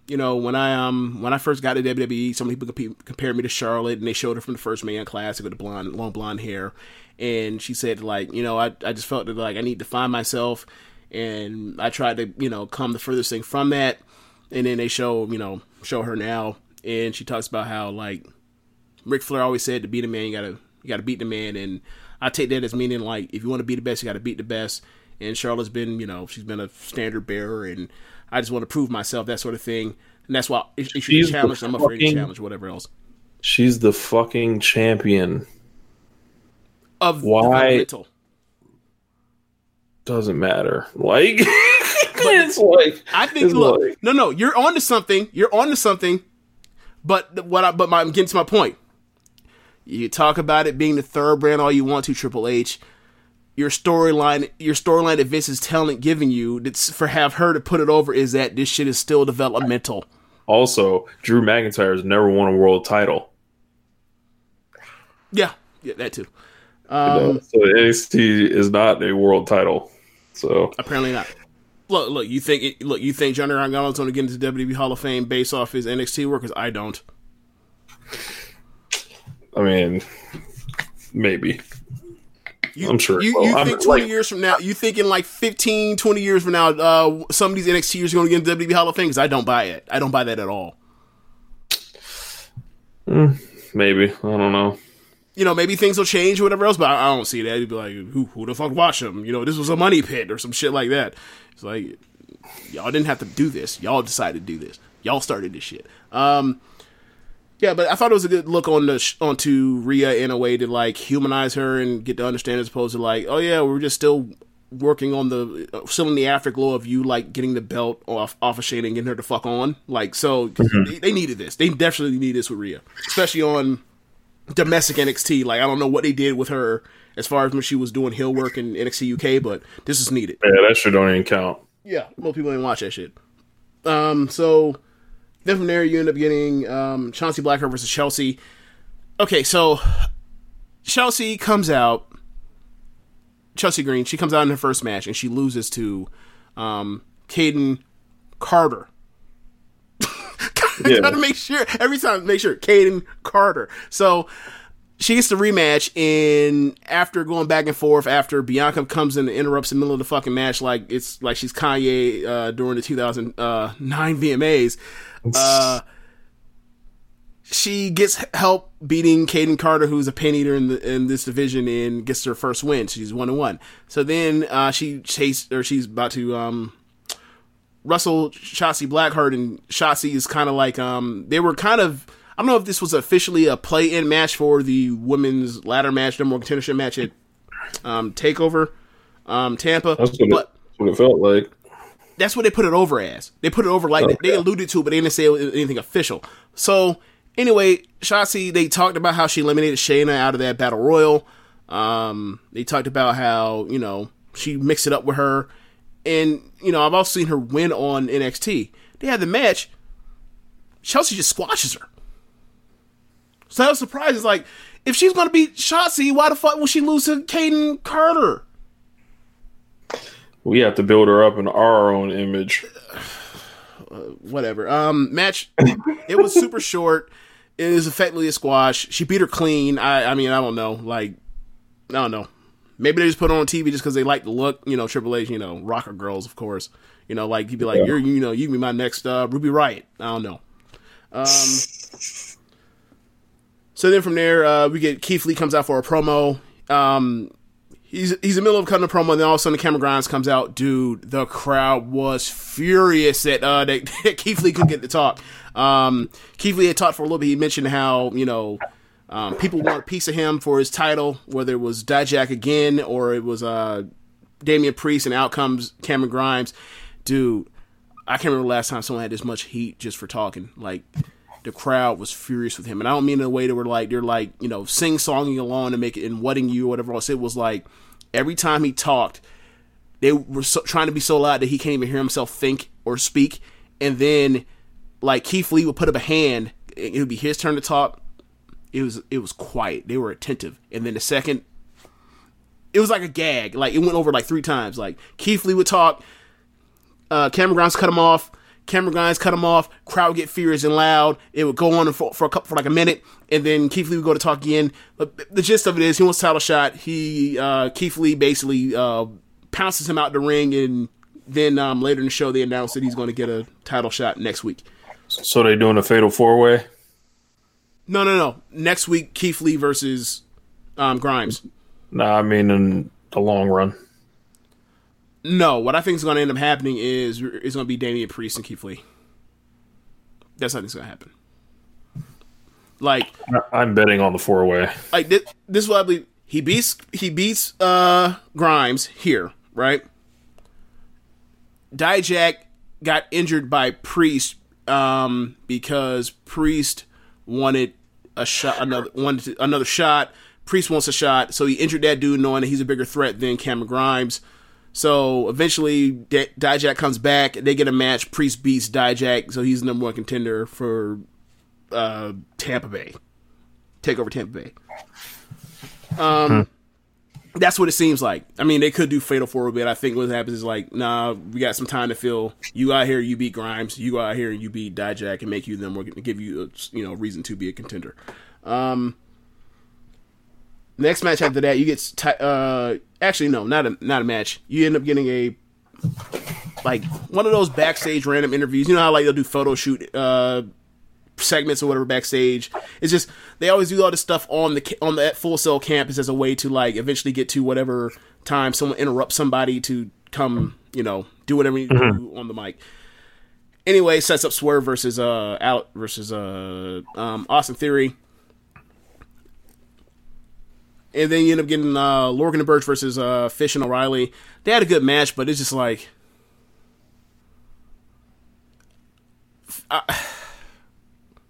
[SPEAKER 1] you know when i um when i first got to wwe some people comp- compared me to charlotte and they showed her from the first man classic with the blonde long blonde hair. And she said like you know i, I just felt that like i need to find myself. And i tried to you know come the furthest thing from that. And then they show you know show her now. And she talks about how like Ric Flair always said to be a man, you gotta you gotta beat the man, and I take that as meaning like if you want to be the best, you gotta beat the best. And Charlotte's been, you know, she's been a standard bearer, and I just want to prove myself, that sort of thing. And that's why if, if
[SPEAKER 2] She's
[SPEAKER 1] she's challenged, I'm afraid to challenge whatever else.
[SPEAKER 2] She's the fucking champion.
[SPEAKER 1] Of
[SPEAKER 2] Why-. Doesn't matter. Like, it's like
[SPEAKER 1] I think look,
[SPEAKER 2] like-
[SPEAKER 1] no, no, you're on to something. You're on to something. But what I but my, I'm getting to my point. You talk about it being the third brand all you want to, Triple H. Your storyline, your storyline that Vince is telling, giving you, that's for have her to put it over is that this shit is still developmental.
[SPEAKER 2] also Drew McIntyre has never won a world title.
[SPEAKER 1] Yeah, yeah, that too.
[SPEAKER 2] You know? Um, so NXT is not a world title. So
[SPEAKER 1] Apparently not. Look, look, you think it, look, you think Johnny Gargano's going to get into WWE Hall of Fame based off his NXT work? 'Cause I don't.
[SPEAKER 2] I mean, maybe.
[SPEAKER 1] You,
[SPEAKER 2] I'm sure
[SPEAKER 1] You, you
[SPEAKER 2] I'm-
[SPEAKER 1] think 20
[SPEAKER 2] like-
[SPEAKER 1] years from now, you think in like 15, 20 years from now, uh, some of these NXTers are going to get in WWE Hall of Fame? 'Cause I don't buy it. I don't buy that at all.
[SPEAKER 2] Maybe I don't know.
[SPEAKER 1] You know, maybe things will change or whatever else, but I, I don't see that. You'd be like, who, who the fuck watch them? You know, this was a money pit or some shit like that. It's like, y'all didn't have to do this. Y'all decided to do this. Y'all started this shit. Um, yeah, but I thought it was a good look on the sh- onto Rhea in a way to like humanize her and get to understand as opposed to like, oh yeah, we're just still working on the uh, still in the afterglow of you like getting the belt off off of Shayna and getting her to fuck on. Like, so they, they needed this. They definitely need this with Rhea, especially on domestic NXT. Like, I don't know what they did with her as far as when she was doing heel work in NXT UK, but this is needed.
[SPEAKER 2] Yeah, that shit don't even count.
[SPEAKER 1] Yeah, most people didn't watch that shit. Um, so then from there you end up getting um Shotzi Blackheart versus Chelsea. Okay, so Chelsea comes out. Chelsea Green, she comes out in her first match and she loses to um Kayden Carter.
[SPEAKER 2] Yeah.
[SPEAKER 1] gotta make sure every time. Make sure Kayden Carter. So she gets the rematch, and after going back and forth, after Bianca comes in and interrupts the middle of the fucking match, like it's like she's Kanye uh, during the 2009 VMAs. Uh, she gets help beating Kayden Carter, who's a pin eater in the in this division, and gets her first win. She's one and one. So then uh, she chased, or she's about to um, Russell Shotzi Blackheart, and Shotzi is kind of like um, they were kind of. I don't know if this was officially a play-in match for the women's ladder match, number one contendership match at um, Takeover um, Tampa,
[SPEAKER 2] That's what,
[SPEAKER 1] but
[SPEAKER 2] it, that's what it felt like.
[SPEAKER 1] That's what they put it over as. They put it over like
[SPEAKER 2] Okay.
[SPEAKER 1] they alluded to, but they didn't say anything official. So anyway, Shotzi they talked about how she eliminated Shayna out of that battle royal. Um, they talked about how you know she mixed it up with her, and you know I've also seen her win on NXT. They had the match. Chelsea just squashes her. So I was surprised. It's like if she's gonna beat Shotzi, why the fuck will she lose to Kayden Carter?
[SPEAKER 2] We have to build her up in our own image.
[SPEAKER 1] whatever. Um, match. it was super short. It is effectively a squash. She beat her clean. I, I mean, I don't know. Like, I don't know. Maybe they just put it on TV just because they like the look. You know, Triple H. You know, rocker girls, of course. You know, like you'd be like, you're, you know, you be my next uh, Ruby Riott. I don't know. Um. So then from there, uh, we get Keith Lee comes out for a promo. Um, he's he's in the middle of cutting a promo, and then all of a sudden Cameron Grimes comes out. Dude, the crowd was furious that uh that, that Keith Lee couldn't get to talk. Um, Keith Lee had talked for a little bit. He mentioned how you know um, people want a piece of him for his title, whether it was Dijak again or it was uh Damian Priest and out comes Cameron Grimes. Dude, I can't remember the last time someone had this much heat just for talking. Like the crowd was furious with him, and I don't mean in a way that were like they're like you know sing songing along and make it and wedding you or whatever else. It was like every time he talked, they were so, trying to be so loud that he can't even hear himself think or speak, and then like Keith Lee would put up a hand, it would be his turn to talk. It was it was quiet. They were attentive, and then the second it was like a gag. Like it went over like three times. Like Keith Lee would talk, uh, Cameron Grimes cut him off. Cameron guys cut him off. Crowd get furious and loud. It would go on for, for a couple for like a minute, and then Keith Lee would go to talk again. But the gist of it is, he wants a title shot. He uh, Keith Lee basically uh, pounces him out the ring, and then um, later in the show they announce that he's going to get a title shot next week.
[SPEAKER 2] So they doing a fatal four way.
[SPEAKER 1] No, no, no. Next week, Keith Lee versus um, Grimes.
[SPEAKER 2] Nah, I mean in the long run.
[SPEAKER 1] No, what I think is going to end up happening is it's going to be Damian Priest and Keith Lee. That's how it's going to happen. Like,
[SPEAKER 2] I'm betting on the four way.
[SPEAKER 1] like this, this is what I believe. He beats he beats uh Grimes here, right? Dijak got injured by Priest um because Priest wanted a shot another wanted another shot. Priest wants a shot, so he injured that dude knowing that he's a bigger threat than Cameron Grimes. So eventually, D- Dijak comes back. They get a match. Priest beats Dijak, so he's the number one contender for uh, Tampa Bay. Take over Tampa Bay. Um, that's what it seems like. I mean, they could do Fatal Four but I think what happens is like, nah, we got some time to fill. You out here, you beat Grimes. You out here, and you beat Dijak, and make you them. We're give you, a, you know, reason to be a contender. Um, next match after that, you get uh, actually no, not a not a match. You end up getting a like one of those backstage random interviews. You know how like they'll do photo shoot uh segments or whatever backstage. It's just they always do all this stuff on the on the Full Sail campus as a way to like eventually get to whatever time someone interrupts somebody to come, you know, do whatever you do on the mic. Anyway, sets up Swerve versus uh out versus uh um Austin Theory. And then you end up getting uh Lorcan and Burch versus uh Fish and O'Reilly. They had a good match, but it's just like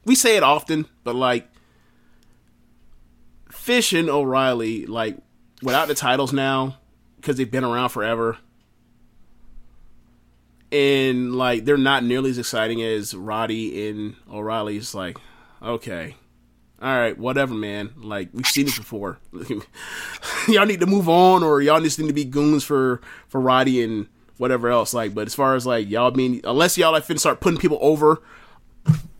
[SPEAKER 1] we say it often, but like Fish and O'Reilly, like without the titles now, because they've been around forever, and like they're not nearly as exciting as Roddy and O'Reilly. It's like, okay, all right, whatever, man. Like we've seen it before. y'all need to move on, or y'all just need to be goons for for Roddy and whatever else. Like, but as far as like y'all being, unless y'all like finna start putting people over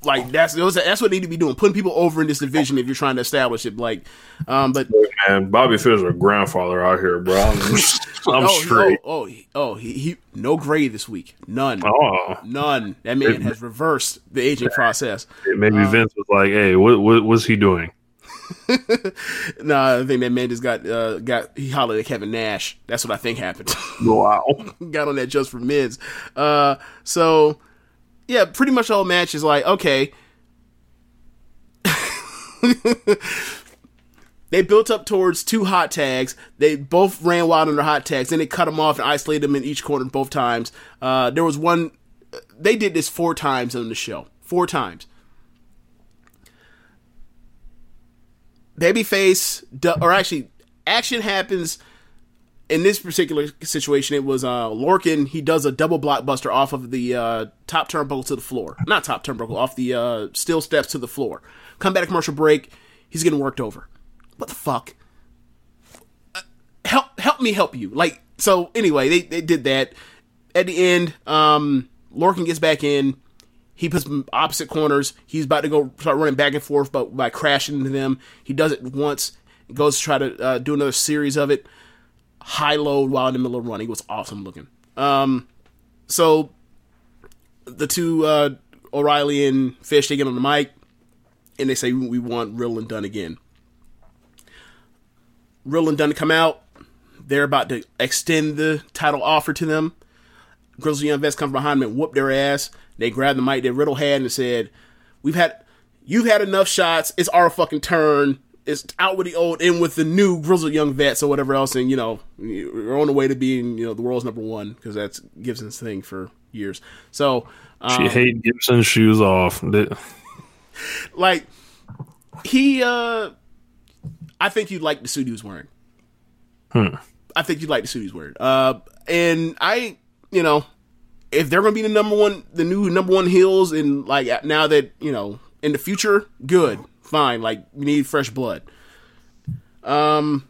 [SPEAKER 1] Like that's that's what they need to be doing, putting people over in this division if you're trying to establish it. Like, um, but
[SPEAKER 2] Man, Bobby Fish a grandfather out here, bro. I'm,
[SPEAKER 1] oh,
[SPEAKER 2] straight.
[SPEAKER 1] Oh, oh, oh, he, he no gray this week, none,
[SPEAKER 2] Oh,
[SPEAKER 1] none. That man has reversed the aging process.
[SPEAKER 2] maybe Vince was like, "Hey, what, what what's he doing?"
[SPEAKER 1] Nah, I think that man just got uh, got he hollered at Kevin Nash. That's what I think happened.
[SPEAKER 2] Wow.
[SPEAKER 1] got on that just for mids. Uh, so yeah, pretty much all match is like okay. They built up towards two hot tags. They both ran wild on their hot tags. Then they cut them off and isolated them in each corner both times. Uh, there was one. They did this four times on the show. Four times. Babyface, or actually, action happens in this particular situation, it was uh, Lorcan. He does a double blockbuster off of the uh, top turnbuckle to the floor. Not top turnbuckle, off the uh, steel steps to the floor. Come back commercial break. He's getting worked over. What the fuck? Help, help me help you. Like, so anyway, they, they did that. At the end, um, Lorcan gets back in. He puts opposite corners. He's about to go start running back and forth, but by crashing into them, he does it once. Goes to try to uh, do another series of it high load while in the middle of running. Was awesome looking. Um, so the two uh, O'Reilly and Fish they get on the mic and they say we want Rill and Dunne again. Rill and Dunne come out. They're about to extend the title offer to them. Grizzly Young Vets come behind them and whoop their ass. They grab the mic that Riddle had and said, "We've had, you've had enough shots. It's our fucking turn. It's out with the old, in with the new Grizzly Young Vets or whatever else, and you know, we're on the way to being, you know, the world's number one because that's Gibson's thing for years. So, um,
[SPEAKER 2] She hate Gibson's shoes off.
[SPEAKER 1] Like, he, uh, I think you'd like the suit he was wearing.
[SPEAKER 2] Hmm.
[SPEAKER 1] I think you'd like the suit he's wearing. Uh, and I, you know, if they're gonna be the number one, the new number one heels, and like now that you know, in the future, good, fine. Like we need fresh blood. Um,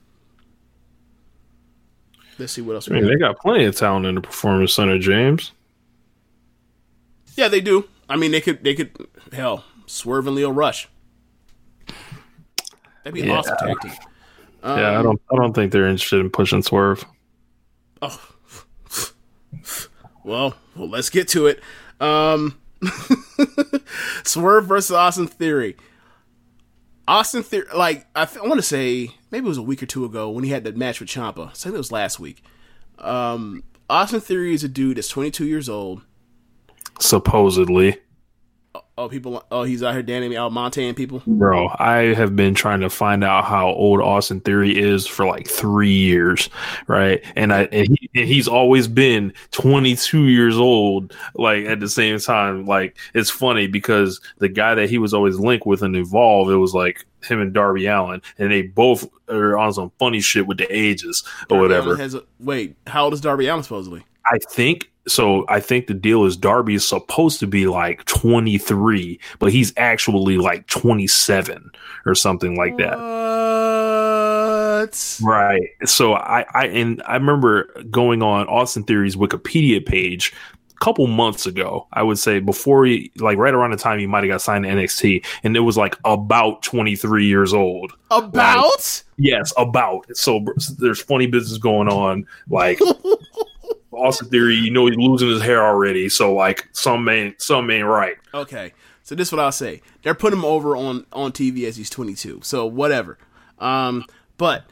[SPEAKER 1] let's see what else.
[SPEAKER 2] I
[SPEAKER 1] We
[SPEAKER 2] mean, they
[SPEAKER 1] got.
[SPEAKER 2] got plenty of talent in the performance center, James.
[SPEAKER 1] Yeah, they do. I mean, they could, they could, hell, Swerve and Lio Rush. That'd be
[SPEAKER 2] Yeah.
[SPEAKER 1] awesome tag team.
[SPEAKER 2] yeah, I don't. I don't think they're interested in pushing Swerve.
[SPEAKER 1] Oh, Well, well, let's get to it. Um, Swerve versus Austin Theory. Austin Theory, like I, th- I want to say, maybe it was a week or two ago when he had that match with Ciampa. I think it was last week. Um, Austin Theory is a dude that's 22 years old.
[SPEAKER 2] Supposedly,
[SPEAKER 1] Oh, people! Oh, he's out here dancing out Montan people.
[SPEAKER 2] bro. I have been trying to find out how old Austin Theory is for like three years, right? And I and, he, and he's always been 22 years old. Like at the same time, like it's funny because the guy that he was always linked with in Evolve, it was like him and Darby Allin, and they both are on some funny shit with the ages or
[SPEAKER 1] Darby
[SPEAKER 2] whatever.
[SPEAKER 1] A, wait, how old is Darby Allin supposedly?
[SPEAKER 2] I think so. I think the deal is Darby is supposed to be like 23, but he's actually like 27 or something like that.
[SPEAKER 1] What?
[SPEAKER 2] Right. So I, I, and I remember going on Austin Theory's Wikipedia page a couple months ago. I would say before he, like right around the time he might have got signed to NXT, and it was like about 23 years old.
[SPEAKER 1] About?
[SPEAKER 2] Yes, about. So there's funny business going on. Like Austin Theory, you know, he's losing his hair already. So like, some ain't some ain't right.
[SPEAKER 1] Okay, so this is what I'll say. They're putting him over on on TV as he's 22. So whatever. Um, but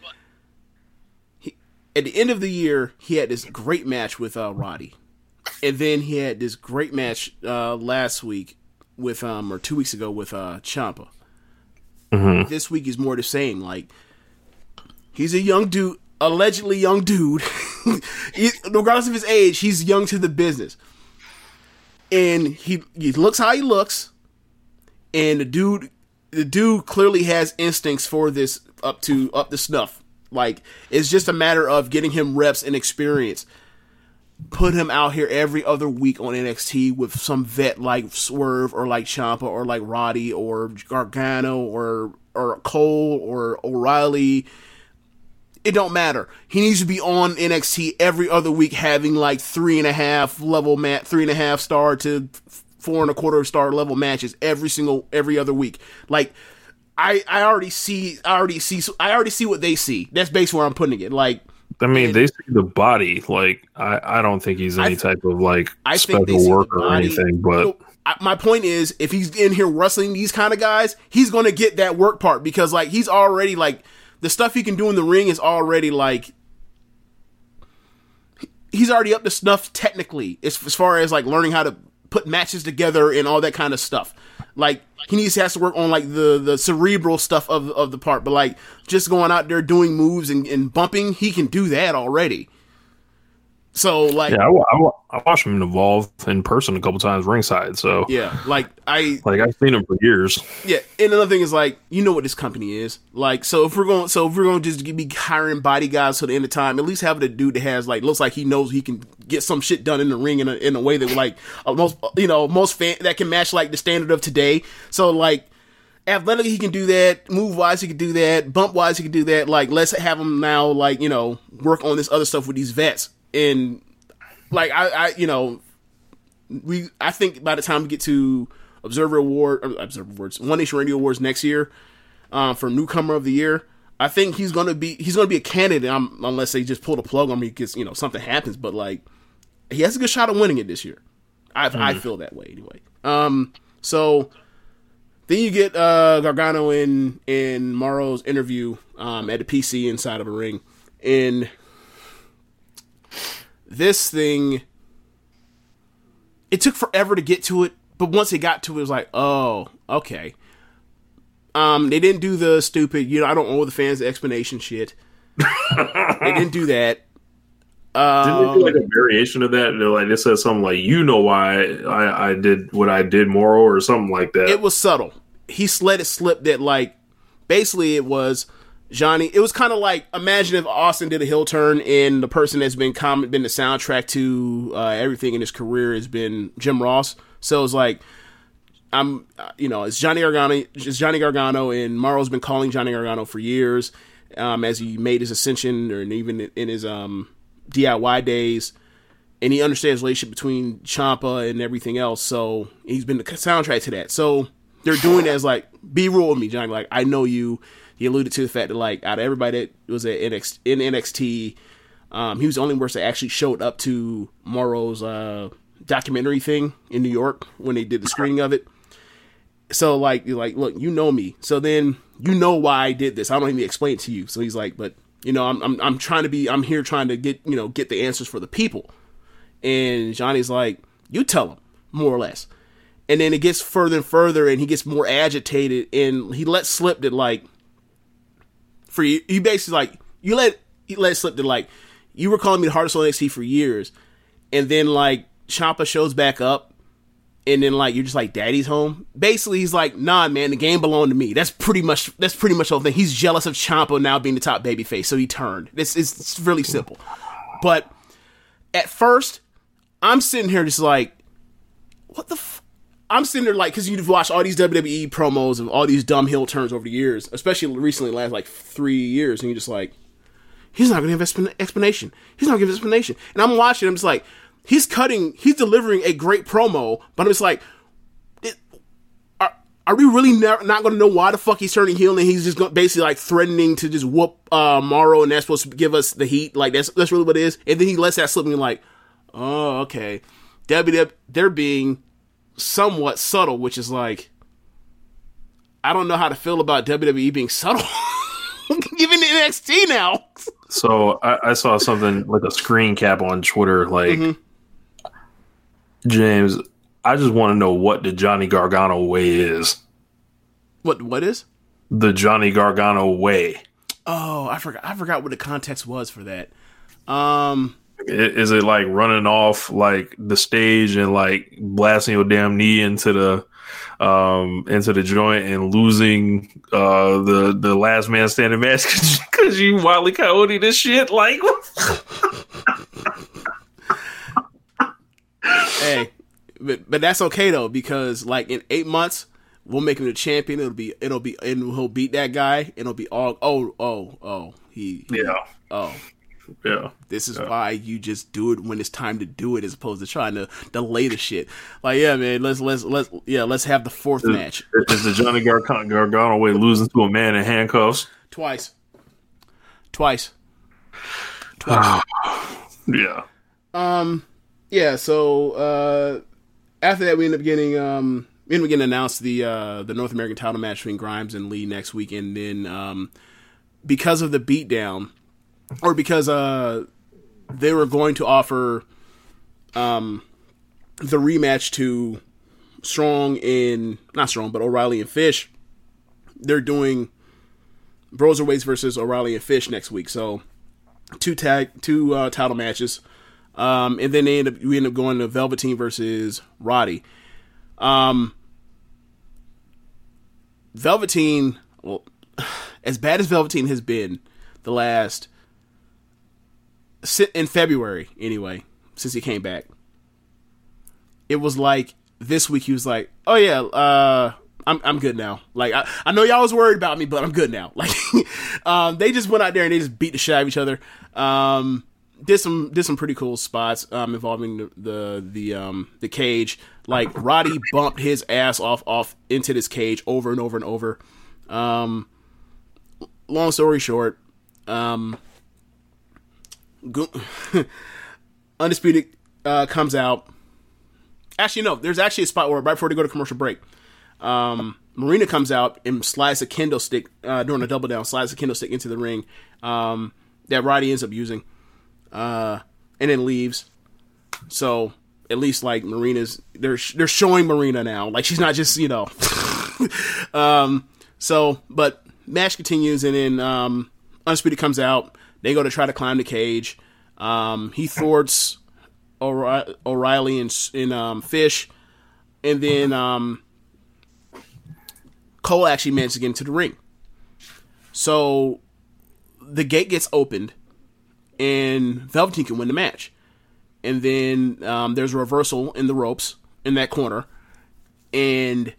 [SPEAKER 1] he, at the end of the year, he had this great match with uh, Roddy, and then he had this great match uh, last week with um or two weeks ago with uh Ciampa. This week is more the same. Like he's a young dude, allegedly young dude. Regardless of his age, he's young to the business and he he looks how he looks, and the dude the dude clearly has instincts for this up to up to snuff. Like it's just a matter of getting him reps and experience. Put him out here every other week on NXT with some vet like Swerve or like Ciampa or like Roddy or Gargano or or Cole or O'Reilly it don't matter. He needs to be on NXT every other week, having like three and a half level mat, three and a half star to four and a quarter star level matches every single every other week. Like I I already see I already see I already see what they see. That's basically where I'm putting it. Like
[SPEAKER 2] I mean,
[SPEAKER 1] And-
[SPEAKER 2] they see the body. Like, I, I don't think he's any
[SPEAKER 1] th-
[SPEAKER 2] type of like
[SPEAKER 1] I
[SPEAKER 2] special worker or anything. But
[SPEAKER 1] No, I, my point is, if he's in here wrestling these kind of guys, he's going to get that work part because like he's already like the stuff he can do in the ring is already like he's already up to snuff technically as, as far as like learning how to put matches together and all that kind of stuff. Like he needs has to work on like the the cerebral stuff of of the part, but like just going out there doing moves and, and bumping, he can do that already. So like
[SPEAKER 2] yeah, I, I, I watched him evolve in person a couple times ringside. So
[SPEAKER 1] yeah, like I
[SPEAKER 2] like I've seen him for years.
[SPEAKER 1] Yeah, and another thing is like you know what this company is like. So if we're going, so if we're going to just be hiring body guys till the end of time, at least have a dude that has like looks like he knows he can get some shit done in the ring in a, in a way that like most you know most fan that can match like the standard of today. So like athletically he can do that, move wise he can do that, bump wise he can do that. Like let's have him now like you know work on this other stuff with these vets and like I I you know we I think by the time we get to Observer Award Observer Awards, One Nation Radio Awards next year, um, for newcomer of the year, I think he's gonna be he's gonna be a candidate um, unless they just pull the plug on me because you know something happens. But like he has a good shot of winning it this year. I I feel that way anyway. Um, so then you get uh Gargano in in Mauro's interview um at the PC inside of a ring, and this thing it took forever to get to it, but once it got to it, it was like, oh, okay. Um, they didn't do the stupid, you know, I don't owe the fans the explanation shit. they didn't do that.
[SPEAKER 2] Didn't they
[SPEAKER 1] Um,
[SPEAKER 2] do like a variation of that? They're like, it says something like, "You know why I, I did what I did, Mauro," or something like that.
[SPEAKER 1] it was subtle. He let it slip that like basically it was Johnny. It was kind of like imagine if Austin did a heel turn and the person that's been com- been the soundtrack to uh, everything in his career has been Jim Ross. So it's like I'm uh, you know it's Johnny Gargano. It's Johnny Gargano and Mauro's been calling Johnny Gargano for years um, as he made his ascension or even in his um, DIY days and he understands the relationship between Ciampa and everything else. So he's been the soundtrack to that. So they're doing it as like, be real with me, Johnny. Like I know you. He alluded to the fact that like out of everybody that was at NXT, in NXT, um, he was the only person that actually showed up to Mauro's uh, documentary thing in New York when they did the screening of it. So like you're like, look, you know me. So then you know why I did this. I don't even explain it to you. So he's like, but you know, I'm I'm I'm trying to be I'm here trying to get, you know, get the answers for the people. And Johnny's like, you tell him, more or less. And then it gets further and further and he gets more agitated and he lets slip that like for you you basically like you let you let slip that like you were calling me the hardest on NXT for years and then like Ciampa shows back up and then like you're just like daddy's home. Basically he's like nah man the game belonged to me. That's pretty much that's pretty much the whole thing. He's jealous of Ciampa now being the top babyface so he turned. This is it's really simple. But at first i'm sitting here just like what the f-? I'm sitting there like because you've watched all these wwe promos of all these dumb heel turns over the years especially recently last like three years and you're just like he's not going to give explan- explanation. He's not going to give an explanation. And I'm watching. I'm just like, he's cutting. He's delivering a great promo, but I'm just like, it, are, are we really ne- not going to know why the fuck he's turning heel and he's just basically like threatening to just whoop uh, Mauro and that's supposed to give us the heat? Like that's that's really what it is. And then he lets that slip and you're like, oh okay, WWE they're being somewhat subtle, which is like, I don't know how to feel about WWE being subtle. Even in NXT now.
[SPEAKER 2] So I, I saw something like a screen cap on Twitter, like
[SPEAKER 1] Mm-hmm.
[SPEAKER 2] James. I just want to know what the Johnny Gargano way is.
[SPEAKER 1] What what is?
[SPEAKER 2] The Johnny Gargano way.
[SPEAKER 1] Oh, I forgot. I forgot what the context was for that. Um,
[SPEAKER 2] Is it like running off like the stage and like blasting your damn knee into the um into the joint and losing uh the the last man standing match because you wildly coyote this shit like
[SPEAKER 1] hey, but but that's okay though because like in eight months we'll make him the champion. It'll be it'll be and he'll beat that guy. And it'll be all oh oh oh he
[SPEAKER 2] yeah
[SPEAKER 1] oh
[SPEAKER 2] Yeah.
[SPEAKER 1] This is why you just do it when it's time to do it, as opposed to trying to delay the shit. Like, yeah, man, let's let's let's yeah, let's have the fourth match
[SPEAKER 2] Is the Johnny Gargano, Gargano way losing to a man in handcuffs?
[SPEAKER 1] twice, twice, twice.
[SPEAKER 2] Yeah.
[SPEAKER 1] Um yeah. So uh, after that, we end up getting um, we end up getting announced the uh, the North American title match between Grimes and Lee next week, and then um, because of the beatdown, or because uh, they were going to offer um, the rematch to Strong in not Strong, but O'Reilly and Fish. They're doing Broserweights versus O'Reilly and Fish next week, so two tag two uh, title matches. Um, and then they end up we end up going to Velveteen versus Roddy. Um, Velveteen, well, as bad as Velveteen has been the last in February anyway, since he came back, it was like this week he was like, "Oh yeah, uh, I'm I'm good now." Like I, I know y'all was worried about me, but I'm good now. Like um, they just went out there and they just beat the shit out of each other. Um, did some did some pretty cool spots um, involving the the the, um, the cage. Like Roddy bumped his ass off off into this cage over and over and over. Um, long story short, um, Undisputed uh, comes out. Actually, no. There's actually a spot where right before they go to commercial break, um, Marina comes out and slides a kendo stick uh, during a double down, slides a kendo stick into the ring um, that Roddy ends up using, uh, and then leaves. So at least like Marina's, they're they're showing Marina now, like she's not just you know. um, so, but match continues, and then um, Undisputed comes out. They go to try to climb the cage. Um, he thwarts O'Reilly and, and um, Fish, and then um, Cole actually manages to get into the ring. So the gate gets opened, and Velveteen can win the match. And then um, there's a reversal in the ropes in that corner, and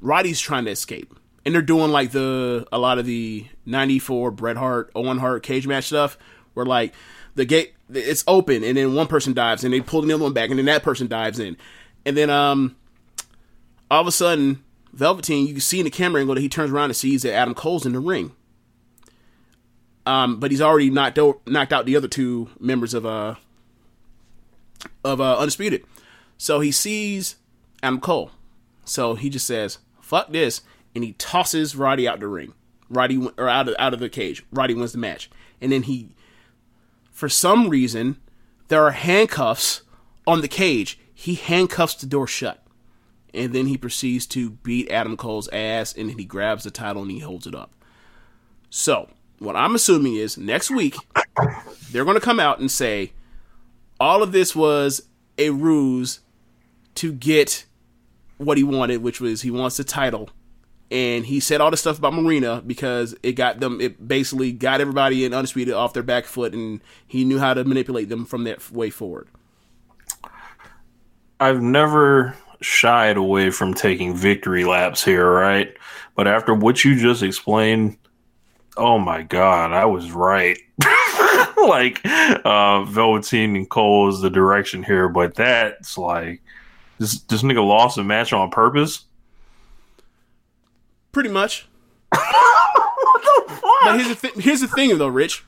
[SPEAKER 1] Roddy's trying to escape. And they're doing like the a lot of the '94 Bret Hart, Owen Hart cage match stuff, where like the gate it's open, and then one person dives, and they pull the other one back, and then that person dives in, and then um, all of a sudden Velveteen, you can see in the camera angle that he turns around and sees that Adam Cole's in the ring. Um, but he's already knocked knocked out the other two members of uh of uh, Undisputed. So he sees Adam Cole. So he just says, "Fuck this," and he tosses Roddy out the ring. Roddy or out of out of the cage. Roddy wins the match, and then he, for some reason, there are handcuffs on the cage. He handcuffs the door shut and then he proceeds to beat Adam Cole's ass, and then he grabs the title and he holds it up. So, what I'm assuming is next week they're going to come out and say all of this was a ruse to get what he wanted, which was he wants the title. And he said all this stuff about Marina because it got them, it basically got everybody in Undisputed off their back foot, and he knew how to manipulate them from that way forward.
[SPEAKER 2] I've never shied away from taking victory laps here, right? But after what you just explained, oh my god, I was right. like uh Velveteen and Cole is the direction here, but that's like this this nigga lost a match on purpose.
[SPEAKER 1] Pretty much. but here's the thi- here's the thing though, Rich.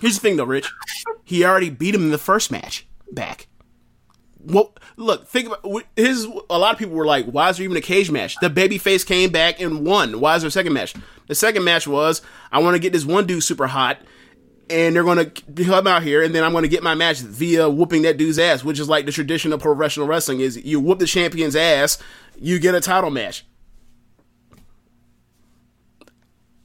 [SPEAKER 1] Here's the thing though, Rich. He already beat him in the first match back. Well, look, think about his. A lot of people were like, "Why is there even a cage match?" The babyface came back and won. Why is there a second match? The second match was, "I want to get this one dude super hot, and they're going to come out here, and then I'm going to get my match via whooping that dude's ass, which is like the tradition of professional wrestling: is you whoop the champion's ass, you get a title match."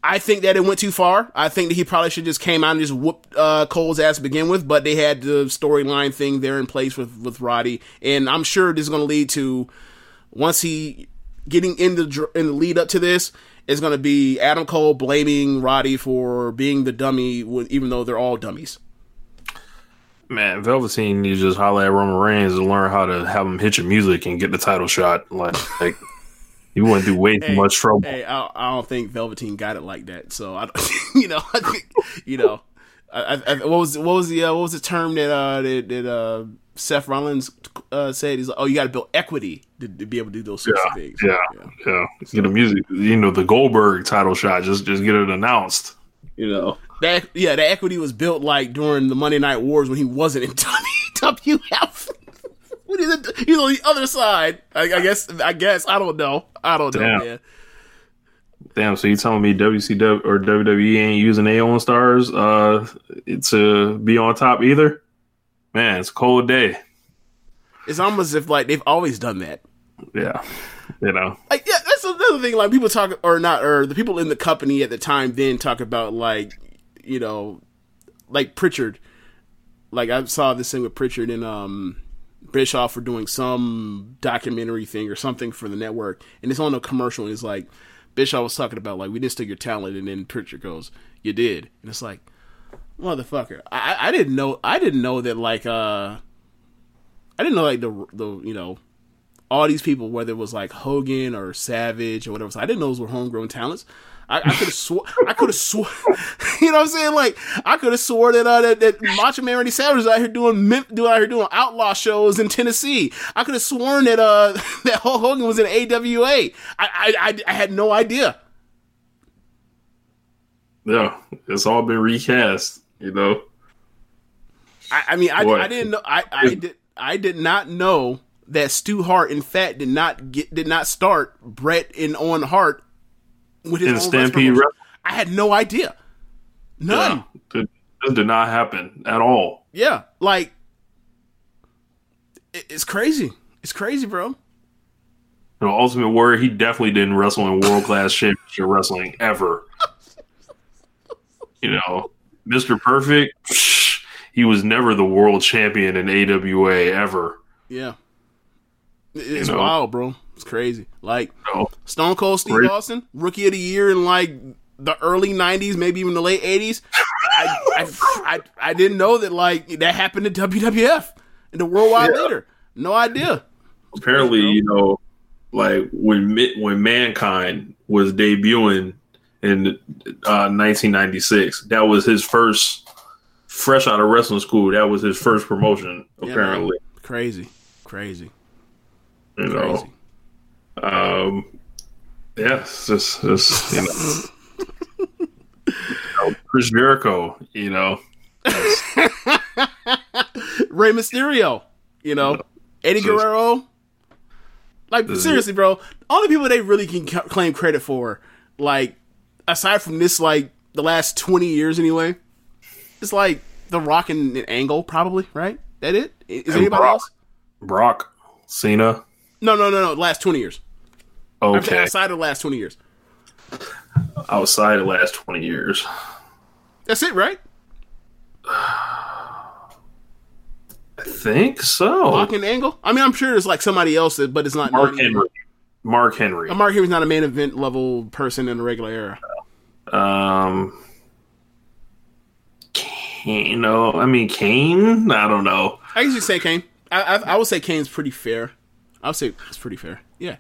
[SPEAKER 1] I think that it went too far. I think that he probably should just came out and just whooped uh, Cole's ass to begin with. But they had the storyline thing there in place with with Roddy, and I'm sure this is going to lead to once he getting in the in the lead up to this is going to be Adam Cole blaming Roddy for being the dummy, even though they're all dummies.
[SPEAKER 2] Man, Velveteen, you just holler at Roman Reigns and learn how to have him hit your music and get the title shot. Like, like you went through way too much trouble.
[SPEAKER 1] Hey, I, I don't think Velveteen got it like that. So I, you know, I think, you know, I, I, what was what was the uh, what was the term that uh that, that uh Seth Rollins uh said? He's like, oh, you got to build equity to, to be able to do those sorts
[SPEAKER 2] Yeah,
[SPEAKER 1] of things.
[SPEAKER 2] yeah, yeah. Get a music, you know, the Goldberg title shot. Just, just get it announced. You know,
[SPEAKER 1] That yeah, the equity was built like during the Monday Night Wars when he wasn't in WWF. When he's, he's on the other side. I, I guess. I guess. I don't know. I don't know,
[SPEAKER 2] Damn.
[SPEAKER 1] man.
[SPEAKER 2] damn. So you telling me WCW or WWE ain't using their own stars uh to be on top either? Man, it's a cold day.
[SPEAKER 1] It's almost as if like they've always done that.
[SPEAKER 2] Yeah, you know.
[SPEAKER 1] Like yeah, that's another thing. Like people talk or not, or the people in the company at the time then talk about like you know, like Pritchard. Like I saw this thing with Pritchard and um Bischoff for doing some documentary thing or something for the network, and it's on a commercial. And it's like Bischoff was talking about like we didn't steal your talent, and then Pritchard goes, "You did," and it's like, motherfucker, I, I didn't know I didn't know that like uh I didn't know like the the you know all these people, whether it was like Hogan or Savage or whatever, so I didn't know those were homegrown talents. I, I could have swore, I could have swore, you know what I'm saying? Like, I could have swore that, uh, that, that Macho Man Randy Savage was out here doing, doing, out here doing outlaw shows in Tennessee. I could have sworn that, uh, that Hulk Hogan was in AWA. I, I, I, I had no idea.
[SPEAKER 2] Yeah, it's all been recast. You know.
[SPEAKER 1] I, I mean, I, I didn't know, I, I did, I did not know that Stu Hart, in fact, did not get, did not start Bret and Owen Hart with his
[SPEAKER 2] In
[SPEAKER 1] own
[SPEAKER 2] Stampede.
[SPEAKER 1] I had no idea. None.
[SPEAKER 2] Yeah, it- did not happen at all.
[SPEAKER 1] Yeah, like it's crazy. It's crazy, bro.
[SPEAKER 2] You know, Ultimate Warrior, he definitely didn't wrestle in world class championship wrestling ever. You know, Mr. Perfect, he was never the world champion in AWA ever.
[SPEAKER 1] Yeah, It- it's
[SPEAKER 2] know?
[SPEAKER 1] wild, bro. It's crazy. Like
[SPEAKER 2] You?
[SPEAKER 1] Stone Cold Steve
[SPEAKER 2] Great.
[SPEAKER 1] Austin, rookie of the year in like the early '90s, maybe even the late '80s. I, I, I, I didn't know that like that happened to WWF and the worldwide
[SPEAKER 2] Yeah.
[SPEAKER 1] leader. No idea.
[SPEAKER 2] Apparently, you know, like when Mi- when Mankind was debuting in uh, 1996, that was his first, fresh out of wrestling school. That was his first promotion. Apparently,
[SPEAKER 1] man. crazy, crazy,
[SPEAKER 2] you know. Um, yeah, it's just, just you know, You know, Chris Jericho, you know,
[SPEAKER 1] Rey Mysterio, you know, Eddie Guerrero. Like
[SPEAKER 2] This
[SPEAKER 1] seriously, bro, only people they really can ca- claim credit for, like aside from this, like the last twenty years anyway, it's like The Rock and, and Angle, probably right. That it is
[SPEAKER 2] And
[SPEAKER 1] anybody
[SPEAKER 2] Brock.
[SPEAKER 1] else?
[SPEAKER 2] Brock, Cena.
[SPEAKER 1] No, no, no, no. Last twenty years.
[SPEAKER 2] Okay,
[SPEAKER 1] outside of the last twenty years.
[SPEAKER 2] outside the last twenty years,
[SPEAKER 1] That's it, right?
[SPEAKER 2] I think so.
[SPEAKER 1] Rock and Angle. I mean, I'm sure there's like somebody else, that, but it's not.
[SPEAKER 2] Mark Henry. Mark Henry.
[SPEAKER 1] Uh, Mark Henry's not a main event level person in the regular era.
[SPEAKER 2] Um, Kane. No, I mean Kane. I don't know.
[SPEAKER 1] I usually say Kane. I, I I would say Kane's pretty fair. I would say it's pretty fair. Yeah.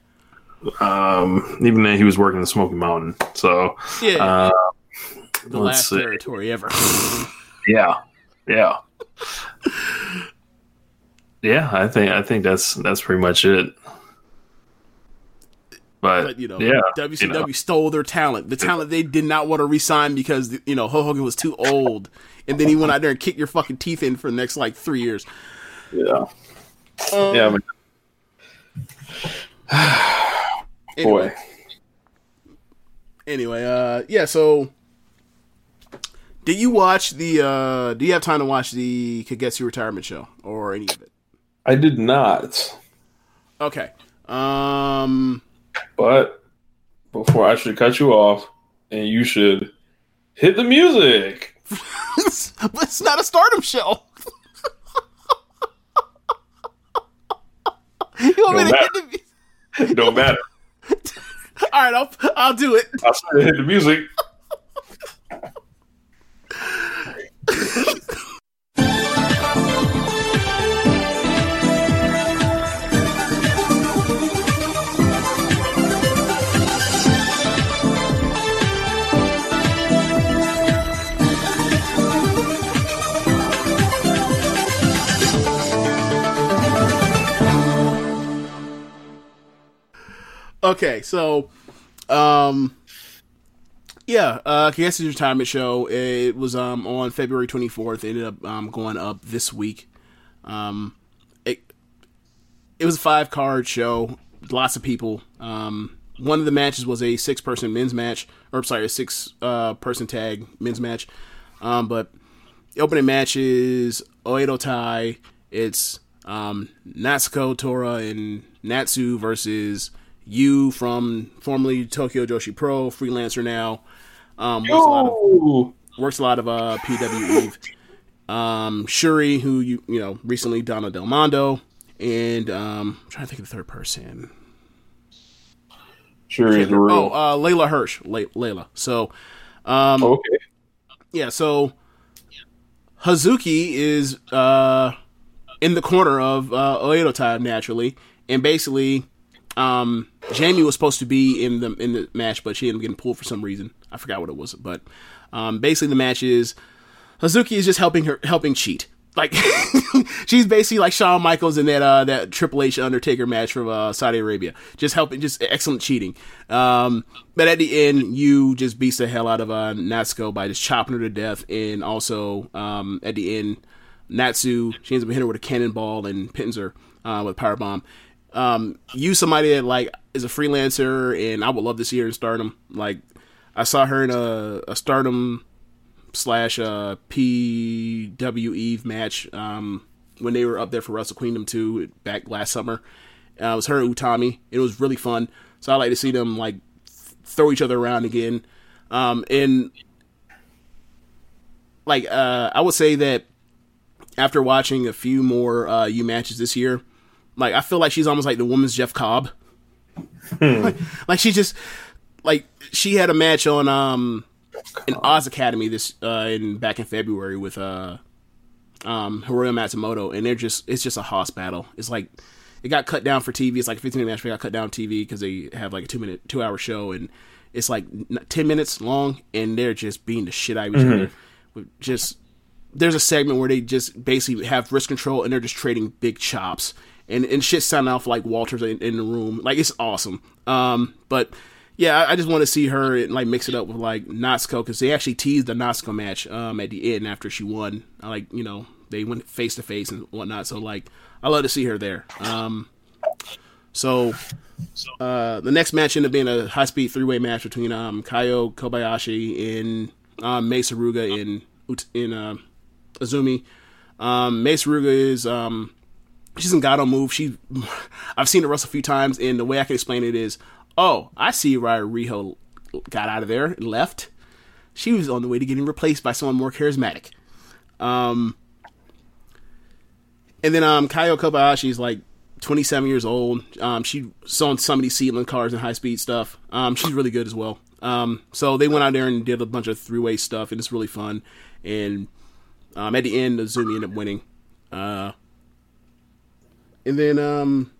[SPEAKER 2] Um, even then he was working in Smoky Mountain. So
[SPEAKER 1] Yeah.
[SPEAKER 2] uh,
[SPEAKER 1] the last
[SPEAKER 2] see.
[SPEAKER 1] territory ever.
[SPEAKER 2] yeah, yeah, yeah. I think I think that's that's pretty much it. But,
[SPEAKER 1] but you know,
[SPEAKER 2] yeah,
[SPEAKER 1] WCW
[SPEAKER 2] you know.
[SPEAKER 1] stole their talent. The talent they did not want to resign because you know Hulk Hogan was too old, and then he went out there and kicked your fucking teeth in for the next like three years.
[SPEAKER 2] yeah,
[SPEAKER 1] Um,
[SPEAKER 2] yeah. I mean,
[SPEAKER 1] Anyway,
[SPEAKER 2] boy,
[SPEAKER 1] anyway, uh, yeah. So, did you watch the? uh Do you have time to watch the Kagetsu retirement show or any of it?
[SPEAKER 2] I did not.
[SPEAKER 1] Okay. Um.
[SPEAKER 2] But before I should cut you off, and you should hit the music.
[SPEAKER 1] but it's not a stardom show. you want me
[SPEAKER 2] No
[SPEAKER 1] to hit
[SPEAKER 2] matter.
[SPEAKER 1] the
[SPEAKER 2] Don't matter.
[SPEAKER 1] All right, I'll I'll do it.
[SPEAKER 2] I should hit the music.
[SPEAKER 1] okay, so, um, yeah, uh, Kagetsu's retirement show. It was um on February 24th. It ended up um going up this week. Um, it it was a five card show. Lots of people. Um, one of the matches was a six person men's match, or sorry, a six uh person tag men's match. Um, but the opening match is Oedo Tai. It's um, Natsuko Tora and Natsu versus you from formerly Tokyo Joshi Pro, freelancer now. Um, works a lot of works a lot of uh, PWE. Um, Shuri, who you you know recently Donna Del Mondo, and um, I'm trying to think of the third person.
[SPEAKER 2] Real.
[SPEAKER 1] Oh, uh, Leyla Hirsch, Lay- Leyla. So, um,
[SPEAKER 2] okay.
[SPEAKER 1] yeah, so Hazuki is uh in the corner of uh Oedo Tai naturally, and basically um Jamie was supposed to be in the in the match, but she ended up getting pulled for some reason. I forgot what it was, but um basically the match is Hazuki is just helping her helping cheat. Like she's basically like Shawn Michaels in that uh that Triple H Undertaker match from uh, Saudi Arabia, just helping, just excellent cheating. Um, but at the end, you just beats the hell out of uh, Natsuko by just chopping her to death, and also um at the end, Natsu she ends up hitting her with a cannonball and pins her uh, with power bomb. Um, you somebody that like is a freelancer, and I would love to see her in Stardom. Like I saw her in a, a Stardom slash uh, PWE match um, when they were up there for Wrestle Kingdom 2 back last summer. Uh, it was her and Utami. It was really fun. So I like to see them like throw each other around again. Um, and like uh, I would say that after watching a few more uh, U matches this year, like I feel like she's almost like the woman's Jeff Cobb. like, like she just like she had a match on um in Oz Academy this uh in back in February with uh um Hiroyo Matsumoto and they're just it's just a hoss battle. It's like it got cut down for TV. It's like a 15 minute match, but it got cut down TV because they have like a two minute, two hour show, and it's like n- 10 minutes long, and they're just beating the shit out of each other. With Just there's a segment where they just basically have wrist control and they're just trading big chops, and and shit sound off like Walters in, in the room. Like it's awesome. Um, but yeah, I, I just want to see her and, like mix it up with like Natsuko because they actually teased the Natsuko match um at the end after she won. I like you know they went face to face and whatnot. So like I love to see her there. Um, so uh, the next match ended up being a high speed three way match between um Kaho Kobayashi and um, Mei Suruga in in uh, Azumi. Um, Mei Suruga is um she's in Gatoh Move. She I've seen her wrestle a few times, and the way I can explain it is, oh, I see why Riho got out of there and left. She was on the way to getting replaced by someone more charismatic. Um, and then um, Kaho Kobayashi is like 27 years old. Um, she on some of these cars and high speed stuff. Um, she's really good as well. Um, so they went out there and did a bunch of three way stuff, and it's really fun. And um, at the end, Azumi ended up winning. Uh, and then um,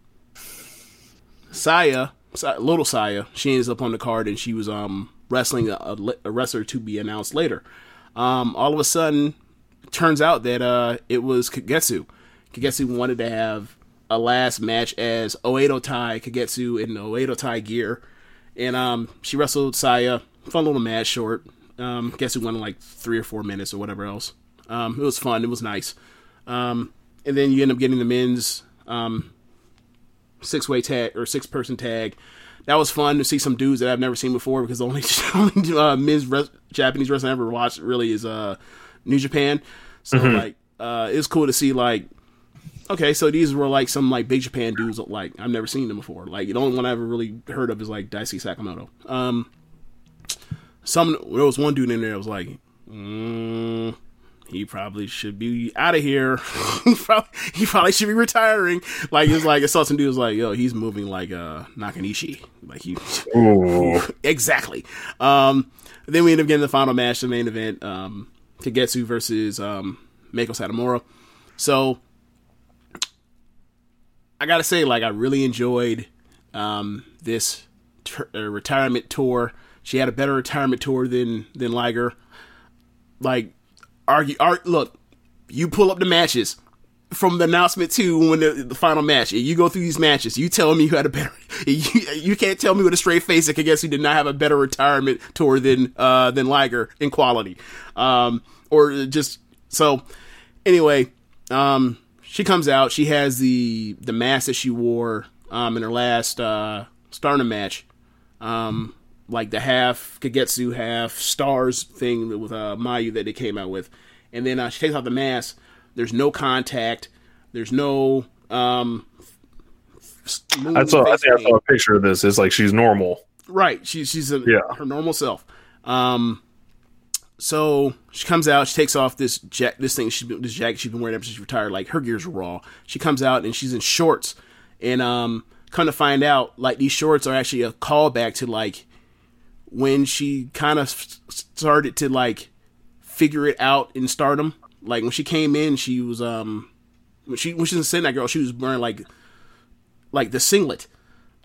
[SPEAKER 1] Saya, Sa- little Saya, she ends up on the card, and she was um wrestling a, a wrestler to be announced later. Um, all of a sudden, turns out that uh, it was Kagetsu. Kagetsu wanted to have a last match as Oedo Tai Kagetsu in Oedo Tai gear, and um, she wrestled Saya. Fun little match, short. Um, Kagetsu won in like three or four minutes or whatever else. Um, it was fun. It was nice. Um, and then you end up getting the men's um, six way tag or six person tag. That was fun to see some dudes that I've never seen before because the only only uh, men's res- Japanese wrestling I ever watched really is uh, New Japan. So like uh, it was cool to see like okay, so these were like some like big Japan dudes like I've never seen them before. Like the only one I ever really heard of is like Daisuke Sekimoto. Um, some there was one dude in there that was like, mm, he probably should be out of here. he, probably, he probably should be retiring. Like it's like I saw some dude was like, yo, he's moving like uh Nakanishi. Like he exactly. Um, then we end up getting the final match, the main event, um, Kagetsu versus um Meiko Satomura. So I gotta say, like, I really enjoyed um, this tur uh, retirement tour. She had a better retirement tour than than Liger. Like, argue, ar- look, you pull up the matches. from the announcement to when the, the final match. You go through these matches. You tell me you had a better. You, you can't tell me with a straight face that I guess Kagetsu did not have a better retirement tour than uh, than Liger in quality, um, or just so. Anyway, um, she comes out. She has the the mask that she wore um, in her last uh, Stardom match, um, like the half Kagetsu half stars thing with uh, Mayu that they came out with, and then uh, she takes off the mask. There's no contact. There's no um.
[SPEAKER 2] I saw. I think I saw a picture of this. It's like she's normal.
[SPEAKER 1] Right. She, she's a,
[SPEAKER 2] Yeah.
[SPEAKER 1] her normal self. Um, so she comes out. She takes off this jack, this thing, she, this jacket she's been wearing ever since she retired. Like her gear's are raw. She comes out and she's in shorts. And um, come to find out, like these shorts are actually a callback to like when she kind of started to like figure it out in Stardom. Like when she came in, she was um when she when she was in that girl, she was wearing like like the singlet.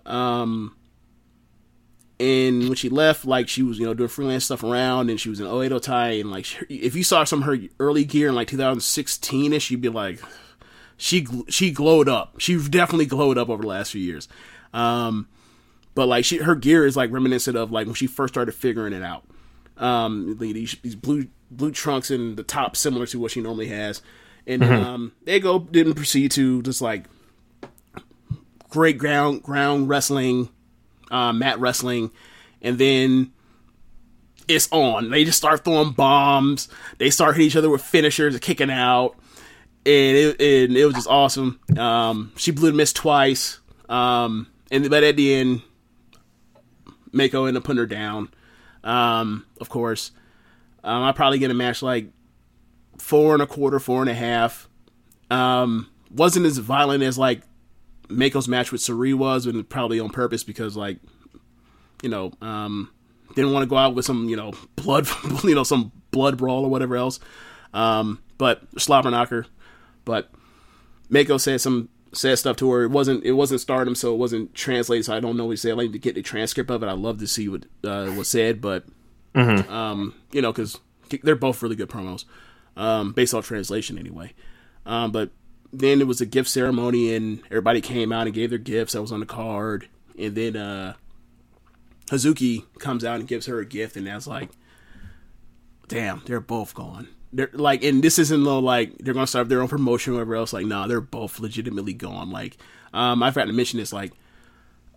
[SPEAKER 1] Um, and when she left, like she was, you know, doing freelance stuff around, and she was in Oedo Tai, and like she- if you saw some of her early gear in like 2016 ish, you'd be like, she she glowed up. She definitely glowed up over the last few years. Um, but like she, her gear is like reminiscent of like when she first started figuring it out. Um, these, these blue blue trunks and the top similar to what she normally has, and um, they go didn't proceed to just like great ground ground wrestling, uh, mat wrestling, and then it's on. They just start throwing bombs. They start hitting each other with finishers, kicking out, and it, and it was just awesome. Um, she blew the miss twice, um, and but at the end, Mako ended up putting her down. Um, of course, um, I probably get a match like four and a quarter, four and a half. Um, wasn't as violent as like Mako's match with Sareee was, and probably on purpose because like, you know, um, didn't want to go out with some you know blood, you know, some blood brawl or whatever else. Um, but slobber knocker. But Mako said some said stuff to her. It wasn't it wasn't Stardom, so it wasn't translated. So I don't know what he said. I need to get the transcript of it. I'd love to see what uh, was said, but um, you know, because they're both really good promos, um, based on translation anyway. Um, but then it was a gift ceremony, and everybody came out and gave their gifts. That was on the card, and then uh, Hazuki comes out and gives her a gift, and that's like, damn, they're both gone. They're like, and this isn't no like they're gonna start their own promotion or whatever else. Like, nah, they're both legitimately gone. Like, um, I forgot to mention this. Like,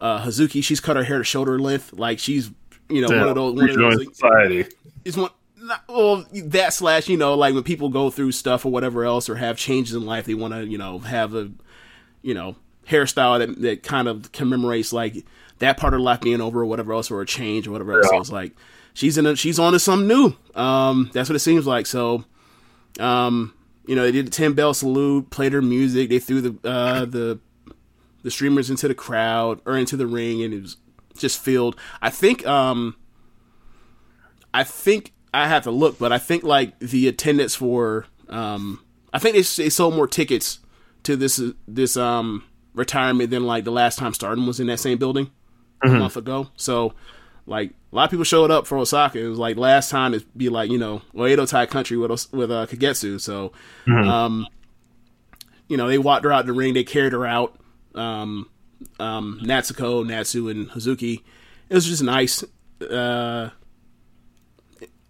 [SPEAKER 1] uh, Hazuki, she's cut her hair to shoulder length. Like, she's you know one of those. One of
[SPEAKER 2] society.
[SPEAKER 1] it's one not, well that slash you know like when people go through stuff or whatever else or have changes in life they want to you know have a you know hairstyle that that kind of commemorates like that part of life being over or whatever else or a change or whatever else so it's like she's in a, she's on to something new. Um that's what it seems like. So um you know they did the 10 bell salute played her music. They threw the uh the the streamers into the crowd or into the ring and it was just filled. I think um I think I have to look, but I think like the attendance for um I think they, they sold more tickets to this this um retirement than like the last time Stardom was in that same building a month ago. So like a lot of people showed up for Osaka. It was like last time it'd be like you know Oedo Tai country with with uh, Kagetsu. So um you know they walked her out in the ring. They carried her out. Um um Natsuko, Natsu, and Hazuki. It was just nice. Uh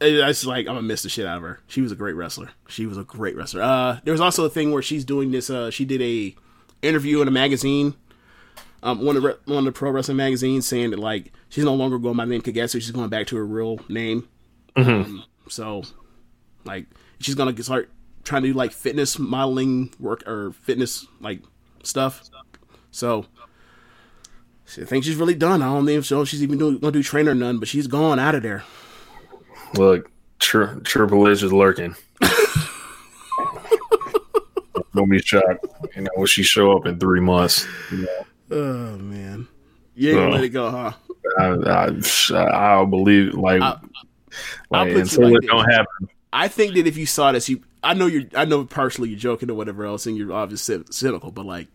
[SPEAKER 1] it- I was like, I'm gonna miss the shit out of her. She was a great wrestler. She was a great wrestler. Uh, there was also a thing where she's doing this. Uh, she did a interview in a magazine, um, one of the, one of the pro wrestling magazines, saying that like she's no longer going by the name Kagetsu. She's going back to her real name. Um, so, like, she's gonna start trying to do like fitness modeling work or fitness like stuff. So. I think she's really done. I don't know if she's even doing, gonna do trainer or none, but she's gone out of there.
[SPEAKER 2] Look, tri- Triple H is lurking. Don't be shocked. You know, will she show up in three months? You know,
[SPEAKER 1] Oh man, you ain't gonna
[SPEAKER 2] Oh.
[SPEAKER 1] let it go, huh?
[SPEAKER 2] I, I, I'll believe like,
[SPEAKER 1] I'll
[SPEAKER 2] like until
[SPEAKER 1] like
[SPEAKER 2] it
[SPEAKER 1] this.
[SPEAKER 2] don't happen.
[SPEAKER 1] I think that if you saw this, you I know you're I know partially you're joking or whatever else, and you're obviously cynical, but like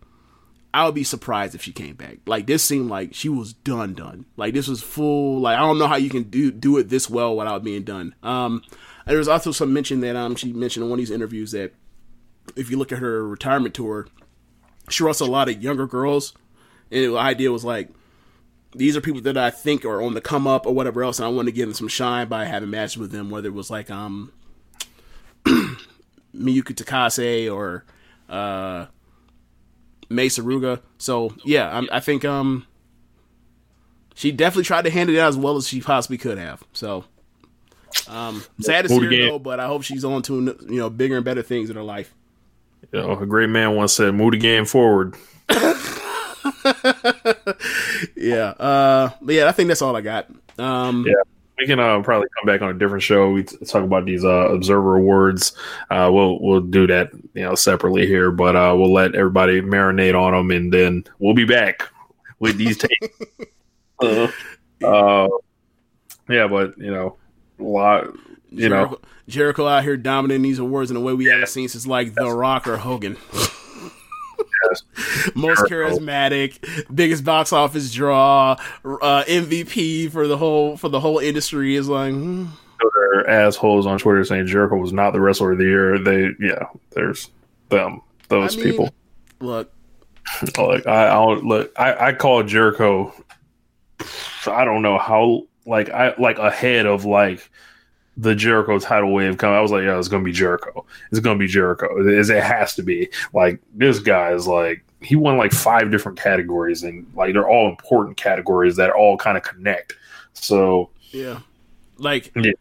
[SPEAKER 1] I would be surprised if she came back. Like this seemed like she was done, done. Like this was full. Like I don't know how you can do do it this well without being done. Um, there was also some mention that um she mentioned in one of these interviews that if you look at her retirement tour, she wrestled a lot of younger girls, and the idea was like, these are people that I think are on the come up or whatever else, and I want to give them some shine by having matches with them, whether it was like um Miyuki Takase or uh Mei Suruga. So yeah, I, I think um she definitely tried to hand it out as well as she possibly could have. So um sad to see her go, but I hope she's on to you know bigger and better things in her life.
[SPEAKER 2] You know, a great man once said, "Move the game forward."
[SPEAKER 1] Yeah, uh, yeah, I think that's all I got. Um,
[SPEAKER 2] Yeah. We can uh, probably come back on a different show. We t- talk about these uh, Observer Awards. Uh, we'll we'll do that you know separately here, but uh, we'll let everybody marinate on them, and then we'll be back with these tapes. uh, uh, yeah, but you know, a lot. You know,
[SPEAKER 1] Jericho, Jericho out here dominating these awards in a way we haven't seen since like The Rock or Hogan. Most charismatic, biggest box office draw, uh, MVP for the whole for the whole industry is like hmm.
[SPEAKER 2] Assholes on Twitter saying Jericho was not the wrestler of the year. They, yeah, there's them, those
[SPEAKER 1] I mean,
[SPEAKER 2] people.
[SPEAKER 1] Look,
[SPEAKER 2] Like I, I'll look. I, I call Jericho. I don't know how. Like I like ahead of like the Jericho title wave coming. I was like, yeah, it's gonna be Jericho. It's gonna be Jericho. It, it has to be. Like this guy is like he won like five different categories, and like they're all important categories that all kind of connect. So
[SPEAKER 1] yeah, like
[SPEAKER 2] Yeah.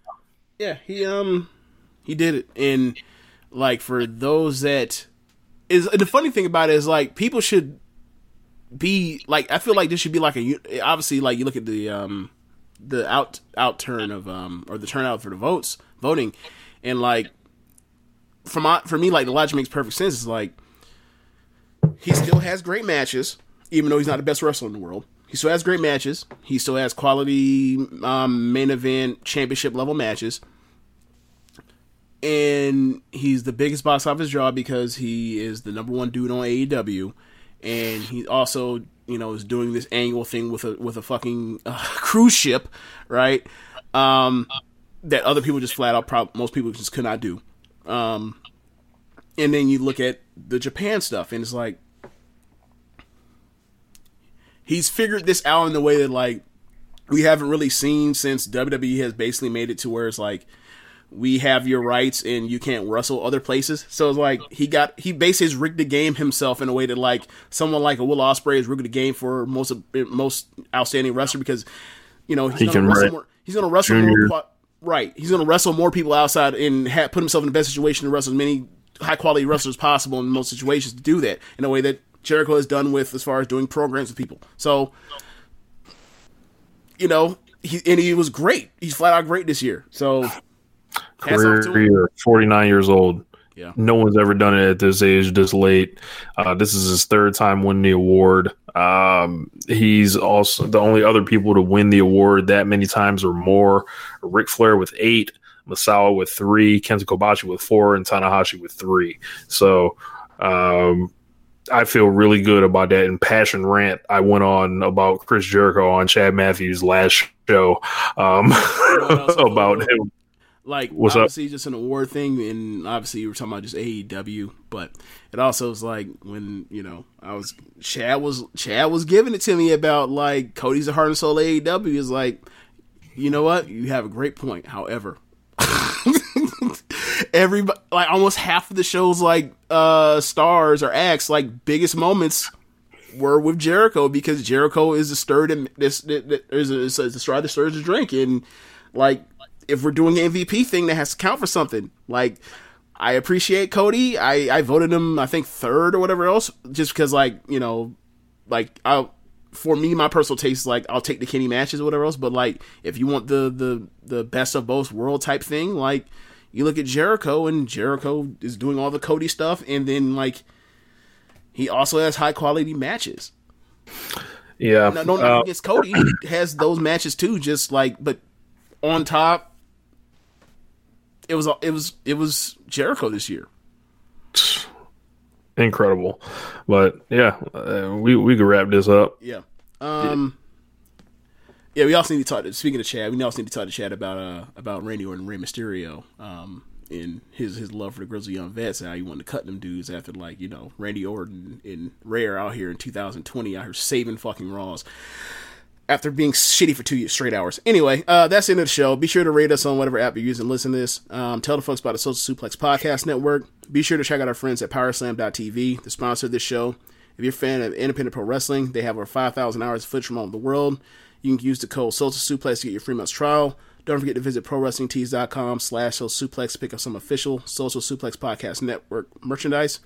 [SPEAKER 1] yeah, he um he did it, and like for those that is the funny thing about it is like people should be like I feel like this should be like a obviously like you look at the um the out out turn of um or the turnout for the votes voting. And like for my for me like the logic makes perfect sense. It's like he still has great matches even though he's not the best wrestler in the world. He still has great matches. He still has quality um main event championship level matches. And he's the biggest box office draw because he is the number one dude on AEW, and he also you know is doing this annual thing with a with a fucking uh, cruise ship, right? Um, that other people just flat out prob- most people just could not do. Um, and then you look at the Japan stuff, and it's like he's figured this out in the way that like we haven't really seen since WWE has basically made it to where it's like we have your rights and you can't wrestle other places. So it's like he got he basically rigged the game himself in a way that like someone like a Will Ospreay is rigged the game for most of, most outstanding wrestler because you know he's
[SPEAKER 2] He
[SPEAKER 1] gonna wrestle more. He's gonna wrestle
[SPEAKER 2] junior.
[SPEAKER 1] more. Right, he's gonna wrestle more people outside and ha- put himself in the best situation to wrestle as many high quality wrestlers possible in most situations to do that in a way that Jericho has done with as far as doing programs with people. So you know, he and he was great. He's flat out great this year. So
[SPEAKER 2] career, 49 years old.
[SPEAKER 1] Yeah.
[SPEAKER 2] No one's ever done it at this age, this late. Uh, this is his third time winning the award. Um, he's also the only other people to win the award that many times or more. Ric Flair with eight, Misawa with three, Kenta Kobashi with four, and Tanahashi with three. So um, I feel really good about that. And passion rant I went on about Chris Jericho on Chad Matthews' last show um, about him.
[SPEAKER 1] Like
[SPEAKER 2] What's up?
[SPEAKER 1] obviously just an award thing, and obviously you were talking about just AEW, but it also was like when you know I was Chad was Chad was giving it to me about like Cody's a heart and soul AEW is like, you know what, you have a great point. However, everybody like almost half of the shows like uh stars or acts like biggest moments were with Jericho because Jericho is the stirred and this is a, is a straw that stirs the drink and like if we're doing an MVP thing that has to count for something like I appreciate Cody I I voted him I think third or whatever else just because like you know like I for me my personal taste is like I'll take the Kenny matches or whatever else but like if you want the the the best of both world type thing like you look at Jericho and Jericho is doing all the Cody stuff and then like he also has high quality matches.
[SPEAKER 2] Yeah.
[SPEAKER 1] No, no,
[SPEAKER 2] Uh,
[SPEAKER 1] nothing against Cody. He has those matches too. Just like, but on top, it was it was it was Jericho this year.
[SPEAKER 2] incredible. But yeah, uh, we we could wrap this up.
[SPEAKER 1] Yeah. Um. Yeah, we also need to talk. Speaking of Chad, we also need to talk to Chad about uh about Randy Orton, and Rey Mysterio. Um, and his his love for the Grizzly Young Vets and how he wanted to cut them dudes after like you know Randy Orton and Rare out here in 2020 out here saving fucking Raws after being shitty for two straight hours. Anyway, uh, that's the end of the show. Be sure to rate us on whatever app you're using. Listen to this. Um, tell the folks about the Social Suplex Podcast Network. Be sure to check out our friends at PowerSlam.tv, the sponsor of this show. If you're a fan of independent pro wrestling, they have over 5,000 hours of footage from all over the world. You can use the code Social Suplex to get your free month's trial. Don't forget to visit ProWrestlingTees.com slash Social Suplex to pick up some official Social Suplex Podcast Network merchandise.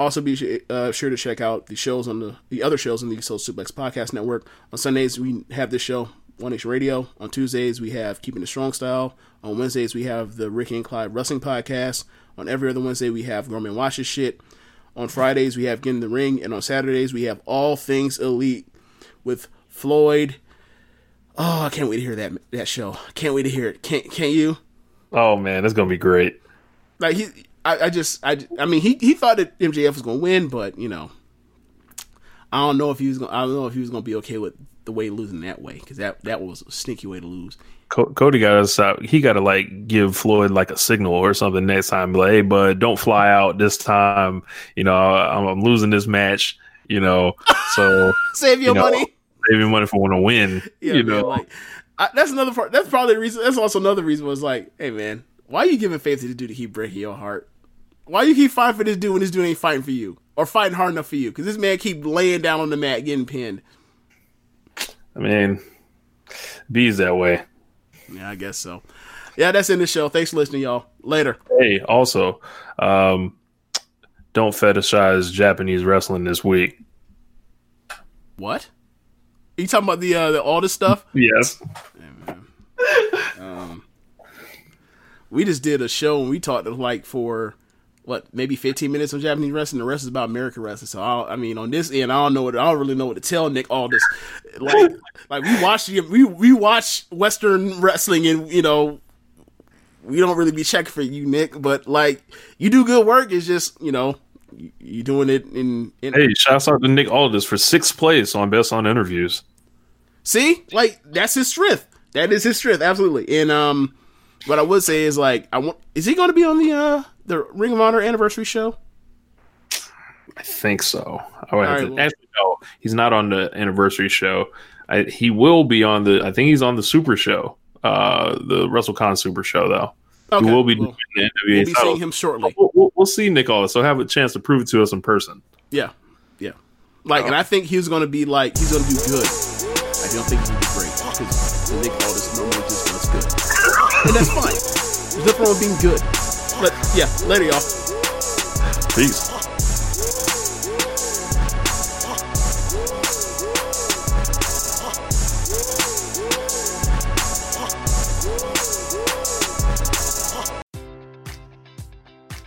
[SPEAKER 1] Also, be uh, sure to check out the shows on the the other shows on the Social Suplex Podcast Network. On Sundays, we have this show, One Nation Radio. On Tuesdays, we have Keeping the Strong Style. On Wednesdays, we have the Ricky and Clyde Wrestling Podcast. On every other Wednesday, we have Roman Watches Shit. On Fridays, we have Get in the Ring. And on Saturdays, we have All Things Elite with Floyd. Oh, I can't wait to hear that that show. Can't wait to hear it. Can't can't you?
[SPEAKER 2] Oh man, it's gonna be great.
[SPEAKER 1] Like he I, I just I, I mean he he thought that MJF was gonna win, but you know I don't know if he was gonna I don't know if he was gonna be okay with the way losing that way because that that was a sneaky way to lose.
[SPEAKER 2] Cody got to stop. Uh, he got to like give Floyd like a signal or something next time. Like, hey, bud, don't fly out this time. You know, I'm, I'm losing this match. You know, so
[SPEAKER 1] save your
[SPEAKER 2] you know,
[SPEAKER 1] money.
[SPEAKER 2] Save your money for when I win.
[SPEAKER 1] Yeah,
[SPEAKER 2] you
[SPEAKER 1] man,
[SPEAKER 2] know,
[SPEAKER 1] like I, that's another part. That's probably the reason. That's also another reason was like, hey man, why are you giving faith to this dude keep breaking your heart? Why you keep fighting for this dude when this dude ain't fighting for you or fighting hard enough for you? Because this man keep laying down on the mat getting pinned.
[SPEAKER 2] I mean, B's that way.
[SPEAKER 1] Yeah, I guess so. Yeah, that's in the show. Thanks for listening, y'all. Later.
[SPEAKER 2] Hey, also, um, don't fetishize Japanese wrestling this week.
[SPEAKER 1] What? Are you talking about the uh, the all this stuff?
[SPEAKER 2] Yes.
[SPEAKER 1] Um, we just did a show and we talked like for what maybe 15 minutes on Japanese wrestling. The rest is about American wrestling. So I, I mean, on this end, I don't know what I don't really know what to tell Nick. All this, like, like we watch the we we watch Western wrestling and you know we don't really be checking for you, Nick. But like you do good work. It's just you know you, you doing it in in
[SPEAKER 2] Hey, shouts out to Nick Aldis for sixth place on Best on Interviews.
[SPEAKER 1] See, like that's his strength. That is his strength, absolutely. And um, what I would say is like, I want. Is he going to be on the uh the Ring of Honor anniversary show?
[SPEAKER 2] I think so. I would have
[SPEAKER 1] All
[SPEAKER 2] to,
[SPEAKER 1] well-
[SPEAKER 2] actually, no, he's not on the anniversary show. I, he will be on the. I think he's on the Super Show, uh, the WrestleCon Super Show, though.
[SPEAKER 1] Okay,
[SPEAKER 2] he will be
[SPEAKER 1] well,
[SPEAKER 2] doing the NBA
[SPEAKER 1] We'll be seeing him shortly.
[SPEAKER 2] We'll, we'll, we'll see Nick Aldis. So have a chance to prove it to us in person.
[SPEAKER 1] Yeah, yeah. Like, and I think he's going to be like he's going to do good. I don't think he's going to be great because Nick Aldis normally just does good, and that's fine. There's nothing wrong with being good. But yeah, later, y'all.
[SPEAKER 2] Peace.